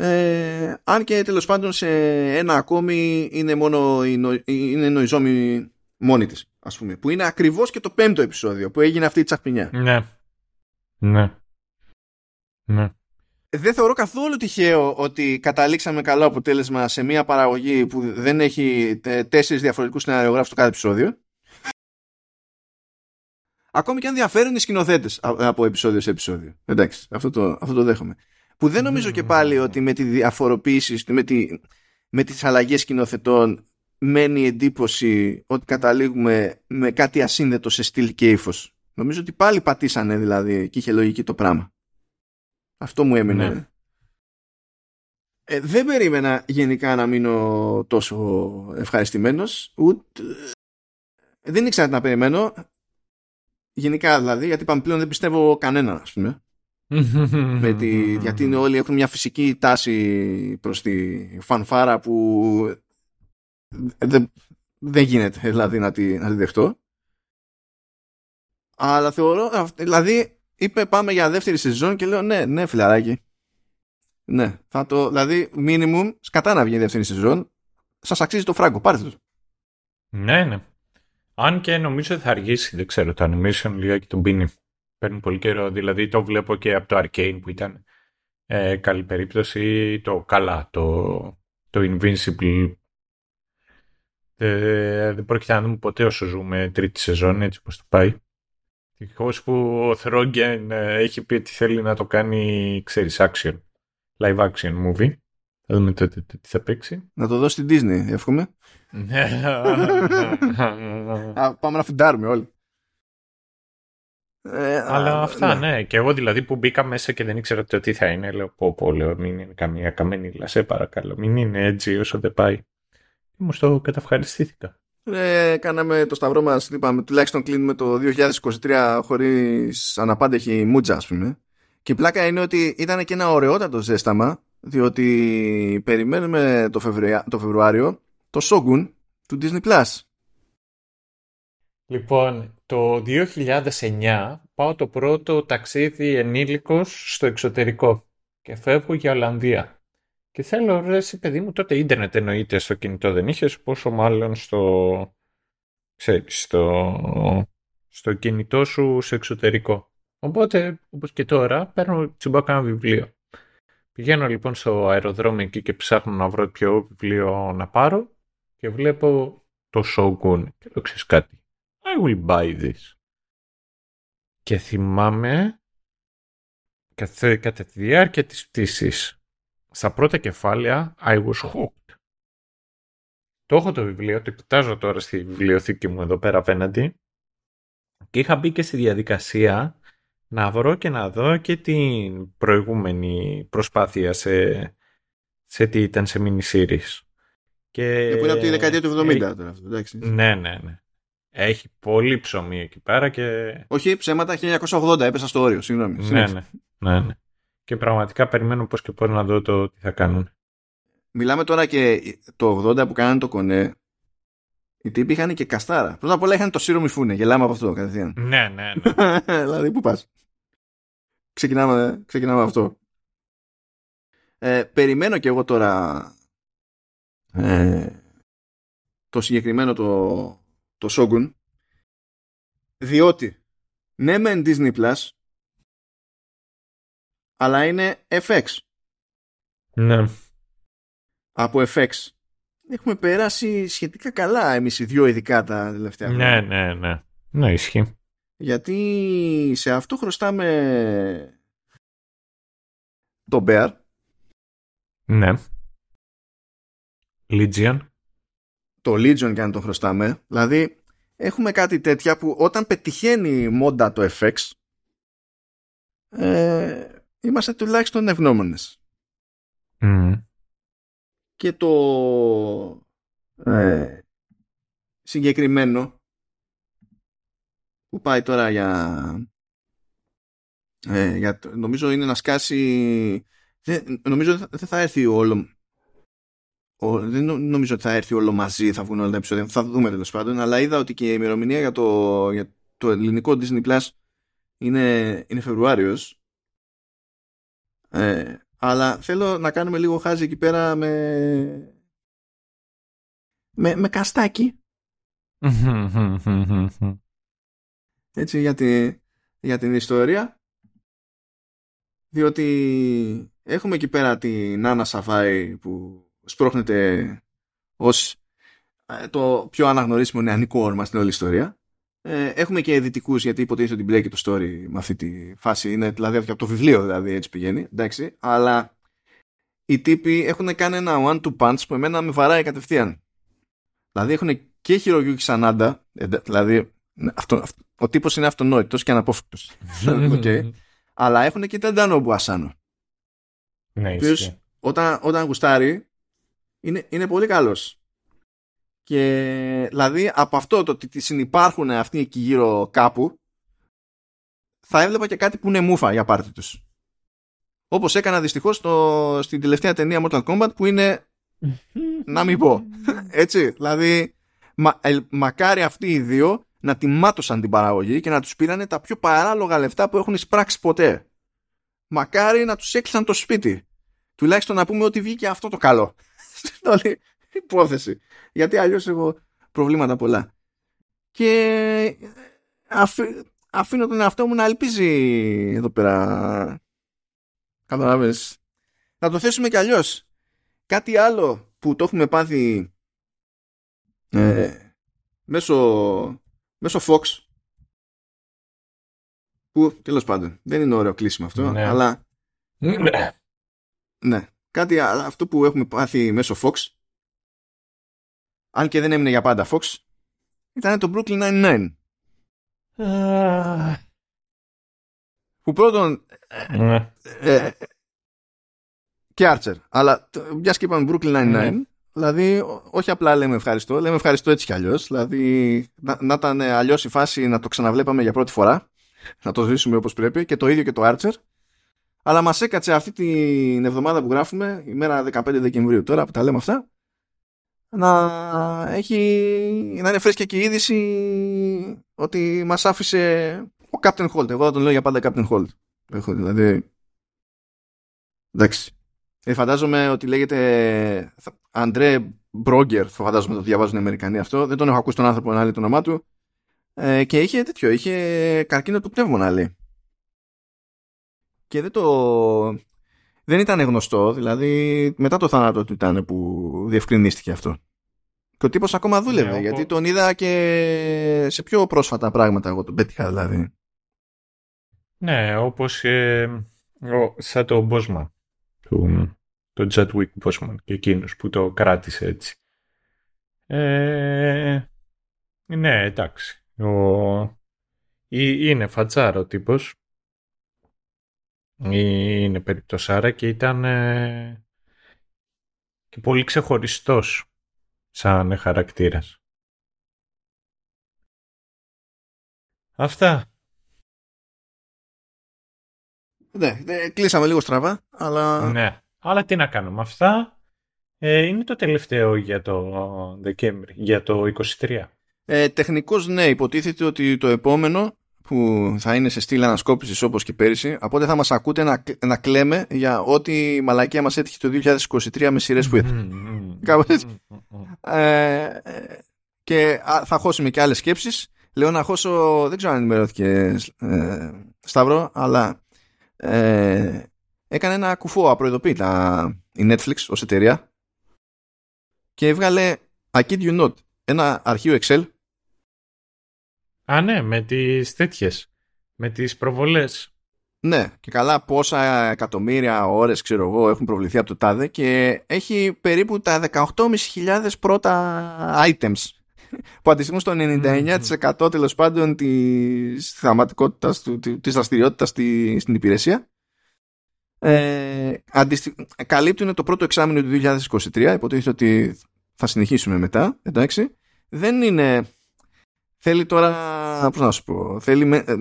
ε, αν και τέλος πάντων σε ένα ακόμη είναι μόνο η νο, είναι νοηζόμη μόνη της ας πούμε που είναι ακριβώς και το πέμπτο επεισόδιο που έγινε αυτή η τσαχπινιά. Ναι. Ναι. Ναι. Δεν θεωρώ καθόλου τυχαίο ότι καταλήξαμε καλό αποτέλεσμα σε μια παραγωγή που δεν έχει τέσσερις διαφορετικούς σενάριογράφους στο κάθε επεισόδιο. Ακόμη και αν διαφέρουν οι σκηνοθέτες από επεισόδιο σε επεισόδιο. Εντάξει, αυτό το, αυτό το δέχομαι. Που δεν νομίζω και πάλι ότι με τη διαφοροποίησης, με, τη, με τις αλλαγές σκηνοθετών μένει εντύπωση ότι καταλήγουμε με κάτι ασύνδετο σε στυλ και ύφος. Νομίζω ότι πάλι πατήσανε δηλαδή και είχε λογική το πράγμα. Αυτό μου έμεινε. Ναι. Ε, δεν περίμενα γενικά να μείνω τόσο ευχαριστημένος ούτε... δεν ήξερα τι να περιμένω γενικά δηλαδή γιατί είπαμε πλέον δεν πιστεύω κανένα ας πούμε με τη, γιατί όλοι έχουν μια φυσική τάση προς τη φανφάρα που δεν, δεν γίνεται δηλαδή να τη, να τη δεχτώ. Αλλά θεωρώ, δηλαδή είπε πάμε για δεύτερη σεζόν και λέω ναι, ναι φιλαράκι. Ναι, θα το, δηλαδή minimum σκατά να βγει η δεύτερη σεζόν. Σας αξίζει το φράγκο, πάρτε το. Ναι, ναι. Αν και νομίζω θα αργήσει, δεν ξέρω, το animation λιγάκι τον πίνει παίρνει πολύ καιρό. Δηλαδή το βλέπω και από το Arcane που ήταν ε, καλή περίπτωση. Το καλά, το, το Invincible. Ε, δεν πρόκειται να δούμε ποτέ όσο ζούμε τρίτη σεζόν, έτσι όπως το πάει. Ευτυχώ που ο Θρόγγεν ε, έχει πει ότι θέλει να το κάνει, ξέρεις, action. Live action movie. Θα δούμε τότε τι θα παίξει. Να το δώσει στην Disney, εύχομαι. Πάμε να φουντάρουμε όλοι. Ε, Αλλά αυτά, ναι. ναι. Και εγώ δηλαδή που μπήκα μέσα και δεν ήξερα το τι θα είναι, λέω πω πω, λέω μην είναι καμία καμένη σε παρακαλώ. Μην είναι έτσι όσο δεν πάει. Μου το καταυχαριστήθηκα. Ε, κάναμε το σταυρό μας, είπαμε, τουλάχιστον κλείνουμε το 2023 χωρίς αναπάντεχη μούτζα, ας πούμε. Και η πλάκα είναι ότι ήταν και ένα ωραιότατο ζέσταμα, διότι περιμένουμε το, το Φεβρουάριο το Shogun του Disney Plus. Λοιπόν, το 2009 πάω το πρώτο ταξίδι ενήλικος στο εξωτερικό και φεύγω για Ολλανδία. Και θέλω, ρε, εσύ παιδί μου, τότε ίντερνετ εννοείται στο κινητό δεν είχες, πόσο μάλλον στο, ξέρεις, στο, στο κινητό σου σε εξωτερικό. Οπότε, όπως και τώρα, παίρνω τσιμπάω ένα βιβλίο. Πηγαίνω λοιπόν στο αεροδρόμιο εκεί και ψάχνω να βρω ποιο βιβλίο να πάρω και βλέπω το Shogun και λέω ξέρεις κάτι. I will buy this. Και θυμάμαι κατά τη διάρκεια της πτήσης στα πρώτα κεφάλαια I was hooked. Το έχω το βιβλίο, το κοιτάζω τώρα στη βιβλιοθήκη μου εδώ πέρα απέναντι και είχα μπει και στη διαδικασία να βρω και να δω και την προηγούμενη προσπάθεια σε, σε τι ήταν σε mini series. Και... Που είναι από τη δεκαετία του 70 τώρα αυτό, εντάξει. Ναι, ναι, ναι. Έχει πολύ ψωμί εκεί πέρα και. Όχι, ψέματα 1980, έπεσα στο όριο, συγγνώμη. Ναι, ναι, ναι, ναι. Και πραγματικά περιμένω πώς και πώς να δω το τι θα κάνουν. Μιλάμε τώρα και το 80 που κάνανε το κονέ. Οι τύποι είχαν και καστάρα. Πρώτα απ' όλα είχαν το σύρο μυφούνε. Γελάμε από αυτό κατευθείαν. Ναι, ναι, ναι. δηλαδή, πού πας; Ξεκινάμε, ξεκινάμε αυτό. Ε, περιμένω και εγώ τώρα ε, το συγκεκριμένο το, το Shogun διότι ναι μεν Disney Plus αλλά είναι FX. Ναι. Από FX. Έχουμε περάσει σχετικά καλά εμείς οι δυο ειδικά τα τελευταία Ναι, χρόνια. ναι, ναι. Ναι, ισχύει. Γιατί σε αυτό χρωστάμε το Bear. Ναι. Legion. Το Legion και αν το χρωστάμε. Δηλαδή, έχουμε κάτι τέτοια που όταν πετυχαίνει μόντα το FX, ε, είμαστε τουλάχιστον ευγνώμονες. Μμ. Και το ε, συγκεκριμένο που πάει τώρα για, ε, για το- νομίζω είναι να σκάσει δεν, νομίζω δεν θα, θα έρθει όλο ο, δεν νο- νομίζω ότι θα έρθει όλο μαζί θα βγουν όλα τα επεισόδια. Θα δούμε τέλος πάντων. Αλλά είδα ότι και η ημερομηνία για το, για το ελληνικό Disney Plus είναι, είναι Φεβρουάριος. Ε, αλλά θέλω να κάνουμε λίγο χάζι εκεί πέρα με με, με καστάκι. Έτσι για, τη, για την ιστορία. Διότι έχουμε εκεί πέρα την Νάνα Σαφάη που σπρώχνεται ως ε, το πιο αναγνωρίσιμο νεανικό όρμα στην όλη ιστορία. Ε, έχουμε και δυτικούς γιατί υποτίθεται ότι μπλέκει το story με αυτή τη φάση. Είναι δηλαδή από το βιβλίο δηλαδή έτσι πηγαίνει εντάξει. Αλλά οι τύποι έχουν κάνει ένα one two punch που εμένα με βαράει κατευθείαν. Δηλαδή έχουν και Χιρογιούκι Σανάντα ε, δηλαδή αυτό, αυτό, ο τύπος είναι αυτονόητος και αναπόφευκτος. Οκ. αλλά έχουν και Ταντανόμπου Ασάνο Ναι, όποιος ισχύει. όταν, όταν γουστάρει είναι, είναι πολύ καλός. Και δηλαδή από αυτό το ότι συνυπάρχουν αυτοί εκεί γύρω κάπου θα έβλεπα και κάτι που είναι μούφα για πάρτι τους. Όπως έκανα δυστυχώς στο, στην τελευταία ταινία Mortal Kombat που είναι να μην πω. Έτσι δηλαδή μα, ε, μακάρι αυτοί οι δύο να τιμάτωσαν την παραγωγή και να τους πήρανε τα πιο παράλογα λεφτά που έχουν εισπράξει ποτέ. Μακάρι να τους έκλεισαν το σπίτι. Τουλάχιστον να πούμε ότι βγήκε αυτό το καλό στην όλη υπόθεση. Γιατί αλλιώς έχω προβλήματα πολλά. Και αφή- αφήνω τον εαυτό μου να ελπίζει εδώ πέρα. Καταλάβες να το θέσουμε κι αλλιώς. Κάτι άλλο που το έχουμε πάθει ε, μέσω, μέσω Fox. Που τέλος πάντων δεν είναι ωραίο κλείσιμο αυτό Ναι. αλλά Ναι. ναι κάτι άλλο αυτό που έχουμε πάθει μέσω Fox. Αν και δεν έμεινε για πάντα Fox ήταν το Brooklyn Nine-Nine. Α, που πρώτον ναι. ε, και Archer. Αλλά το- μιας και είπαμε Brooklyn Nine-Nine Ναι. δηλαδή ό- όχι απλά λέμε ευχαριστώ λέμε ευχαριστώ έτσι κι αλλιώς. Δηλαδή να, να ήταν αλλιώς η φάση να το ξαναβλέπαμε για πρώτη φορά να το ζήσουμε όπως πρέπει και το ίδιο και το Archer αλλά μας έκατσε αυτή την εβδομάδα που γράφουμε ημέρα 15 Δεκεμβρίου τώρα που τα λέμε αυτά να έχει να είναι φρέσκια και η είδηση ότι μας άφησε ο Captain Holt. Εγώ θα τον λέω για πάντα Captain Holt. Έχω, δηλαδή εντάξει. Ε, φαντάζομαι ότι λέγεται Αντρέ Μπρόγκερ φαντάζομαι το διαβάζουν οι Αμερικανοί αυτό. Δεν τον έχω ακούσει τον άνθρωπο να λέει το όνομά του. Ε, και είχε τέτοιο είχε καρκίνο του πνεύμονα λέει και δεν το δεν ήταν γνωστό δηλαδή μετά το θάνατο του ήταν που διευκρινίστηκε αυτό και ο τύπος ακόμα δούλευε Ναι, γιατί όπου- τον είδα και σε πιο πρόσφατα πράγματα εγώ τον πέτυχα δηλαδή Ναι, όπως ε, ο, σαν το Μπόσμαν, του, το Chadwick Boseman και εκείνος που το κράτησε έτσι. Ε, ναι, εντάξει. Ο, ή- είναι φατσάρα ο τύπος. Ή- Είναι περιπτωσάρα και ήταν ε, και πολύ ξεχωριστός σαν χαρακτήρας. Αυτά. ναι, ναι, κλείσαμε λίγο στραβά αλλά Ναι. Αλλά τι να κάνουμε. Αυτά ε, είναι το τελευταίο για το Δεκέμβρη, για το 23. Ε, τεχνικώς ναι, υποτίθεται ότι το επόμενο που θα είναι σε στήλη ανασκόπησης όπως και πέρυσι, οπότε θα μας ακούτε να, να κλαίμε για ό,τι η μαλακία μας έτυχε το 2023 με σειρές που ήρθαν. Κάπως έτσι. Ε, ε, και α, θα χώσουμε και άλλες σκέψεις. Λέω να χώσω, δεν ξέρω αν ενημερώθηκε ε, Σταύρο, αλλά ε, έκανε ένα κουφό απροειδοποίητα η Netflix ως εταιρεία και έβγαλε I kid you not, ένα αρχείο Excel Α, ναι, με τις τέτοιες, με τις προβολές. Ναι, και καλά πόσα εκατομμύρια ώρες ξέρω εγώ έχουν προβληθεί από το τάδε και έχει περίπου τα 18.500 πρώτα items που αντιστοιχούν στο 99% τέλος πάντων της θεαματικότητας, της δραστηριότητας στη, στην υπηρεσία. Ε, αντιστοι... Καλύπτουν το πρώτο εξάμεινο του 2023, υποτίθεται ότι θα συνεχίσουμε μετά, εντάξει. Δεν είναι... Θέλει τώρα, πώς να σου πω, θέλει ε,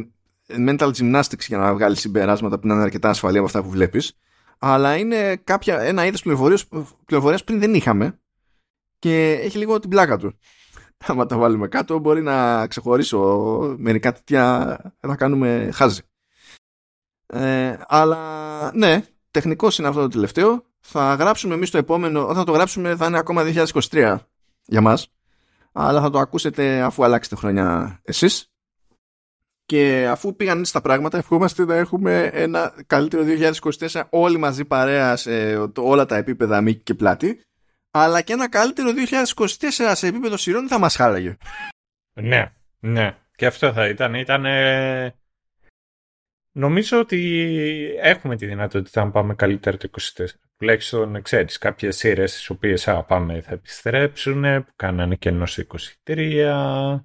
mental gymnastics για να βγάλει συμπεράσματα που να είναι αρκετά ασφαλή από αυτά που βλέπεις αλλά είναι κάποια, ένα είδος πληροφορίας πριν δεν είχαμε και έχει λίγο την πλάκα του. Άμα τα βάλουμε κάτω μπορεί να ξεχωρίσω μερικά τέτοια να κάνουμε χάζι. Ε, αλλά ναι, τεχνικός είναι αυτό το τελευταίο. Θα γράψουμε εμείς το επόμενο, όταν το γράψουμε θα είναι ακόμα 2023 για μας. Αλλά θα το ακούσετε αφού αλλάξετε χρόνια εσείς. Και αφού πήγαν έτσι τα πράγματα, ευχόμαστε να έχουμε ένα καλύτερο 2024 όλοι μαζί παρέα σε όλα τα επίπεδα μήκη και πλάτη. Αλλά και ένα καλύτερο 2024 σε επίπεδο σειρών θα μας χάλαγε. Ναι, ναι. Και αυτό θα ήταν. ήταν Νομίζω ότι έχουμε τη δυνατότητα να πάμε καλύτερα το 2024. Τουλάχιστον ξέρεις κάποιες σειρές τις οποίες πάμε θα επιστρέψουν, που κάνανε κενό στο 23.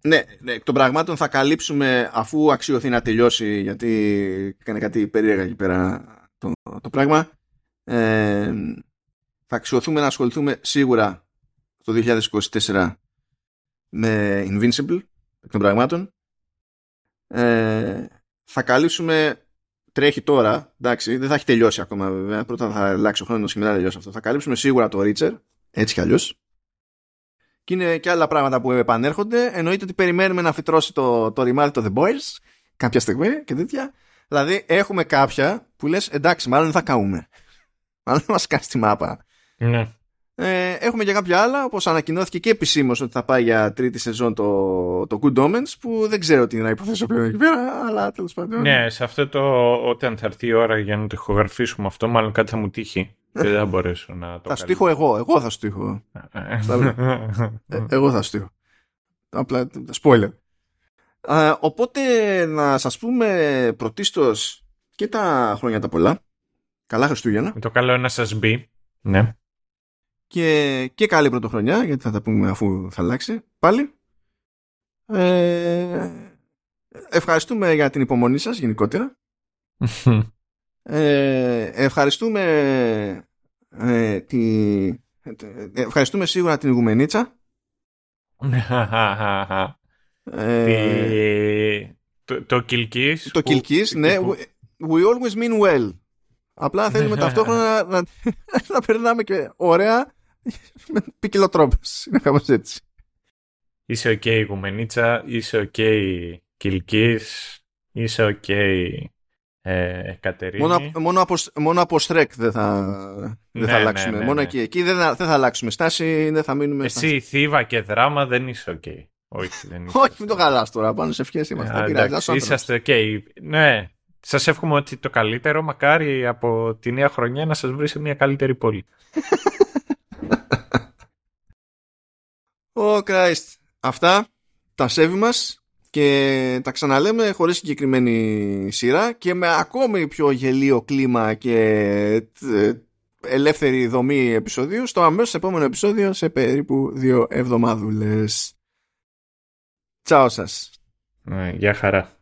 Ναι, ναι, εκ των πραγμάτων θα καλύψουμε αφού αξιωθεί να τελειώσει γιατί κάνει κάτι περίεργα εκεί πέρα το, το πράγμα. Ε, θα αξιωθούμε να ασχοληθούμε σίγουρα το 2024 με Invincible εκ των πραγμάτων. Ε, θα καλύψουμε τρέχει τώρα, εντάξει, δεν θα έχει τελειώσει ακόμα βέβαια. Πρώτα θα αλλάξει ο χρόνος και μετά τελειώσει αυτό. Θα καλύψουμε σίγουρα το Reacher, έτσι κι αλλιώς. Και είναι και άλλα πράγματα που επανέρχονται. Εννοείται ότι περιμένουμε να φυτρώσει το, το ρημάδι το The Boys κάποια στιγμή και τέτοια. Δηλαδή έχουμε κάποια που λες εντάξει μάλλον δεν θα καούμε. Μάλλον δεν μας κάνει τη μάπα. Ναι. Ε, έχουμε και κάποια άλλα, όπως ανακοινώθηκε και επισήμως ότι θα πάει για τρίτη σεζόν το, το Good Omens, που δεν ξέρω τι να υποθέσω πλέον εκεί πέρα, αλλά τέλος πάντων. Ναι, σε αυτό το όταν θα έρθει η ώρα για να το ηχογραφήσουμε αυτό, μάλλον κάτι θα μου τύχει. Και δεν θα μπορέσω να το Θα σου τύχω εγώ, εγώ θα σου τύχω. ε, εγώ θα σου τύχω. Απλά, spoiler. οπότε να σας πούμε πρωτίστως και τα χρόνια τα πολλά. Καλά Χριστούγεννα. Το καλό να σας μπει. Ναι και, και καλή πρωτοχρονιά γιατί θα τα πούμε αφού θα αλλάξει πάλι. Ε, ευχαριστούμε για την υπομονή σας γενικότερα. Ε, ευχαριστούμε ε, τη, ευχαριστούμε σίγουρα την Ιγουμενίτσα ε, το, το Κιλκίς το Κιλκίς ναι we always mean well. Απλά θέλουμε ταυτόχρονα να, να, να, περνάμε και ωραία με ποικίλο τρόπο. Είναι κάπως έτσι. Είσαι OK okay, Ηγουμενίτσα, είσαι OK okay, Κιλκίς, είσαι OK okay, ε, Κατερίνη. Μόνο, μόνο, από, μόνο από Στρέκ δεν θα, δεν ναι, θα ναι, αλλάξουμε. Ναι, μόνο εκεί, εκεί δεν, θα, δεν θα αλλάξουμε στάση, δεν θα μείνουμε Εσύ στάση. Θήβα και Δράμα δεν είσαι OK. Okay. Όχι, δεν είσαι. Όχι, μην το χαλάς τώρα. Πάνω σε ευχές είμαστε. Α, εντάξει, είσαστε OK. Okay. Ναι, σας εύχομαι ό,τι το καλύτερο. Μακάρι από τη νέα χρονιά να σας βρει σε μια καλύτερη πόλη. Ω Christ. Αυτά, τα σέβη μας και τα ξαναλέμε χωρίς συγκεκριμένη σειρά και με ακόμη πιο γελοίο κλίμα και ε, ελεύθερη δομή επεισοδίου στο αμέσως επόμενο επεισόδιο σε περίπου δύο εβδομάδουλες. Τσάω σας. Ναι, γεια χαρά.